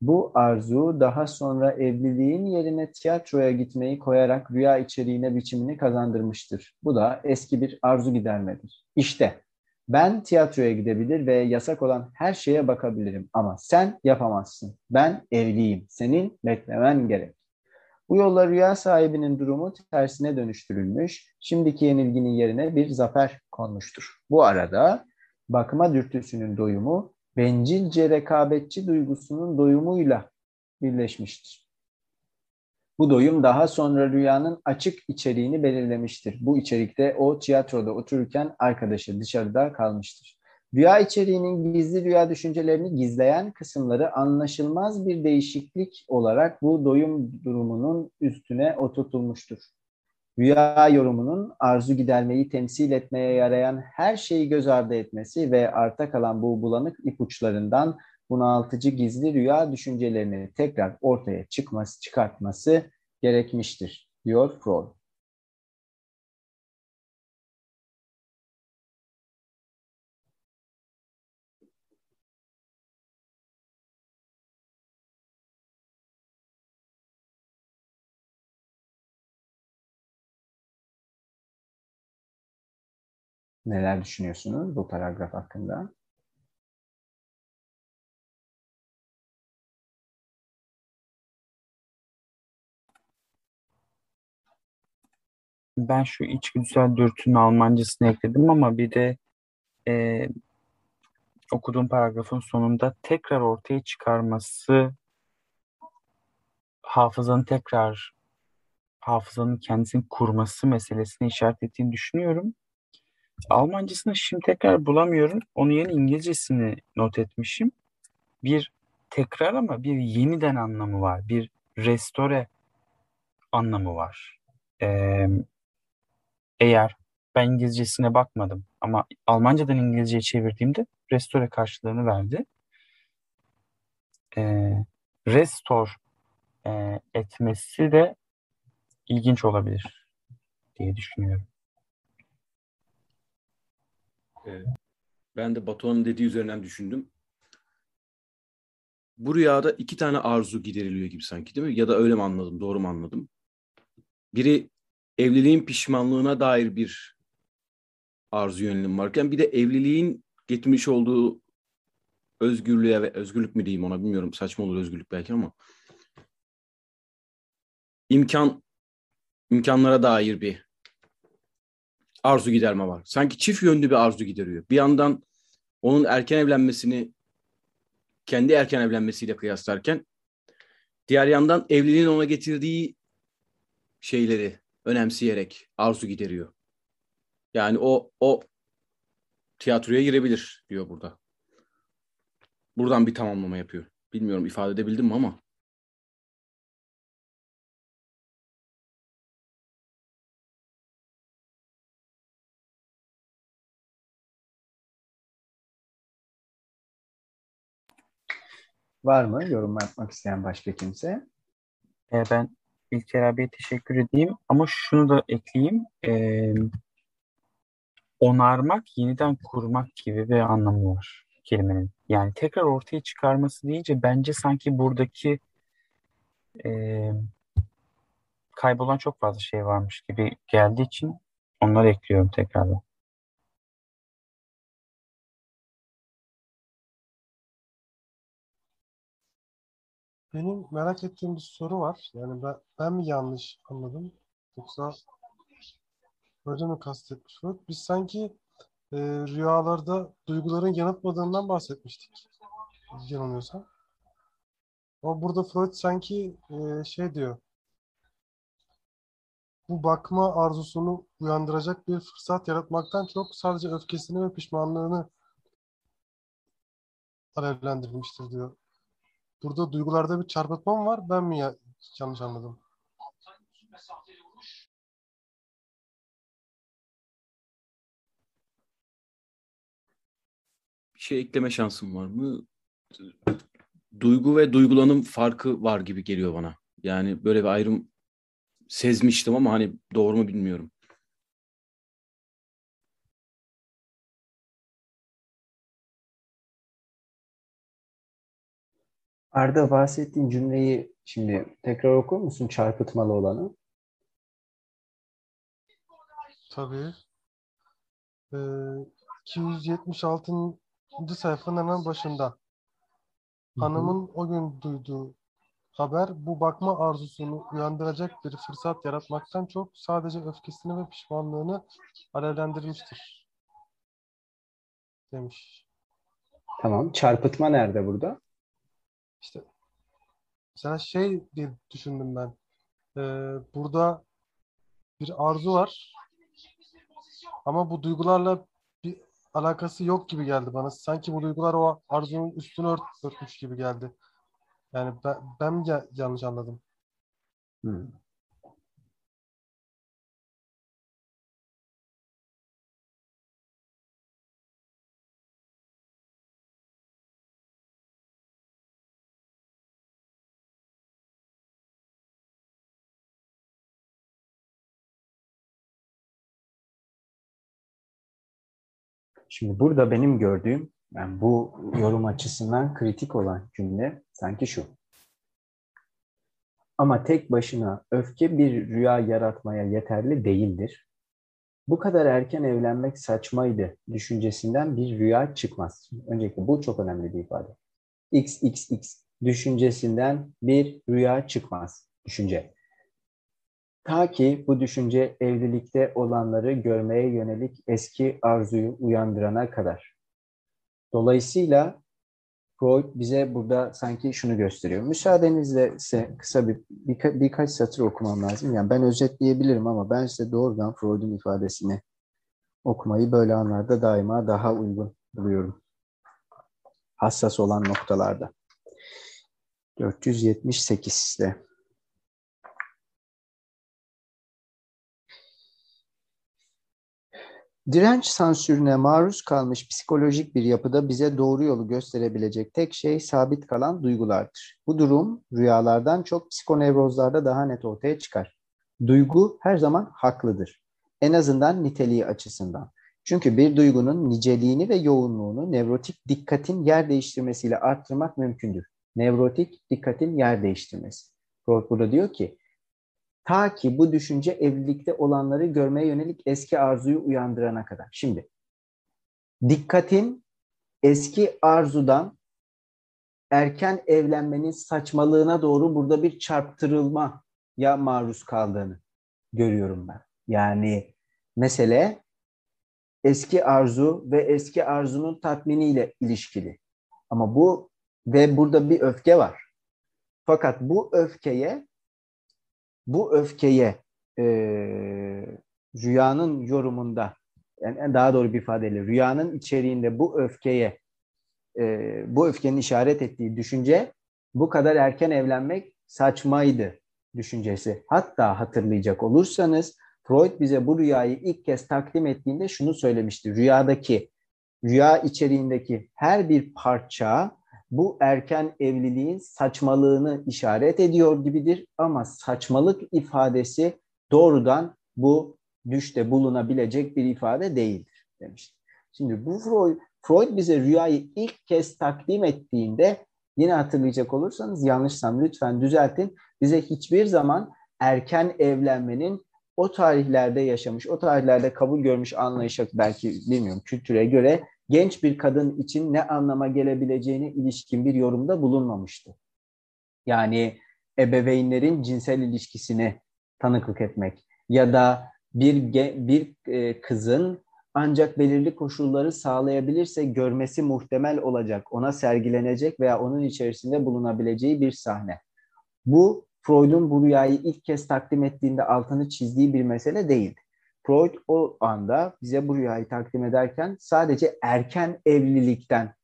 Bu arzu daha sonra evliliğin yerine tiyatroya gitmeyi koyarak rüya içeriğine biçimini kazandırmıştır. Bu da eski bir arzu gidermedir. İşte ben tiyatroya gidebilir ve yasak olan her şeye bakabilirim ama sen yapamazsın. Ben evliyim. Senin beklemen gerek. Bu yolla rüya sahibinin durumu tersine dönüştürülmüş, şimdiki yenilginin yerine bir zafer konmuştur. Bu arada bakma dürtüsünün doyumu bencilce rekabetçi duygusunun doyumuyla birleşmiştir. Bu doyum daha sonra rüyanın açık içeriğini belirlemiştir. Bu içerikte o tiyatroda otururken arkadaşı dışarıda kalmıştır. Rüya içeriğinin gizli rüya düşüncelerini gizleyen kısımları anlaşılmaz bir değişiklik olarak bu doyum durumunun üstüne oturtulmuştur. Rüya yorumunun arzu gidermeyi temsil etmeye yarayan her şeyi göz ardı etmesi ve arta kalan bu bulanık ipuçlarından bunaltıcı gizli rüya düşüncelerini tekrar ortaya çıkması, çıkartması gerekmiştir, diyor Freud. Neler düşünüyorsunuz bu paragraf hakkında? Ben şu içgüdüsel dürtünün Almancasını ekledim ama bir de e, okuduğum paragrafın sonunda tekrar ortaya çıkarması hafızanın tekrar hafızanın kendisini kurması meselesine işaret ettiğini düşünüyorum. Almancasını şimdi tekrar bulamıyorum. Onun yerine İngilizcesini not etmişim. Bir tekrar ama bir yeniden anlamı var. Bir restore anlamı var. Ee, eğer ben İngilizcesine bakmadım ama Almancadan İngilizceye çevirdiğimde restore karşılığını verdi. Ee, restore e, etmesi de ilginç olabilir diye düşünüyorum. Ben de Batuhan'ın dediği üzerinden düşündüm. Bu rüyada iki tane arzu gideriliyor gibi sanki değil mi? Ya da öyle mi anladım? Doğru mu anladım? Biri evliliğin pişmanlığına dair bir arzu yönelim varken bir de evliliğin getirmiş olduğu özgürlüğe ve özgürlük mü diyeyim ona bilmiyorum. Saçma olur özgürlük belki ama imkan imkanlara dair bir arzu giderme var. Sanki çift yönlü bir arzu gideriyor. Bir yandan onun erken evlenmesini kendi erken evlenmesiyle kıyaslarken diğer yandan evliliğin ona getirdiği şeyleri önemseyerek arzu gideriyor. Yani o o tiyatroya girebilir diyor burada. Buradan bir tamamlama yapıyor. Bilmiyorum ifade edebildim mi ama. Var mı yorum yapmak isteyen başka kimse? E, ben İlker abiye teşekkür edeyim ama şunu da ekleyeyim. E, onarmak, yeniden kurmak gibi bir anlamı var kelimenin. Yani tekrar ortaya çıkarması deyince bence sanki buradaki e, kaybolan çok fazla şey varmış gibi geldiği için onları ekliyorum tekrardan. Benim merak ettiğim bir soru var. Yani ben, ben mi yanlış anladım? Yoksa öyle mi kastetmiş Freud? Biz sanki e, rüyalarda duyguların yanıtmadığından bahsetmiştik. Yanılmıyorsam. Ama burada Freud sanki e, şey diyor. Bu bakma arzusunu uyandıracak bir fırsat yaratmaktan çok sadece öfkesini ve pişmanlığını alevlendirmiştir diyor. Burada duygularda bir çarpıtma mı var? Ben mi ya- yanlış anladım? Bir şey ekleme şansım var mı? Duygu ve duygulanım farkı var gibi geliyor bana. Yani böyle bir ayrım sezmiştim ama hani doğru mu bilmiyorum. Arda bahsettiğin cümleyi şimdi tekrar okur musun çarpıtmalı olanı? Tabii. Ee, 276. sayfanın hemen başında. Hanımın o gün duyduğu haber bu bakma arzusunu uyandıracak bir fırsat yaratmaktan çok sadece öfkesini ve pişmanlığını alevlendirmiştir. Demiş. Tamam. Çarpıtma nerede burada? İşte mesela şey diye düşündüm ben. Ee, burada bir arzu var ama bu duygularla bir alakası yok gibi geldi bana. Sanki bu duygular o arzunun üstünü ört, örtmüş gibi geldi. Yani ben, ben mi ya- yanlış anladım? Hmm. Şimdi burada benim gördüğüm, yani bu yorum açısından kritik olan cümle sanki şu. Ama tek başına öfke bir rüya yaratmaya yeterli değildir. Bu kadar erken evlenmek saçmaydı düşüncesinden bir rüya çıkmaz. Öncelikle bu çok önemli bir ifade. XXX düşüncesinden bir rüya çıkmaz düşünce. Ta ki bu düşünce evlilikte olanları görmeye yönelik eski arzuyu uyandırana kadar. Dolayısıyla Freud bize burada sanki şunu gösteriyor. Müsaadenizle size kısa bir birka, birkaç satır okumam lazım. Yani ben özetleyebilirim ama ben size doğrudan Freud'un ifadesini okumayı böyle anlarda daima daha uygun buluyorum. Hassas olan noktalarda. 478'de. Direnç sansürüne maruz kalmış psikolojik bir yapıda bize doğru yolu gösterebilecek tek şey sabit kalan duygulardır. Bu durum rüyalardan çok psikonevrozlarda daha net ortaya çıkar. Duygu her zaman haklıdır. En azından niteliği açısından. Çünkü bir duygunun niceliğini ve yoğunluğunu nevrotik dikkatin yer değiştirmesiyle arttırmak mümkündür. Nevrotik dikkatin yer değiştirmesi. Freud burada diyor ki, Ta ki bu düşünce evlilikte olanları görmeye yönelik eski arzuyu uyandırana kadar. Şimdi dikkatin eski arzudan erken evlenmenin saçmalığına doğru burada bir çarptırılma ya maruz kaldığını görüyorum ben. Yani mesele eski arzu ve eski arzunun tatminiyle ilişkili. Ama bu ve burada bir öfke var. Fakat bu öfkeye bu öfkeye e, rüyanın yorumunda yani daha doğru bir ifadeyle rüyanın içeriğinde bu öfkeye e, bu öfkenin işaret ettiği düşünce bu kadar erken evlenmek saçmaydı düşüncesi. Hatta hatırlayacak olursanız Freud bize bu rüyayı ilk kez takdim ettiğinde şunu söylemişti. Rüyadaki, rüya içeriğindeki her bir parça bu erken evliliğin saçmalığını işaret ediyor gibidir ama saçmalık ifadesi doğrudan bu düşte bulunabilecek bir ifade değildir demiştir. Şimdi bu Freud, Freud bize rüyayı ilk kez takdim ettiğinde yine hatırlayacak olursanız yanlışsam lütfen düzeltin. Bize hiçbir zaman erken evlenmenin o tarihlerde yaşamış, o tarihlerde kabul görmüş anlayışa belki bilmiyorum kültüre göre genç bir kadın için ne anlama gelebileceğine ilişkin bir yorumda bulunmamıştı. Yani ebeveynlerin cinsel ilişkisini tanıklık etmek ya da bir bir e, kızın ancak belirli koşulları sağlayabilirse görmesi muhtemel olacak, ona sergilenecek veya onun içerisinde bulunabileceği bir sahne. Bu Freud'un bu rüyayı ilk kez takdim ettiğinde altını çizdiği bir mesele değildi. Freud o anda bize bu rüyayı takdim ederken sadece erken evlilikten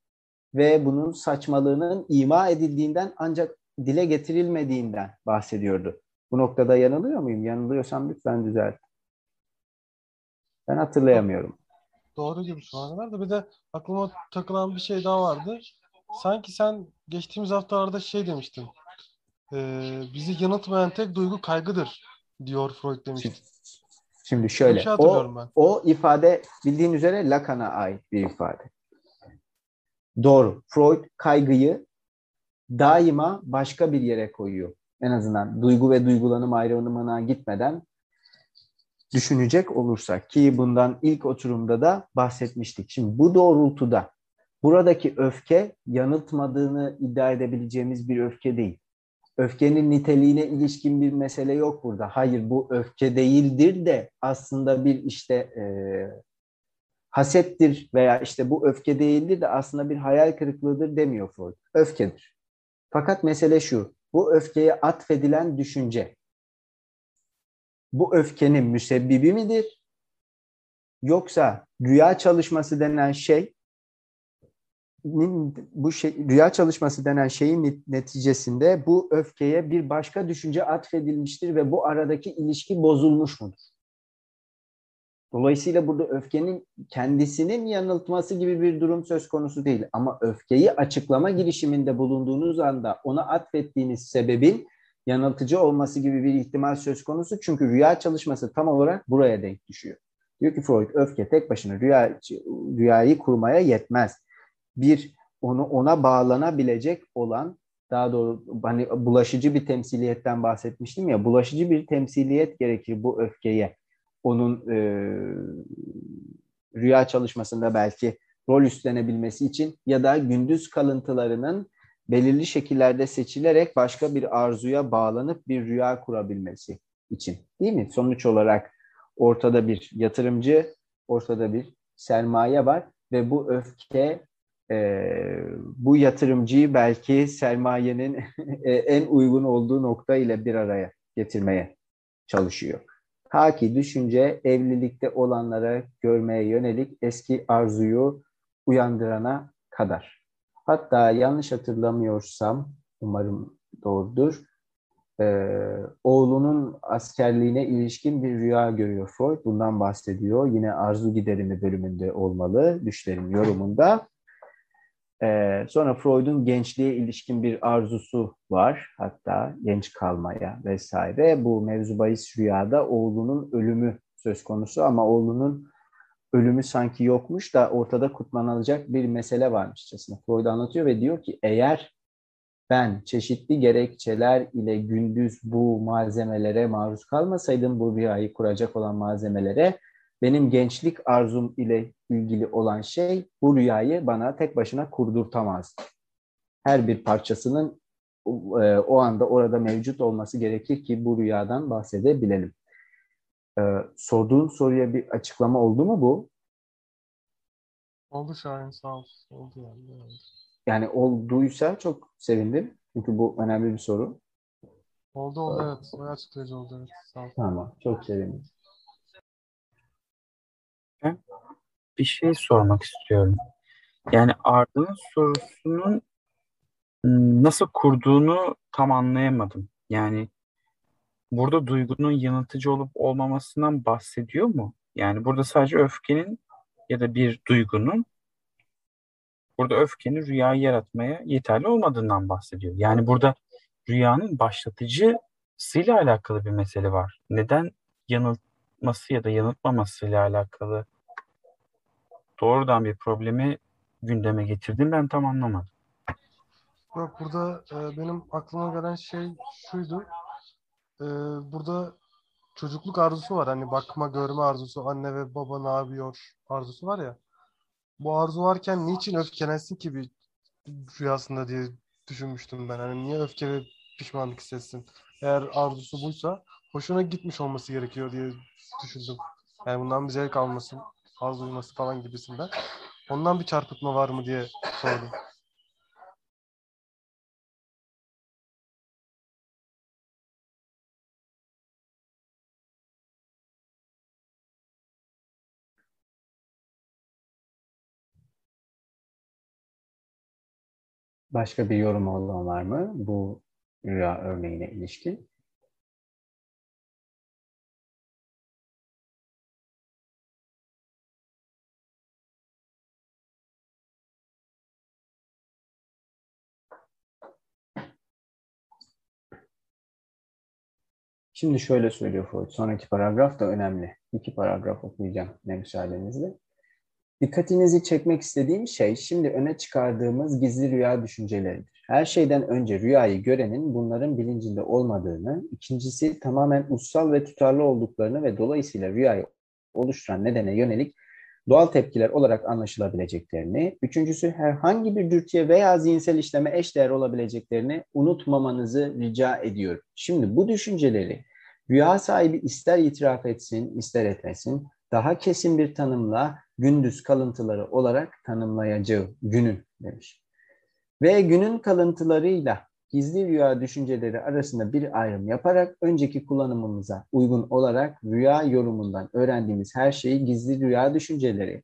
ve bunun saçmalığının ima edildiğinden ancak dile getirilmediğinden bahsediyordu. Bu noktada yanılıyor muyum? Yanılıyorsam lütfen düzelt. Ben hatırlayamıyorum. Doğru gibi şu ana kadar da bir de aklıma takılan bir şey daha vardı. Sanki sen geçtiğimiz haftalarda şey demiştin. E, bizi yanıltmayan tek duygu kaygıdır diyor Freud demiştin. Şimdi şöyle, şey o, ben. o ifade bildiğin üzere Lacan'a ait bir ifade. Doğru. Freud kaygıyı daima başka bir yere koyuyor. En azından duygu ve duygulanım ayrımına gitmeden düşünecek olursak ki bundan ilk oturumda da bahsetmiştik. Şimdi bu doğrultuda buradaki öfke yanıltmadığını iddia edebileceğimiz bir öfke değil. Öfkenin niteliğine ilişkin bir mesele yok burada. Hayır bu öfke değildir de aslında bir işte e, hasettir veya işte bu öfke değildir de aslında bir hayal kırıklığıdır demiyor Freud. Öfkedir. Fakat mesele şu, bu öfkeye atfedilen düşünce bu öfkenin müsebbibi midir? Yoksa rüya çalışması denen şey bu şey, rüya çalışması denen şeyin neticesinde bu öfkeye bir başka düşünce atfedilmiştir ve bu aradaki ilişki bozulmuş mudur? Dolayısıyla burada öfkenin kendisinin yanıltması gibi bir durum söz konusu değil. Ama öfkeyi açıklama girişiminde bulunduğunuz anda ona atfettiğiniz sebebin yanıltıcı olması gibi bir ihtimal söz konusu. Çünkü rüya çalışması tam olarak buraya denk düşüyor. Diyor ki Freud öfke tek başına rüya, rüyayı kurmaya yetmez. Bir onu ona bağlanabilecek olan daha doğru hani bulaşıcı bir temsiliyetten bahsetmiştim ya bulaşıcı bir temsiliyet gerekir bu öfkeye. Onun e, rüya çalışmasında belki rol üstlenebilmesi için ya da gündüz kalıntılarının belirli şekillerde seçilerek başka bir arzuya bağlanıp bir rüya kurabilmesi için. Değil mi? Sonuç olarak ortada bir yatırımcı, ortada bir sermaye var ve bu öfke e, bu yatırımcıyı belki sermayenin e, en uygun olduğu nokta ile bir araya getirmeye çalışıyor. Ta ki düşünce evlilikte olanlara görmeye yönelik eski arzuyu uyandırana kadar. Hatta yanlış hatırlamıyorsam, umarım doğrudur, e, oğlunun askerliğine ilişkin bir rüya görüyor Freud. Bundan bahsediyor. Yine arzu giderimi bölümünde olmalı, düşlerin yorumunda. E, sonra Freud'un gençliğe ilişkin bir arzusu var. Hatta genç kalmaya vesaire. Bu mevzu bahis rüyada oğlunun ölümü söz konusu ama oğlunun ölümü sanki yokmuş da ortada kutlanılacak bir mesele varmışçasına Freud anlatıyor ve diyor ki eğer ben çeşitli gerekçeler ile gündüz bu malzemelere maruz kalmasaydım bu rüyayı kuracak olan malzemelere benim gençlik arzum ile ilgili olan şey bu rüyayı bana tek başına kurdurtamazdı. Her bir parçasının e, o anda orada mevcut olması gerekir ki bu rüyadan bahsedebilelim. Ee, sorduğun soruya bir açıklama oldu mu bu? Oldu Şahin sağ ol. Oldu yani. Yani olduysa çok sevindim. Çünkü bu önemli bir soru. Oldu oldu evet. Bayağı açıklayıcı oldu evet. Sağ ol. Tamam. Çok sevindim. Bir şey sormak istiyorum. Yani Arda'nın sorusunun ıı, nasıl kurduğunu tam anlayamadım. Yani burada duygunun yanıltıcı olup olmamasından bahsediyor mu? Yani burada sadece öfkenin ya da bir duygunun Burada öfkenin rüyayı yaratmaya yeterli olmadığından bahsediyor. Yani burada rüyanın başlatıcısıyla alakalı bir mesele var. Neden yanıltması ya da yanıltmamasıyla alakalı doğrudan bir problemi gündeme getirdim ben tam anlamadım. Yok burada e, benim aklıma gelen şey şuydu. E, burada çocukluk arzusu var. Hani bakma görme arzusu, anne ve baba ne yapıyor arzusu var ya. Bu arzu varken niçin öfkelensin ki bir rüyasında diye düşünmüştüm ben. Hani niye öfke ve pişmanlık hissetsin? Eğer arzusu buysa hoşuna gitmiş olması gerekiyor diye düşündüm. Yani bundan bir zevk alması, haz duyması falan gibisinden. Ondan bir çarpıtma var mı diye sordum. Başka bir yorum olan var mı bu rüya örneğine ilişkin? Şimdi şöyle söylüyor Freud. Sonraki paragraf da önemli. İki paragraf okuyacağım ne müsaadenizle. Dikkatinizi çekmek istediğim şey şimdi öne çıkardığımız gizli rüya düşünceleridir. Her şeyden önce rüyayı görenin bunların bilincinde olmadığını, ikincisi tamamen ussal ve tutarlı olduklarını ve dolayısıyla rüyayı oluşturan nedene yönelik doğal tepkiler olarak anlaşılabileceklerini, üçüncüsü herhangi bir dürtüye veya zihinsel işleme eşdeğer olabileceklerini unutmamanızı rica ediyorum. Şimdi bu düşünceleri rüya sahibi ister itiraf etsin, ister etmesin, daha kesin bir tanımla gündüz kalıntıları olarak tanımlayacağı günün demiş. Ve günün kalıntılarıyla gizli rüya düşünceleri arasında bir ayrım yaparak önceki kullanımımıza uygun olarak rüya yorumundan öğrendiğimiz her şeyi gizli rüya düşünceleri,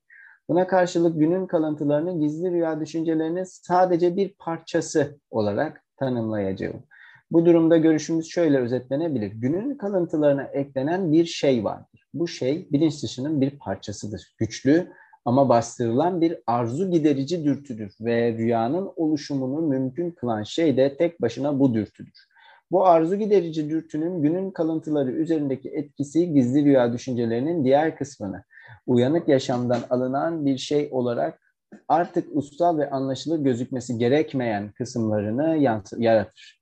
buna karşılık günün kalıntılarını gizli rüya düşüncelerinin sadece bir parçası olarak tanımlayacağım. Bu durumda görüşümüz şöyle özetlenebilir. Günün kalıntılarına eklenen bir şey vardır. Bu şey bilinç dışının bir parçasıdır. Güçlü ama bastırılan bir arzu giderici dürtüdür ve rüyanın oluşumunu mümkün kılan şey de tek başına bu dürtüdür. Bu arzu giderici dürtünün günün kalıntıları üzerindeki etkisi gizli rüya düşüncelerinin diğer kısmını uyanık yaşamdan alınan bir şey olarak artık usta ve anlaşılır gözükmesi gerekmeyen kısımlarını yaratır.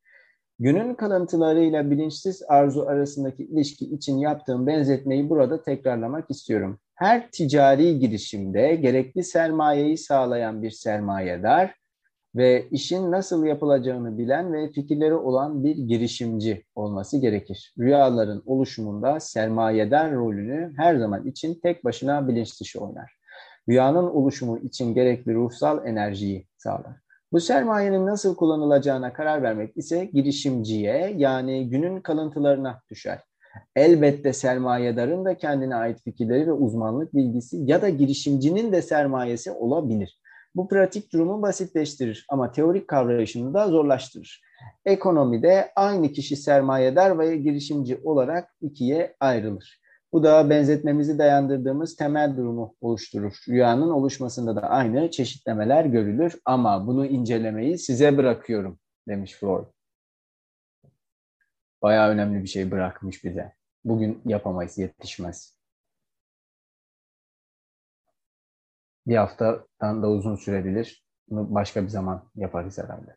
Günün kalıntılarıyla bilinçsiz arzu arasındaki ilişki için yaptığım benzetmeyi burada tekrarlamak istiyorum. Her ticari girişimde gerekli sermayeyi sağlayan bir sermayedar ve işin nasıl yapılacağını bilen ve fikirleri olan bir girişimci olması gerekir. Rüyaların oluşumunda sermayedar rolünü her zaman için tek başına bilinç dışı oynar. Rüyanın oluşumu için gerekli ruhsal enerjiyi sağlar. Bu sermayenin nasıl kullanılacağına karar vermek ise girişimciye yani günün kalıntılarına düşer. Elbette sermayedarın da kendine ait fikirleri ve uzmanlık bilgisi ya da girişimcinin de sermayesi olabilir. Bu pratik durumu basitleştirir ama teorik kavrayışını da zorlaştırır. Ekonomide aynı kişi sermayedar ve girişimci olarak ikiye ayrılır. Bu da benzetmemizi dayandırdığımız temel durumu oluşturur. Rüyanın oluşmasında da aynı çeşitlemeler görülür ama bunu incelemeyi size bırakıyorum demiş Freud. Bayağı önemli bir şey bırakmış bize. Bugün yapamayız, yetişmez. Bir haftadan da uzun sürebilir. Bunu başka bir zaman yaparız herhalde.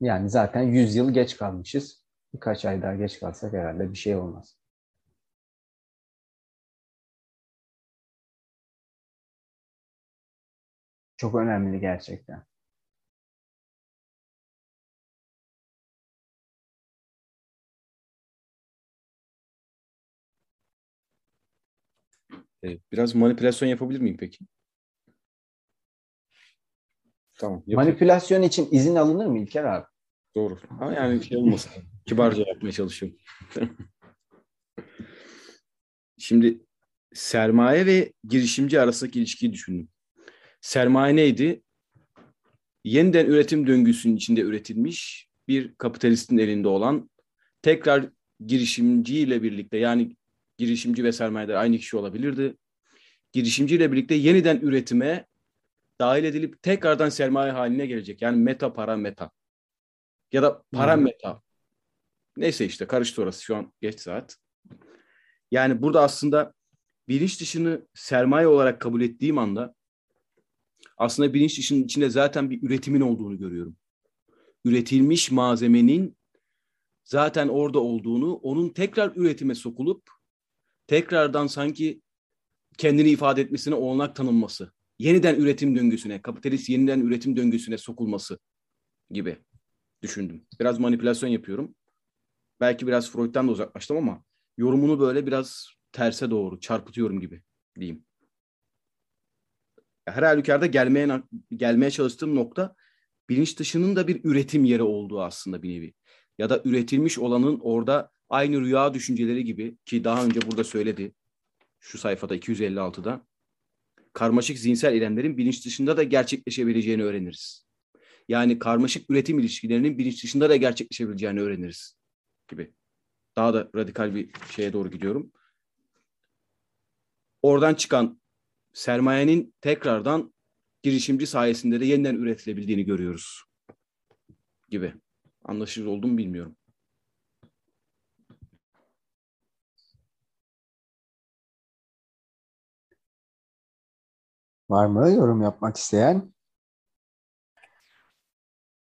Yani zaten 100 yıl geç kalmışız. Birkaç ay daha geç kalsak herhalde bir şey olmaz. Çok önemli gerçekten. Biraz manipülasyon yapabilir miyim peki? Tamam. Yapayım. Manipülasyon için izin alınır mı İlker abi? Doğru. Ama yani şey olmasın. Kibarca yapmaya çalışıyorum. Şimdi sermaye ve girişimci arasındaki ilişkiyi düşündüm. Sermaye neydi? Yeniden üretim döngüsünün içinde üretilmiş bir kapitalistin elinde olan tekrar girişimciyle birlikte yani girişimci ve sermayedar aynı kişi olabilirdi. Girişimciyle birlikte yeniden üretime dahil edilip tekrardan sermaye haline gelecek. Yani meta para meta. Ya da para hmm. meta. Neyse işte karıştı orası şu an geç saat. Yani burada aslında bilinç dışını sermaye olarak kabul ettiğim anda aslında bilinç dışının içinde zaten bir üretimin olduğunu görüyorum. Üretilmiş malzemenin zaten orada olduğunu, onun tekrar üretime sokulup tekrardan sanki kendini ifade etmesine olanak tanınması, yeniden üretim döngüsüne, kapitalist yeniden üretim döngüsüne sokulması gibi düşündüm. Biraz manipülasyon yapıyorum. Belki biraz Freud'dan da uzaklaştım ama yorumunu böyle biraz terse doğru çarpıtıyorum gibi diyeyim. Her halükarda gelmeye, gelmeye çalıştığım nokta bilinç dışının da bir üretim yeri olduğu aslında bir nevi. Ya da üretilmiş olanın orada aynı rüya düşünceleri gibi ki daha önce burada söyledi şu sayfada 256'da karmaşık zihinsel eylemlerin bilinç dışında da gerçekleşebileceğini öğreniriz. Yani karmaşık üretim ilişkilerinin bilinç dışında da gerçekleşebileceğini öğreniriz gibi. Daha da radikal bir şeye doğru gidiyorum. Oradan çıkan sermayenin tekrardan girişimci sayesinde de yeniden üretilebildiğini görüyoruz gibi. Anlaşılır oldu mu bilmiyorum. Var mı yorum yapmak isteyen?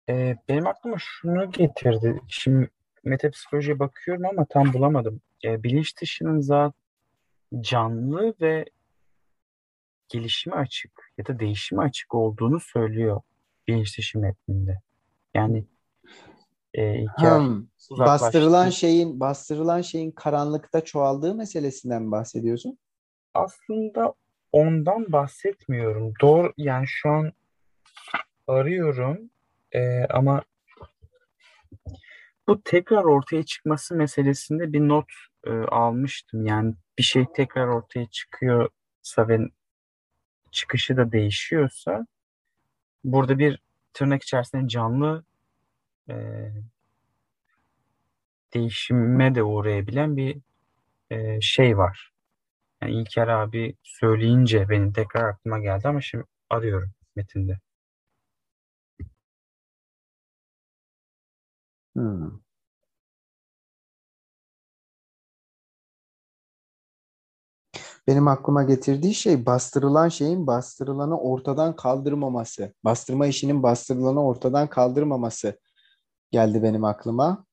Ee, benim aklıma şunu getirdi. Şimdi metapsikolojiye bakıyorum ama tam bulamadım. Ee, bilinç dışının zaten canlı ve gelişime açık ya da değişime açık olduğunu söylüyor bilinç dışı metninde. Yani e, hmm. bastırılan şeyin bastırılan şeyin karanlıkta çoğaldığı meselesinden bahsediyorsun? Aslında ondan bahsetmiyorum. Doğru yani şu an arıyorum e, ama bu tekrar ortaya çıkması meselesinde bir not e, almıştım. Yani bir şey tekrar ortaya çıkıyorsa ve çıkışı da değişiyorsa burada bir tırnak içerisinde canlı e, değişime de uğrayabilen bir e, şey var. Yani İlker abi söyleyince benim tekrar aklıma geldi ama şimdi arıyorum metinde. Hmm. Benim aklıma getirdiği şey bastırılan şeyin bastırılanı ortadan kaldırmaması. Bastırma işinin bastırılanı ortadan kaldırmaması geldi benim aklıma.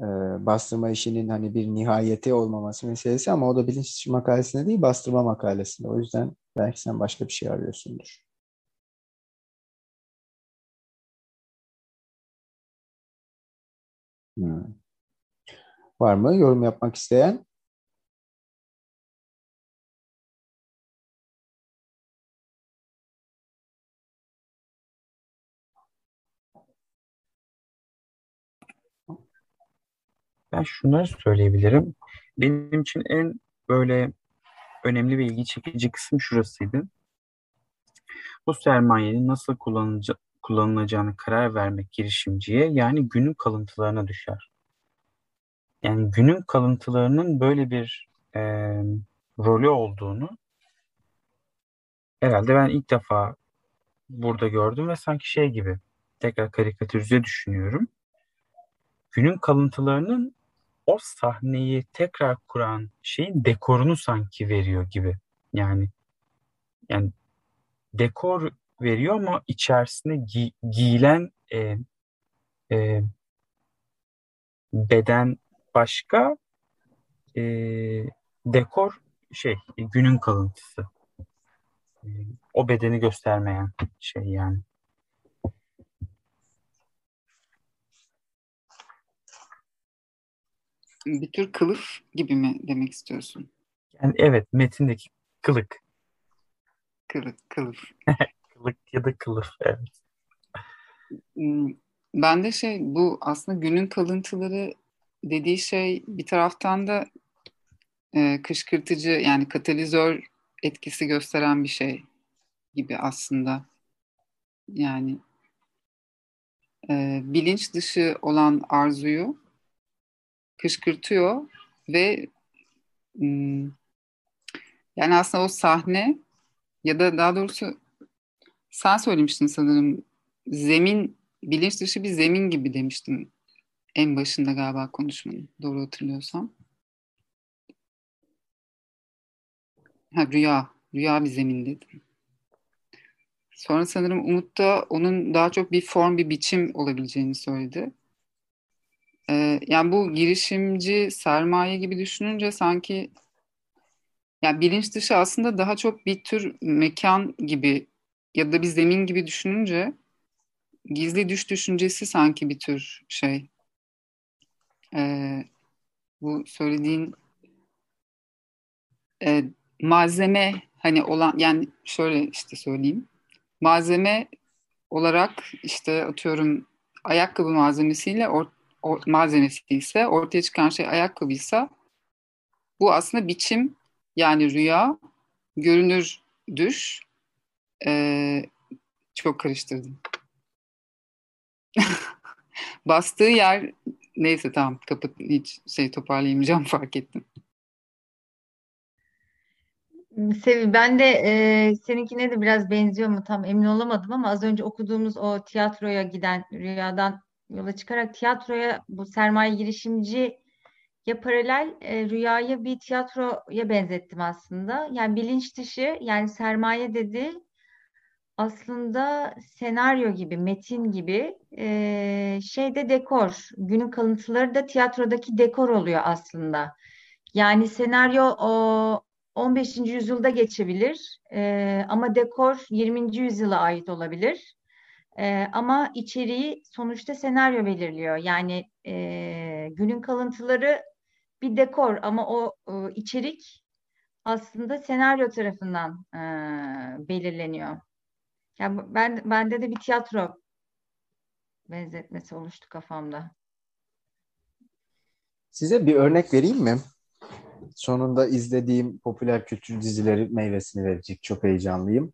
Ee, bastırma işinin hani bir nihayeti olmaması meselesi ama o da bilinç makalesinde değil bastırma makalesinde. O yüzden belki sen başka bir şey arıyorsundur. Hmm. Var mı yorum yapmak isteyen? Ben şunları söyleyebilirim. Benim için en böyle önemli ve ilgi çekici kısım şurasıydı. Bu sermayenin nasıl kullanılacağını karar vermek girişimciye yani günün kalıntılarına düşer. Yani günün kalıntılarının böyle bir e, rolü olduğunu herhalde ben ilk defa burada gördüm ve sanki şey gibi tekrar karikatürize düşünüyorum. Günün kalıntılarının o sahneyi tekrar kuran şeyin dekorunu sanki veriyor gibi. Yani yani dekor veriyor ama içerisine gi- giyilen e, e, beden başka e, dekor şey günün kalıntısı. E, o bedeni göstermeyen şey yani. Bir tür kılıf gibi mi demek istiyorsun? Yani evet metindeki kılık. Kılık, kılıf. kılık ya da kılıf evet. Hmm, ben de şey bu aslında günün kalıntıları dediği şey bir taraftan da e, kışkırtıcı yani katalizör etkisi gösteren bir şey gibi aslında. Yani e, bilinç dışı olan arzuyu kışkırtıyor ve Hmm. Yani aslında o sahne ya da daha doğrusu sen söylemiştin sanırım zemin bilinç dışı bir zemin gibi demiştin en başında galiba konuşmanın doğru hatırlıyorsam. Ha rüya, rüya bir zemin dedim. Sonra sanırım Umut da onun daha çok bir form, bir biçim olabileceğini söyledi. Ee, yani bu girişimci sermaye gibi düşününce sanki yani bilinç dışı aslında daha çok bir tür mekan gibi ya da bir zemin gibi düşününce gizli düş düşüncesi sanki bir tür şey. Ee, bu söylediğin e, malzeme hani olan yani şöyle işte söyleyeyim. Malzeme olarak işte atıyorum ayakkabı malzemesiyle or, or, malzemesi ise ortaya çıkan şey ayakkabıysa bu aslında biçim yani rüya, görünür düş. Ee, çok karıştırdım. Bastığı yer neyse tamam kapat hiç şey toparlayamayacağım fark ettim. Sevi, ben de e, seninkine de biraz benziyor mu tam emin olamadım ama az önce okuduğumuz o tiyatroya giden rüyadan yola çıkarak tiyatroya bu sermaye girişimci ya paralel e, rüyayı bir tiyatroya benzettim aslında. Yani bilinç dışı yani sermaye dedi aslında senaryo gibi, metin gibi e, şeyde dekor, günün kalıntıları da tiyatrodaki dekor oluyor aslında. Yani senaryo o 15. yüzyılda geçebilir e, ama dekor 20. yüzyıla ait olabilir. E, ama içeriği sonuçta senaryo belirliyor. Yani e, günün kalıntıları bir dekor ama o e, içerik aslında senaryo tarafından e, belirleniyor. Yani ben bende de bir tiyatro benzetmesi oluştu kafamda. Size bir örnek vereyim mi? Sonunda izlediğim popüler kültür dizileri meyvesini verecek. Çok heyecanlıyım.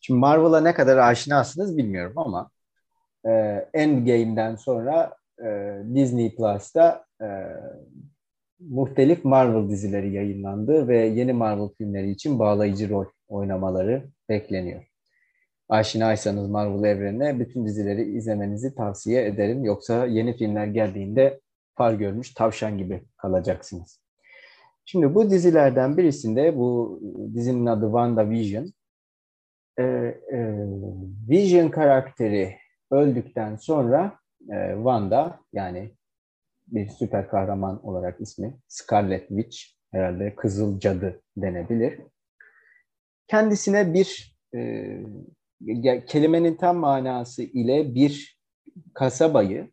Şimdi Marvel'a ne kadar aşinasınız bilmiyorum ama e, Endgame'den sonra e, Disney Plus'ta e, muhtelif Marvel dizileri yayınlandı ve yeni Marvel filmleri için bağlayıcı rol oynamaları bekleniyor. Aşinaysanız Marvel evrenine bütün dizileri izlemenizi tavsiye ederim. Yoksa yeni filmler geldiğinde far görmüş tavşan gibi kalacaksınız. Şimdi bu dizilerden birisinde bu dizinin adı WandaVision. Ee, e, Vision karakteri öldükten sonra e, Wanda yani bir süper kahraman olarak ismi Scarlet Witch herhalde Kızıl Cadı denebilir. Kendisine bir e, kelimenin tam manası ile bir kasabayı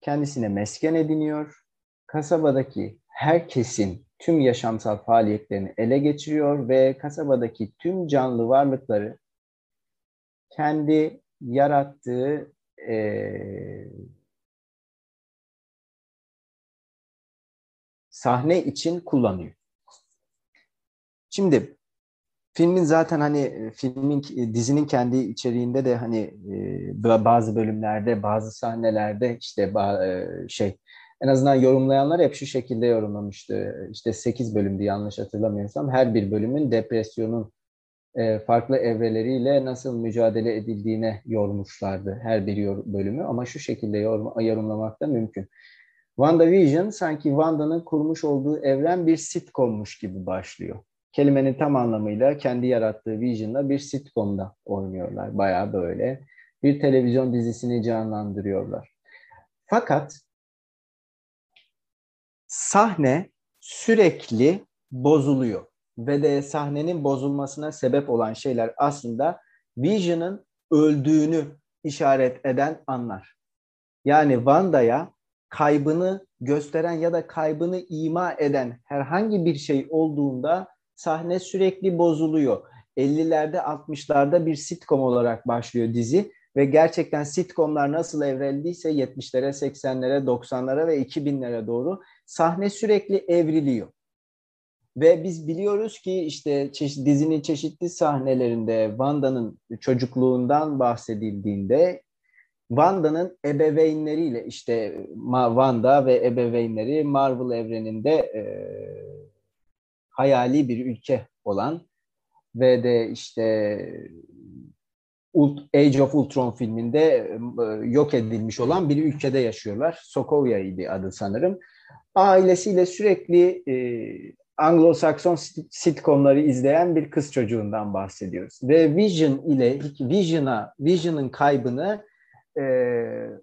kendisine mesken ediniyor. Kasabadaki herkesin tüm yaşamsal faaliyetlerini ele geçiriyor ve kasabadaki tüm canlı varlıkları kendi yarattığı e, sahne için kullanıyor. Şimdi filmin zaten hani filmin dizinin kendi içeriğinde de hani e, bazı bölümlerde bazı sahnelerde işte e, şey en azından yorumlayanlar hep şu şekilde yorumlamıştı. İşte 8 bölümdü yanlış hatırlamıyorsam. Her bir bölümün depresyonun e, farklı evreleriyle nasıl mücadele edildiğine yormuşlardı her bir bölümü. Ama şu şekilde yorum, yorumlamak da mümkün. WandaVision sanki Wanda'nın kurmuş olduğu evren bir sitcommuş gibi başlıyor. Kelimenin tam anlamıyla kendi yarattığı Vision'la bir sitcomda oynuyorlar. Baya böyle bir televizyon dizisini canlandırıyorlar. Fakat sahne sürekli bozuluyor. Ve de sahnenin bozulmasına sebep olan şeyler aslında Vision'ın öldüğünü işaret eden anlar. Yani Wanda'ya kaybını gösteren ya da kaybını ima eden herhangi bir şey olduğunda sahne sürekli bozuluyor. 50'lerde 60'larda bir sitcom olarak başlıyor dizi ve gerçekten sitcomlar nasıl evrildiyse 70'lere, 80'lere, 90'lara ve 2000'lere doğru sahne sürekli evriliyor. Ve biz biliyoruz ki işte çeşit, dizinin çeşitli sahnelerinde Wanda'nın çocukluğundan bahsedildiğinde Wanda'nın ebeveynleriyle işte Wanda ve ebeveynleri Marvel evreninde e, hayali bir ülke olan ve de işte Age of Ultron filminde e, yok edilmiş olan bir ülkede yaşıyorlar. Sokovia idi adı sanırım. Ailesiyle sürekli e, Anglo-Sakson sitcomları izleyen bir kız çocuğundan bahsediyoruz. Ve Vision ile Vision'a Vision'ın kaybını e,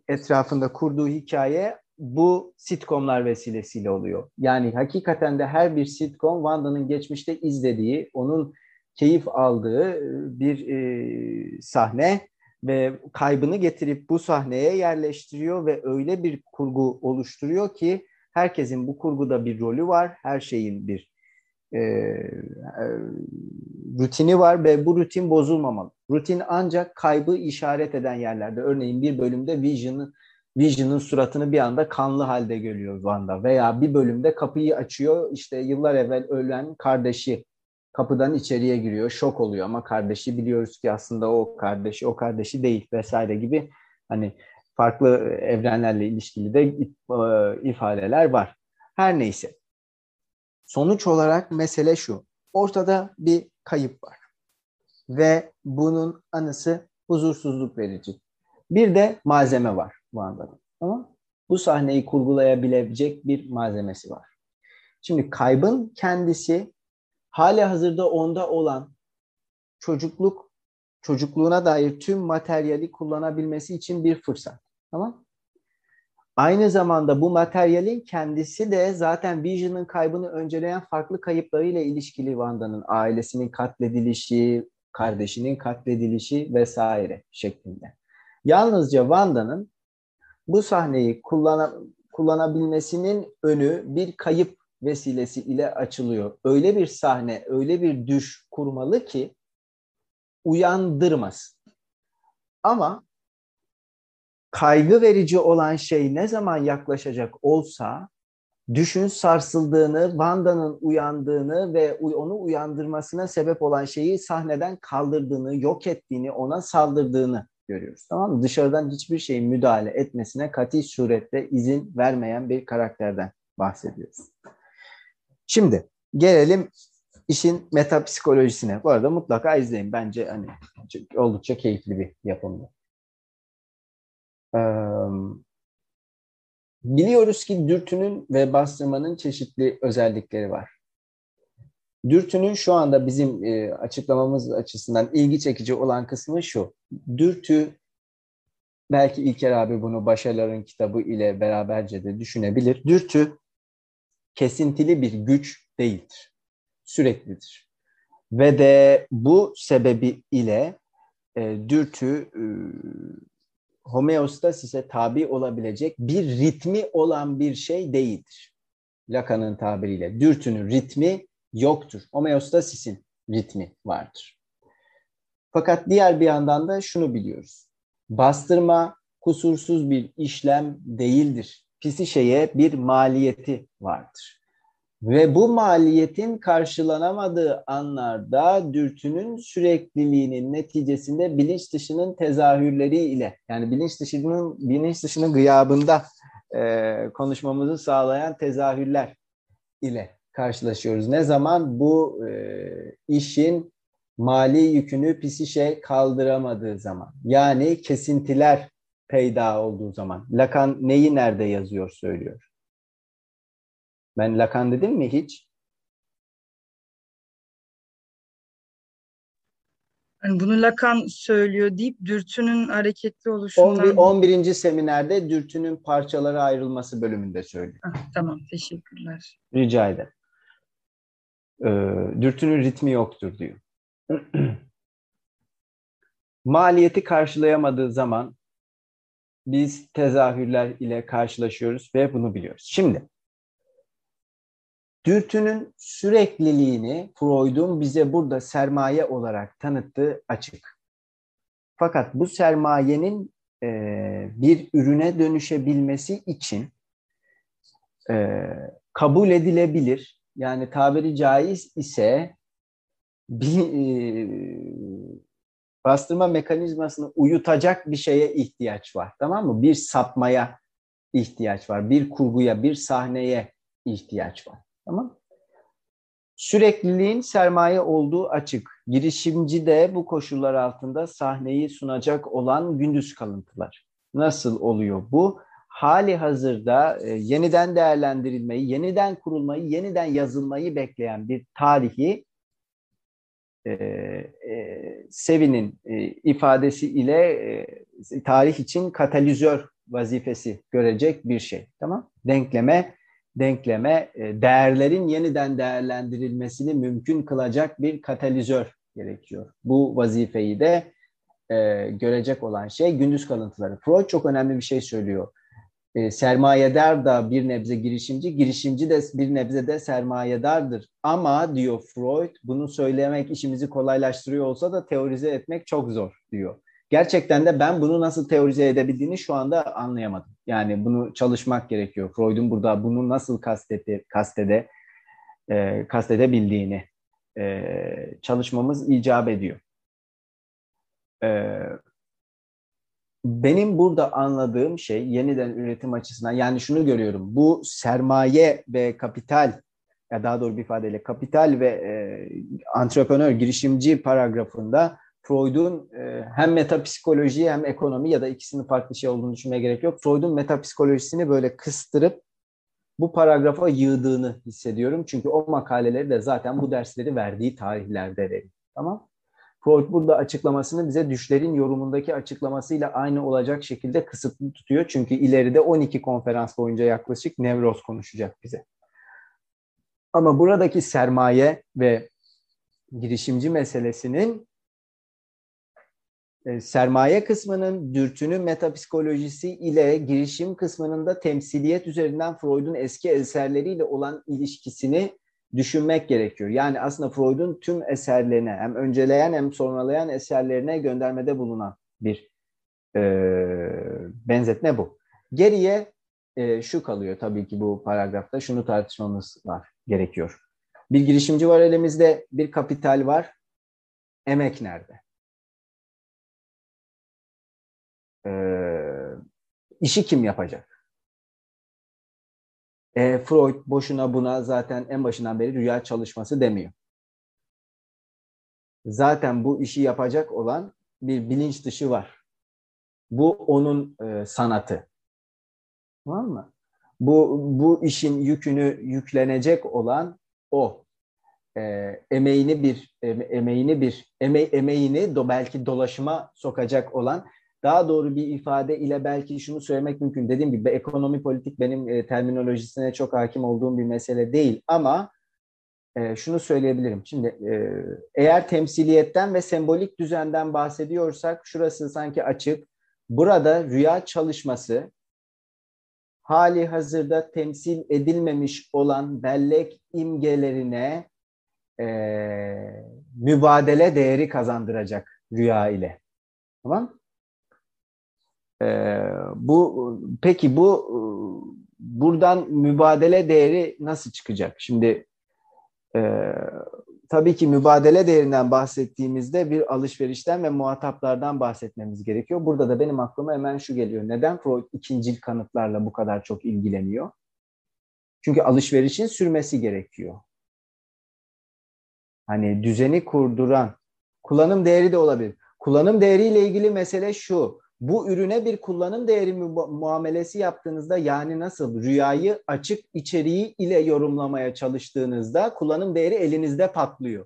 etrafında kurduğu hikaye bu sitcomlar vesilesiyle oluyor. Yani hakikaten de her bir sitcom Wanda'nın geçmişte izlediği, onun keyif aldığı e, bir e, sahne ve kaybını getirip bu sahneye yerleştiriyor ve öyle bir kurgu oluşturuyor ki herkesin bu kurguda bir rolü var, her şeyin bir e, e, rutini var ve bu rutin bozulmamalı. Rutin ancak kaybı işaret eden yerlerde. Örneğin bir bölümde Vision'ın Vision'ın suratını bir anda kanlı halde görüyor Wanda veya bir bölümde kapıyı açıyor işte yıllar evvel ölen kardeşi kapıdan içeriye giriyor şok oluyor ama kardeşi biliyoruz ki aslında o kardeşi o kardeşi değil vesaire gibi hani farklı evrenlerle ilişkili de e, ifadeler var. Her neyse. Sonuç olarak mesele şu. Ortada bir kayıp var. Ve bunun anısı huzursuzluk verici. Bir de malzeme var anda. Ama bu sahneyi kurgulayabilecek bir malzemesi var. Şimdi kaybın kendisi hali hazırda onda olan çocukluk çocukluğuna dair tüm materyali kullanabilmesi için bir fırsat. Tamam? Aynı zamanda bu materyalin kendisi de zaten Vision'ın kaybını önceleyen farklı kayıplarıyla ilişkili Wanda'nın ailesinin katledilişi, kardeşinin katledilişi vesaire şeklinde. Yalnızca Wanda'nın bu sahneyi kullana, kullanabilmesinin önü bir kayıp vesilesi ile açılıyor. Öyle bir sahne, öyle bir düş kurmalı ki uyandırmasın. Ama kaygı verici olan şey ne zaman yaklaşacak olsa düşün sarsıldığını, Wanda'nın uyandığını ve onu uyandırmasına sebep olan şeyi sahneden kaldırdığını, yok ettiğini, ona saldırdığını görüyoruz. Tamam mı? Dışarıdan hiçbir şeyin müdahale etmesine kati surette izin vermeyen bir karakterden bahsediyoruz. Şimdi gelelim işin metapsikolojisine. Bu arada mutlaka izleyin. Bence hani oldukça keyifli bir yapımdı. Biliyoruz ki dürtünün ve bastırmanın çeşitli özellikleri var. Dürtünün şu anda bizim açıklamamız açısından ilgi çekici olan kısmı şu. Dürtü, belki İlker abi bunu Başarıların kitabı ile beraberce de düşünebilir. Dürtü kesintili bir güç değildir. Süreklidir. Ve de bu sebebi ile dürtü homeostasise tabi olabilecek bir ritmi olan bir şey değildir. Lacan'ın tabiriyle. Dürtünün ritmi yoktur. Homeostasisin ritmi vardır. Fakat diğer bir yandan da şunu biliyoruz. Bastırma kusursuz bir işlem değildir. Psişeye bir maliyeti vardır. Ve bu maliyetin karşılanamadığı anlarda dürtünün sürekliliğinin neticesinde bilinç dışının tezahürleri ile yani bilinç dışının bilinç dışının gıyabında e, konuşmamızı sağlayan tezahürler ile karşılaşıyoruz. Ne zaman bu e, işin mali yükünü psişe kaldıramadığı zaman yani kesintiler peyda olduğu zaman. Lacan neyi nerede yazıyor söylüyor. Ben Lacan dedim mi hiç? Yani bunu Lacan söylüyor deyip dürtünün hareketli oluşundan... 11, 11. seminerde dürtünün parçalara ayrılması bölümünde söylüyor. Ah, tamam, teşekkürler. Rica ederim. Ee, dürtünün ritmi yoktur diyor. Maliyeti karşılayamadığı zaman biz tezahürler ile karşılaşıyoruz ve bunu biliyoruz. Şimdi dürtünün sürekliliğini Freud'un bize burada sermaye olarak tanıttığı açık. Fakat bu sermayenin e, bir ürüne dönüşebilmesi için e, kabul edilebilir. Yani tabiri caiz ise bir, e, bastırma mekanizmasını uyutacak bir şeye ihtiyaç var. Tamam mı? Bir sapmaya ihtiyaç var. Bir kurguya, bir sahneye ihtiyaç var. Tamam Sürekliliğin sermaye olduğu açık. Girişimci de bu koşullar altında sahneyi sunacak olan gündüz kalıntılar. Nasıl oluyor bu? Hali hazırda e, yeniden değerlendirilmeyi, yeniden kurulmayı, yeniden yazılmayı bekleyen bir tarihi e, e, Sevi'nin e, ifadesi ile e, tarih için katalizör vazifesi görecek bir şey. Tamam? Denkleme denkleme e, değerlerin yeniden değerlendirilmesini mümkün kılacak bir katalizör gerekiyor. Bu vazifeyi de e, görecek olan şey gündüz kalıntıları. Freud çok önemli bir şey söylüyor. E, sermayedar da bir nebze girişimci, girişimci de bir nebze de sermayedardır. Ama diyor Freud, bunu söylemek işimizi kolaylaştırıyor olsa da teorize etmek çok zor diyor. Gerçekten de ben bunu nasıl teorize edebildiğini şu anda anlayamadım. Yani bunu çalışmak gerekiyor. Freud'un burada bunu nasıl kastede, kastede, e, kastedebildiğini e, çalışmamız icap ediyor. E, benim burada anladığım şey yeniden üretim açısından yani şunu görüyorum. Bu sermaye ve kapital ya daha doğru bir ifadeyle kapital ve e, antreprenör girişimci paragrafında Freud'un e, hem metapsikoloji hem ekonomi ya da ikisinin farklı şey olduğunu düşünmeye gerek yok. Freud'un metapsikolojisini böyle kıstırıp bu paragrafa yığdığını hissediyorum. Çünkü o makaleleri de zaten bu dersleri verdiği tarihlerde veriyor. Tamam Freud burada açıklamasını bize düşlerin yorumundaki açıklamasıyla aynı olacak şekilde kısıtlı tutuyor. Çünkü ileride 12 konferans boyunca yaklaşık nevroz konuşacak bize. Ama buradaki sermaye ve girişimci meselesinin sermaye kısmının dürtünün metapsikolojisi ile girişim kısmının da temsiliyet üzerinden Freud'un eski eserleriyle olan ilişkisini düşünmek gerekiyor. Yani aslında Freud'un tüm eserlerine hem önceleyen hem sonralayan eserlerine göndermede bulunan bir e, benzetme bu. Geriye e, şu kalıyor tabii ki bu paragrafta şunu tartışmamız var gerekiyor. Bir girişimci var elimizde, bir kapital var. Emek nerede? Ee, işi kim yapacak? E, Freud boşuna buna zaten en başından beri rüya çalışması demiyor. Zaten bu işi yapacak olan bir bilinç dışı var. Bu onun e, sanatı. Tamam mı? Bu, bu işin yükünü yüklenecek olan o. E, emeğini bir emeğini bir eme, emeğini do, belki dolaşıma sokacak olan daha doğru bir ifade ile belki şunu söylemek mümkün. Dediğim gibi ekonomi politik benim e, terminolojisine çok hakim olduğum bir mesele değil ama e, şunu söyleyebilirim. Şimdi e, eğer temsiliyetten ve sembolik düzenden bahsediyorsak şurası sanki açık. Burada rüya çalışması hali hazırda temsil edilmemiş olan bellek imgelerine e, mübadele değeri kazandıracak rüya ile. Tamam ee, bu peki bu e, buradan mübadele değeri nasıl çıkacak? Şimdi e, tabii ki mübadele değerinden bahsettiğimizde bir alışverişten ve muhataplardan bahsetmemiz gerekiyor. Burada da benim aklıma hemen şu geliyor. Neden Freud ikincil kanıtlarla bu kadar çok ilgileniyor? Çünkü alışverişin sürmesi gerekiyor. Hani düzeni kurduran, kullanım değeri de olabilir. Kullanım değeriyle ilgili mesele şu bu ürüne bir kullanım değeri muamelesi yaptığınızda yani nasıl rüyayı açık içeriği ile yorumlamaya çalıştığınızda kullanım değeri elinizde patlıyor.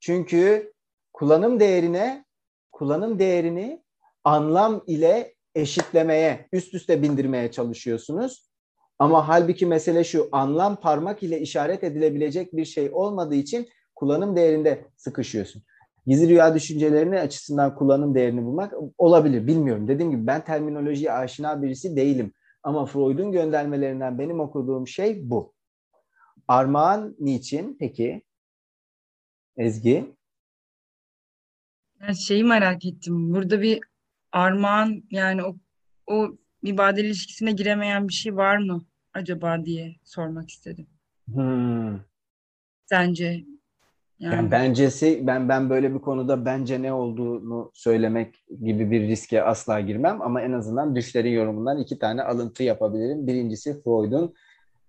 Çünkü kullanım değerine kullanım değerini anlam ile eşitlemeye, üst üste bindirmeye çalışıyorsunuz. Ama halbuki mesele şu, anlam parmak ile işaret edilebilecek bir şey olmadığı için kullanım değerinde sıkışıyorsun gizli rüya düşüncelerini açısından kullanım değerini bulmak olabilir. Bilmiyorum. Dediğim gibi ben terminolojiye aşina birisi değilim. Ama Freud'un göndermelerinden benim okuduğum şey bu. Armağan niçin peki? Ezgi? Ben şeyi merak ettim. Burada bir armağan yani o, o mübadele ilişkisine giremeyen bir şey var mı acaba diye sormak istedim. Hmm. Sence Yani, Yani bencesi ben ben böyle bir konuda bence ne olduğunu söylemek gibi bir riske asla girmem ama en azından düşlerin yorumundan iki tane alıntı yapabilirim. Birincisi Freud'un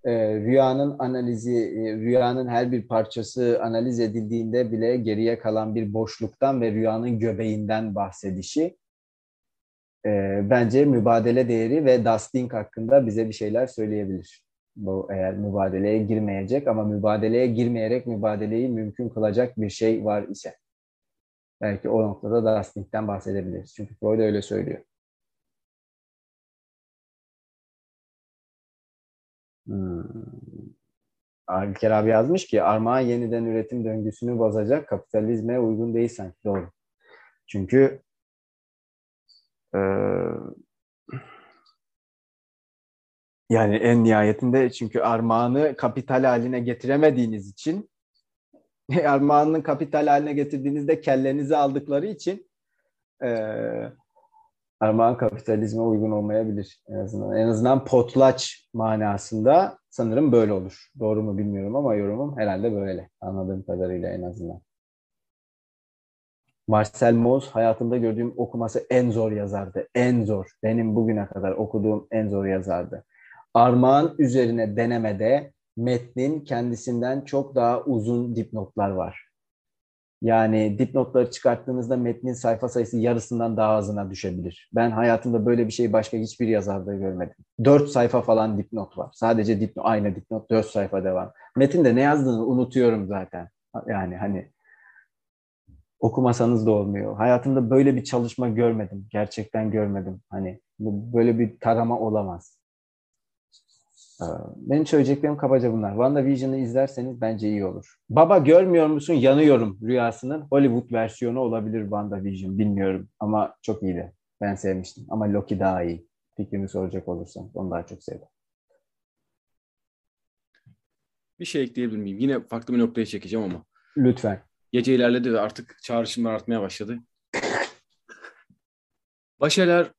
e, rüyanın analizi, e, rüyanın her bir parçası analiz edildiğinde bile geriye kalan bir boşluktan ve rüyanın göbeğinden bahsedişi e, bence mübadele değeri ve dusting hakkında bize bir şeyler söyleyebilir. Bu eğer mübadeleye girmeyecek ama mübadeleye girmeyerek mübadeleyi mümkün kılacak bir şey var ise. Belki o noktada da Dusting'den bahsedebiliriz. Çünkü Freud öyle söylüyor. Hmm. İlker abi yazmış ki armağan yeniden üretim döngüsünü bozacak kapitalizme uygun değil sanki. Doğru. Çünkü e, yani en nihayetinde çünkü armağanı kapital haline getiremediğiniz için armağanın kapital haline getirdiğinizde kellenizi aldıkları için e, armağan kapitalizme uygun olmayabilir en azından. En azından potlaç manasında sanırım böyle olur. Doğru mu bilmiyorum ama yorumum herhalde böyle. Anladığım kadarıyla en azından. Marcel Mauss hayatımda gördüğüm okuması en zor yazardı. En zor. Benim bugüne kadar okuduğum en zor yazardı. Armağan üzerine denemede metnin kendisinden çok daha uzun dipnotlar var. Yani dipnotları çıkarttığınızda metnin sayfa sayısı yarısından daha azına düşebilir. Ben hayatımda böyle bir şey başka hiçbir yazarda görmedim. Dört sayfa falan dipnot var. Sadece dipnot, aynı dipnot, dört sayfa devam. Metinde ne yazdığını unutuyorum zaten. Yani hani okumasanız da olmuyor. Hayatımda böyle bir çalışma görmedim. Gerçekten görmedim. Hani böyle bir tarama olamaz. Ee, benim söyleyeceklerim kabaca bunlar. WandaVision'ı izlerseniz bence iyi olur. Baba görmüyor musun? Yanıyorum rüyasının Hollywood versiyonu olabilir WandaVision. Bilmiyorum ama çok iyiydi. Ben sevmiştim. Ama Loki daha iyi. Fikrimi soracak olursan. Onu daha çok sevdim. Bir şey ekleyebilir miyim? Yine farklı bir noktaya çekeceğim ama. Lütfen. Gece ilerledi ve artık çağrışımlar artmaya başladı. Başarıların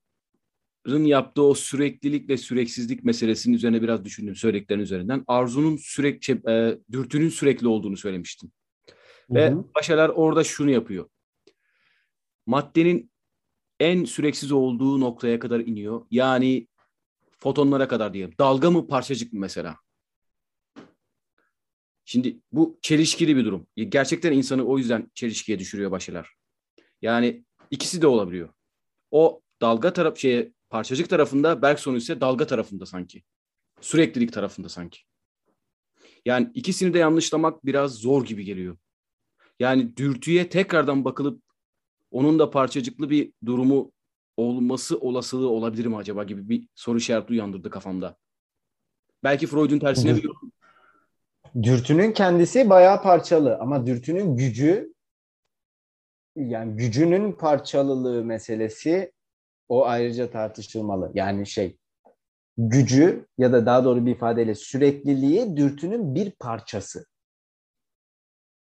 yaptığı o süreklilik ve süreksizlik meselesinin üzerine biraz düşündüm söylediklerin üzerinden. Arzunun sürekli, e, dürtünün sürekli olduğunu söylemiştim. Ve. Başalar orada şunu yapıyor. Maddenin en süreksiz olduğu noktaya kadar iniyor. Yani fotonlara kadar diyelim. Dalga mı parçacık mı mesela? Şimdi bu çelişkili bir durum. Gerçekten insanı o yüzden çelişkiye düşürüyor başlar. Yani ikisi de olabiliyor. O dalga taraf şeye parçacık tarafında, Bergson ise dalga tarafında sanki. Süreklilik tarafında sanki. Yani ikisini de yanlışlamak biraz zor gibi geliyor. Yani dürtüye tekrardan bakılıp onun da parçacıklı bir durumu olması olasılığı olabilir mi acaba gibi bir soru işareti uyandırdı kafamda. Belki Freud'un tersine bir. Dürtünün kendisi bayağı parçalı ama dürtünün gücü yani gücünün parçalılığı meselesi o ayrıca tartışılmalı. Yani şey gücü ya da daha doğru bir ifadeyle sürekliliği dürtünün bir parçası.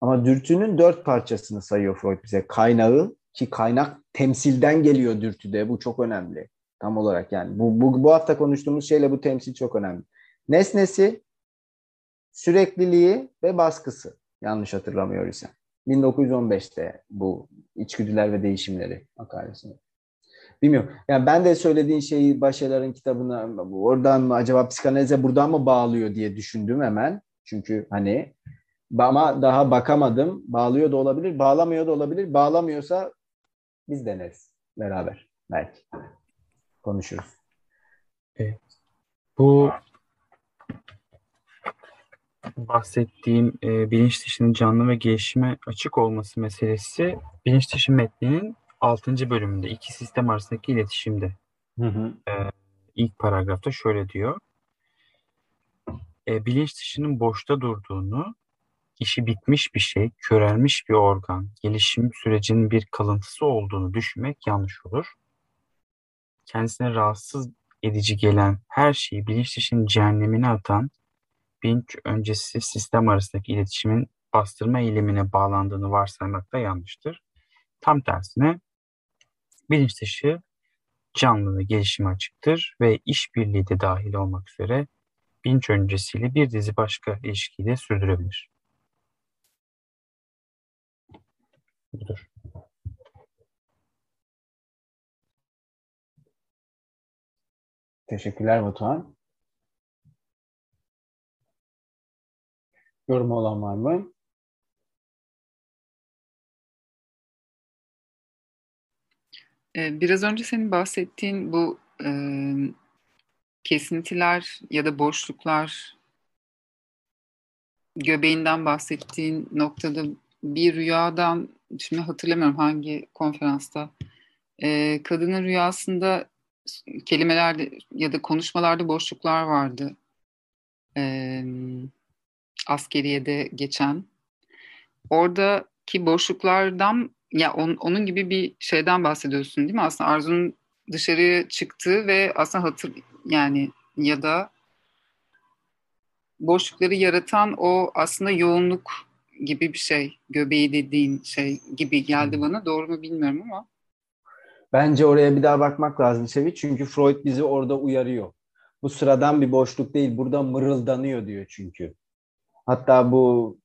Ama dürtünün dört parçasını sayıyor Freud bize. Kaynağı ki kaynak temsilden geliyor dürtüde. Bu çok önemli. Tam olarak yani. Bu, bu, bu hafta konuştuğumuz şeyle bu temsil çok önemli. Nesnesi, sürekliliği ve baskısı. Yanlış hatırlamıyor isem. 1915'te bu içgüdüler ve değişimleri makalesinde. Bilmiyorum. Yani ben de söylediğin şeyi Başalar'ın kitabına oradan mı acaba psikanalize buradan mı bağlıyor diye düşündüm hemen. Çünkü hani ama daha bakamadım. Bağlıyor da olabilir, bağlamıyor da olabilir. Bağlamıyorsa biz deneriz beraber belki. Konuşuruz. Evet. Bu bahsettiğim e, bilinç dışının canlı ve gelişime açık olması meselesi bilinç dışı metninin 6. bölümünde iki sistem arasındaki iletişimde. Hı hı. E, ilk paragrafta şöyle diyor. E, bilinç dışının boşta durduğunu, işi bitmiş bir şey, körelmiş bir organ, gelişim sürecinin bir kalıntısı olduğunu düşünmek yanlış olur. Kendisine rahatsız edici gelen her şeyi bilinç dışının cehennemine atan bilinç öncesi sistem arasındaki iletişimin bastırma eylemine bağlandığını varsaymak da yanlıştır. Tam tersine bilinç dışı canlı ve gelişime açıktır ve işbirliği de dahil olmak üzere bilinç öncesiyle bir dizi başka ilişkiyi de sürdürebilir. budur. Teşekkürler Batuhan. Yorum olan var mı? Biraz önce senin bahsettiğin bu e, kesintiler ya da boşluklar göbeğinden bahsettiğin noktada bir rüyadan şimdi hatırlamıyorum hangi konferansta e, kadının rüyasında kelimelerde ya da konuşmalarda boşluklar vardı. E, askeriyede geçen. Oradaki boşluklardan ya on, onun gibi bir şeyden bahsediyorsun değil mi? Aslında Arzu'nun dışarıya çıktığı ve aslında hatır yani ya da boşlukları yaratan o aslında yoğunluk gibi bir şey. Göbeği dediğin şey gibi geldi bana. Doğru mu bilmiyorum ama. Bence oraya bir daha bakmak lazım Sevi. Çünkü Freud bizi orada uyarıyor. Bu sıradan bir boşluk değil. Burada mırıldanıyor diyor çünkü. Hatta bu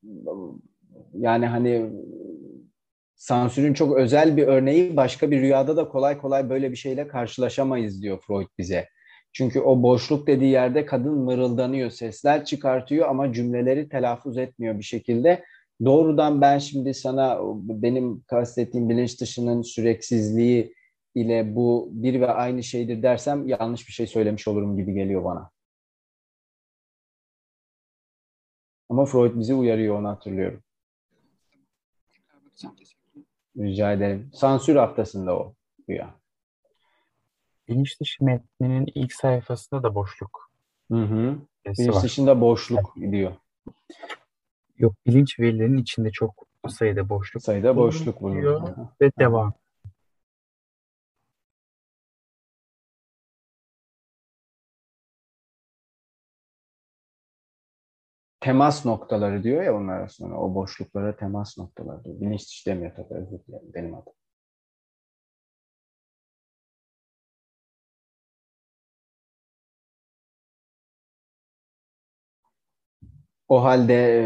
yani hani sansürün çok özel bir örneği başka bir rüyada da kolay kolay böyle bir şeyle karşılaşamayız diyor Freud bize. Çünkü o boşluk dediği yerde kadın mırıldanıyor, sesler çıkartıyor ama cümleleri telaffuz etmiyor bir şekilde. Doğrudan ben şimdi sana benim kastettiğim bilinç dışının süreksizliği ile bu bir ve aynı şeydir dersem yanlış bir şey söylemiş olurum gibi geliyor bana. Ama Freud bizi uyarıyor onu hatırlıyorum. Rica ederim. Sansür haftasında o rüya. Bilinç dışı metninin ilk sayfasında da boşluk. Hı hı. Bilinç var. dışında boşluk diyor. Yok bilinç verilerinin içinde çok sayıda boşluk. Sayıda boşluk bulunuyor. Ve devam. Temas noktaları diyor ya onlar arasında. O boşluklara temas noktaları diyor. Bilinç dışı demiyor tabii. Özür dilerim. Benim adım. O halde e,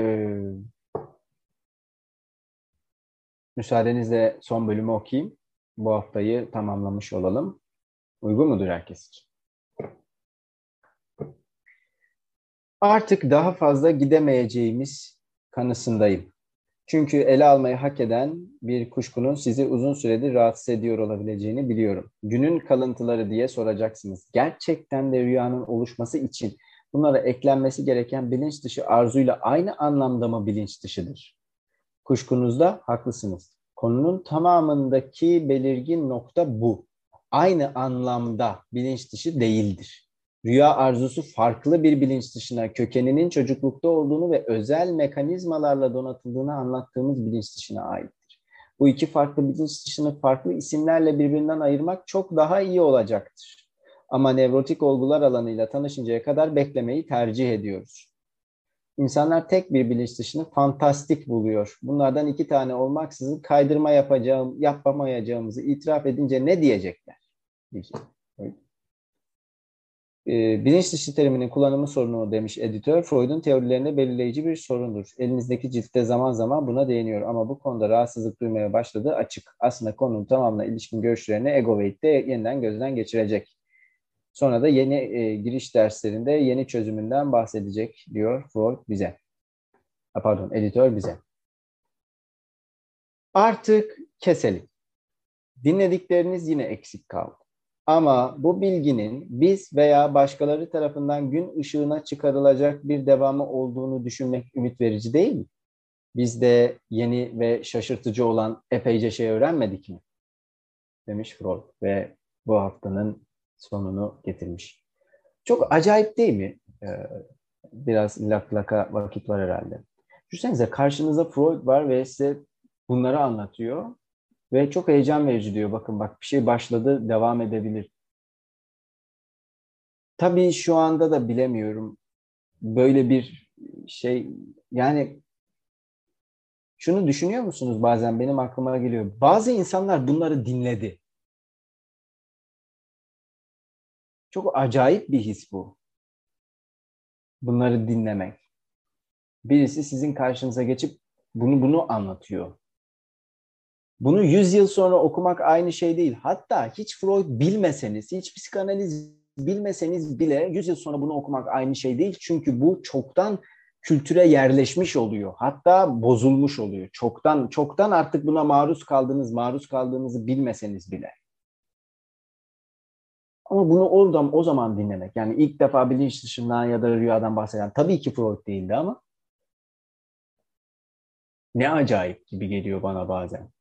müsaadenizle son bölümü okuyayım. Bu haftayı tamamlamış olalım. Uygun mudur herkes için? Artık daha fazla gidemeyeceğimiz kanısındayım. Çünkü ele almayı hak eden bir kuşkunun sizi uzun süredir rahatsız ediyor olabileceğini biliyorum. Günün kalıntıları diye soracaksınız. Gerçekten de rüyanın oluşması için bunlara eklenmesi gereken bilinç dışı arzuyla aynı anlamda mı bilinç dışıdır? Kuşkunuzda haklısınız. Konunun tamamındaki belirgin nokta bu. Aynı anlamda bilinç dışı değildir. Rüya arzusu farklı bir bilinç dışına, kökeninin çocuklukta olduğunu ve özel mekanizmalarla donatıldığını anlattığımız bilinç dışına aittir. Bu iki farklı bilinç dışını farklı isimlerle birbirinden ayırmak çok daha iyi olacaktır. Ama nevrotik olgular alanıyla tanışıncaya kadar beklemeyi tercih ediyoruz. İnsanlar tek bir bilinç dışını fantastik buluyor. Bunlardan iki tane olmaksızın kaydırma yapacağım, yapamayacağımızı itiraf edince ne diyecekler? Diyecek. E, bilinç dışı teriminin kullanımı sorunu demiş editör. Freud'un teorilerinde belirleyici bir sorundur. Elinizdeki ciltte zaman zaman buna değiniyor ama bu konuda rahatsızlık duymaya başladığı açık. Aslında konunun tamamına ilişkin görüşlerini Ego Weight'te yeniden gözden geçirecek. Sonra da yeni e, giriş derslerinde yeni çözümünden bahsedecek diyor Freud bize. Ha, pardon, editör bize. Artık keselim. Dinledikleriniz yine eksik kaldı. Ama bu bilginin biz veya başkaları tarafından gün ışığına çıkarılacak bir devamı olduğunu düşünmek ümit verici değil mi? Biz de yeni ve şaşırtıcı olan epeyce şey öğrenmedik mi? Demiş Freud ve bu haftanın sonunu getirmiş. Çok acayip değil mi? Ee, biraz lak laka vakit var herhalde. Düşünsenize karşınızda Freud var ve size bunları anlatıyor. Ve çok heyecan verici diyor. Bakın bak bir şey başladı, devam edebilir. Tabii şu anda da bilemiyorum. Böyle bir şey yani şunu düşünüyor musunuz bazen benim aklıma geliyor. Bazı insanlar bunları dinledi. Çok acayip bir his bu. Bunları dinlemek. Birisi sizin karşınıza geçip bunu bunu anlatıyor. Bunu 100 yıl sonra okumak aynı şey değil. Hatta hiç Freud bilmeseniz, hiç psikanaliz bilmeseniz bile 100 yıl sonra bunu okumak aynı şey değil. Çünkü bu çoktan kültüre yerleşmiş oluyor. Hatta bozulmuş oluyor. Çoktan çoktan artık buna maruz kaldığınız, maruz kaldığınızı bilmeseniz bile. Ama bunu oradan o zaman dinlemek. Yani ilk defa bilinç dışından ya da rüyadan bahseden tabii ki Freud değildi ama ne acayip gibi geliyor bana bazen.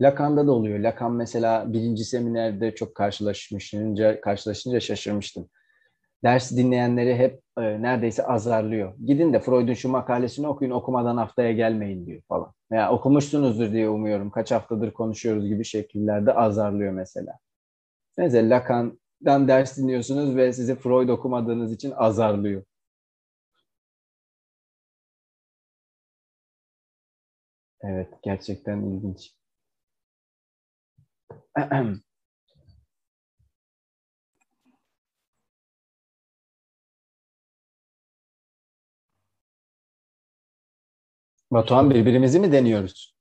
Lacan'da da oluyor. Lacan mesela birinci seminerde çok karşılaşmışınca, karşılaşınca şaşırmıştım. Ders dinleyenleri hep e, neredeyse azarlıyor. Gidin de Freud'un şu makalesini okuyun, okumadan haftaya gelmeyin diyor falan. Veya okumuşsunuzdur diye umuyorum. Kaç haftadır konuşuyoruz gibi şekillerde azarlıyor mesela. Mesela Lacan'dan ders dinliyorsunuz ve sizi Freud okumadığınız için azarlıyor. Evet, gerçekten ilginç. Batuhan birbirimizi mi deniyoruz?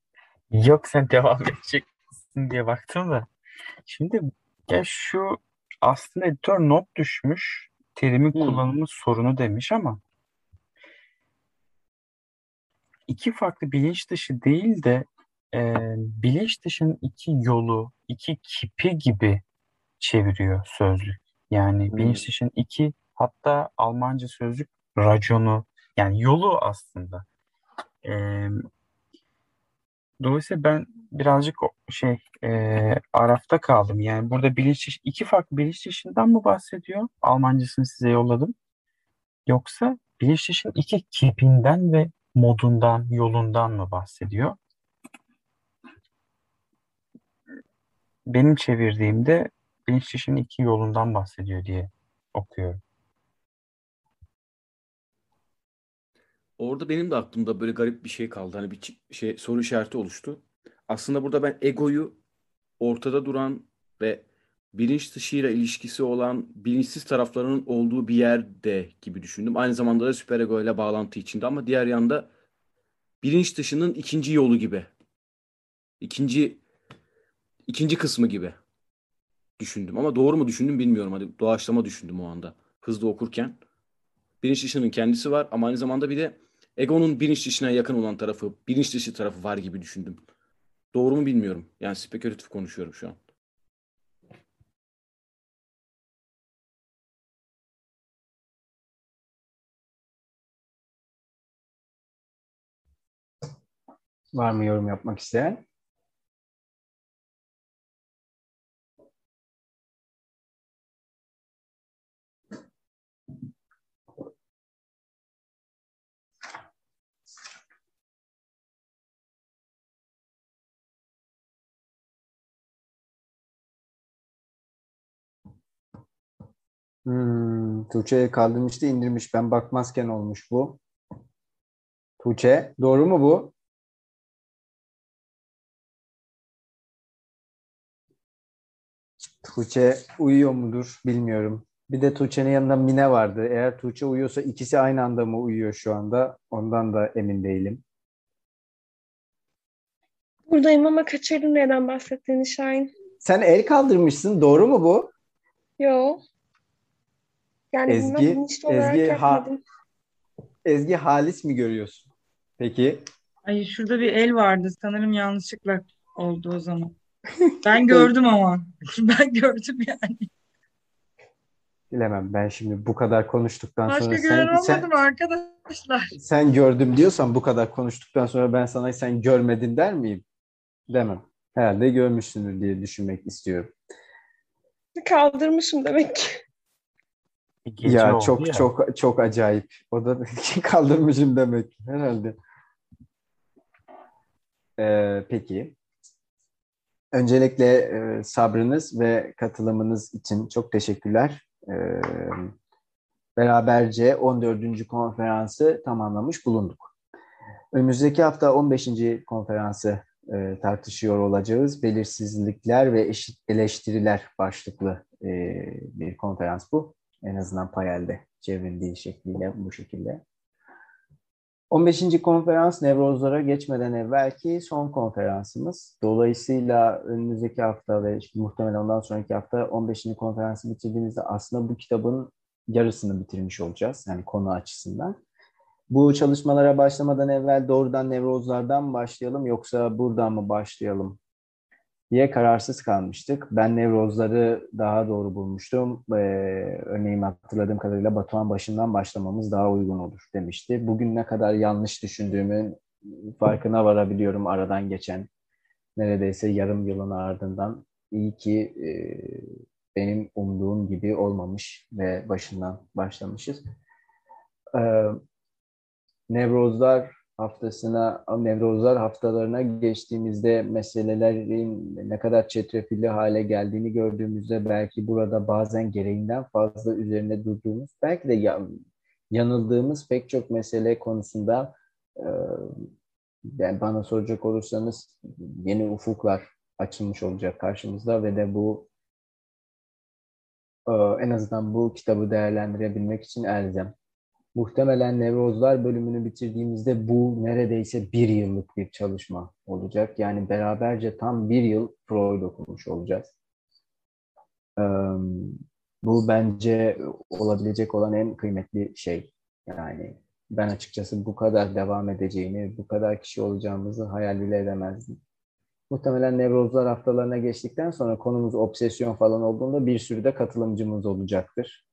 Yok sen devam edecek misin diye baktım da. Şimdi ya şu aslında editör not düşmüş. Terimin Hmm. kullanımı sorunu demiş ama iki farklı bilinç dışı değil de e, bilinç dışının iki yolu, iki kipi gibi çeviriyor sözlük. Yani Hmm. bilinç dışının iki hatta Almanca sözlük raconu yani yolu aslında. E, dolayısıyla ben birazcık şey e, arafta kaldım. Yani burada bilinç iki farklı bilinç dışından mı bahsediyor? Almancasını size yolladım. Yoksa bilinç dışının iki kipinden ve modundan, yolundan mı bahsediyor? Benim çevirdiğimde bilinç dışının iki yolundan bahsediyor diye okuyorum. Orada benim de aklımda böyle garip bir şey kaldı. Hani bir şey soru işareti oluştu. Aslında burada ben egoyu ortada duran ve bilinç dışıyla ilişkisi olan bilinçsiz taraflarının olduğu bir yerde gibi düşündüm. Aynı zamanda da süperego ile bağlantı içinde ama diğer yanda bilinç dışının ikinci yolu gibi. İkinci ikinci kısmı gibi düşündüm. Ama doğru mu düşündüm bilmiyorum. Hadi doğaçlama düşündüm o anda. Hızlı okurken. Bilinç dışının kendisi var ama aynı zamanda bir de egonun bilinç dışına yakın olan tarafı, bilinç dışı tarafı var gibi düşündüm. Doğru mu bilmiyorum. Yani spekülatif konuşuyorum şu an. Var mı yorum yapmak isteyen? Hmm, Tuğçe kaldırmıştı indirmiş. Ben bakmazken olmuş bu. Tuğçe doğru mu bu? Tuğçe uyuyor mudur bilmiyorum. Bir de Tuğçe'nin yanında Mine vardı. Eğer Tuğçe uyuyorsa ikisi aynı anda mı uyuyor şu anda? Ondan da emin değilim. Buradayım ama kaçırdım neden bahsettiğini Şahin. Sen el kaldırmışsın. Doğru mu bu? Yo. Yani Ezgi, Ezgi, ha. Ezgi Halis mi görüyorsun? Peki. Ay şurada bir el vardı. Sanırım yanlışlıkla oldu o zaman. Ben gördüm ama. Ben gördüm yani. Bilemem. Ben şimdi bu kadar konuştuktan Başka sonra sen, sen, mı arkadaşlar? sen gördüm diyorsan bu kadar konuştuktan sonra ben sana sen görmedin der miyim? Demem. Herhalde görmüşsündür diye düşünmek istiyorum. Kaldırmışım demek ki. Bir gece Ya çok ya. çok çok acayip. O da kaldırmışım demek herhalde. Ee, peki. Öncelikle e, sabrınız ve katılımınız için çok teşekkürler. Ee, beraberce 14. konferansı tamamlamış bulunduk. Önümüzdeki hafta 15. konferansı e, tartışıyor olacağız. Belirsizlikler ve eşit eleştiriler başlıklı e, bir konferans bu. En azından Payel'de çevrildiği şekliyle bu şekilde. 15. konferans nevrozlara geçmeden evvelki son konferansımız. Dolayısıyla önümüzdeki hafta ve işte muhtemelen ondan sonraki hafta 15. konferansı bitirdiğimizde aslında bu kitabın yarısını bitirmiş olacağız. Yani konu açısından. Bu çalışmalara başlamadan evvel doğrudan nevrozlardan başlayalım yoksa buradan mı başlayalım diye kararsız kalmıştık. Ben nevrozları daha doğru bulmuştum. Ee, örneğin hatırladığım kadarıyla Batuhan başından başlamamız daha uygun olur demişti. Bugün ne kadar yanlış düşündüğümün farkına varabiliyorum aradan geçen neredeyse yarım yılın ardından. İyi ki e, benim umduğum gibi olmamış ve başından başlamışız. Ee, nevrozlar haftasına, nevrozlar haftalarına geçtiğimizde meselelerin ne kadar çetrefilli hale geldiğini gördüğümüzde belki burada bazen gereğinden fazla üzerine durduğumuz, belki de yanıldığımız pek çok mesele konusunda yani bana soracak olursanız yeni ufuklar açılmış olacak karşımızda ve de bu en azından bu kitabı değerlendirebilmek için elzem. Muhtemelen nevrozlar bölümünü bitirdiğimizde bu neredeyse bir yıllık bir çalışma olacak. Yani beraberce tam bir yıl Freud okumuş olacağız. Bu bence olabilecek olan en kıymetli şey. Yani ben açıkçası bu kadar devam edeceğini, bu kadar kişi olacağımızı hayal bile edemezdim. Muhtemelen nevrozlar haftalarına geçtikten sonra konumuz obsesyon falan olduğunda bir sürü de katılımcımız olacaktır.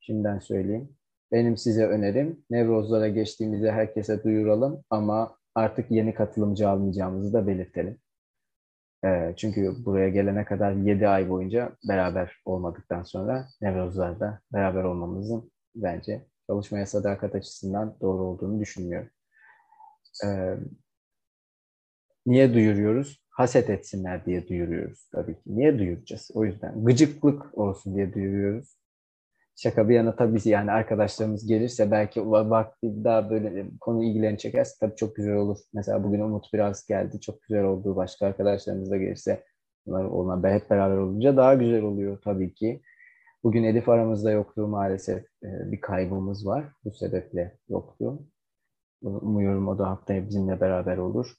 Şimdiden söyleyeyim. Benim size önerim nevrozlara geçtiğimizde herkese duyuralım ama artık yeni katılımcı almayacağımızı da belirtelim. E, çünkü buraya gelene kadar 7 ay boyunca beraber olmadıktan sonra nevrozlarda beraber olmamızın bence çalışmaya sadakat açısından doğru olduğunu düşünmüyorum. E, niye duyuruyoruz? Haset etsinler diye duyuruyoruz tabii ki. Niye duyuracağız? O yüzden gıcıklık olsun diye duyuruyoruz şaka bir yana tabii yani arkadaşlarımız gelirse belki vakti daha böyle konu ilgilerini çekerse tabii çok güzel olur. Mesela bugün Umut biraz geldi. Çok güzel oldu. Başka arkadaşlarımız da gelirse onlar, onlar hep beraber olunca daha güzel oluyor tabii ki. Bugün Elif aramızda yoktu maalesef. Bir kaybımız var. Bu sebeple yoktu. Umuyorum o da haftaya bizimle beraber olur.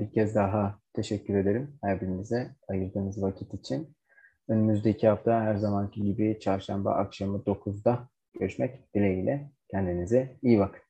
Bir kez daha teşekkür ederim her birinize ayırdığınız vakit için. Önümüzdeki hafta her zamanki gibi çarşamba akşamı 9'da görüşmek dileğiyle. Kendinize iyi bakın.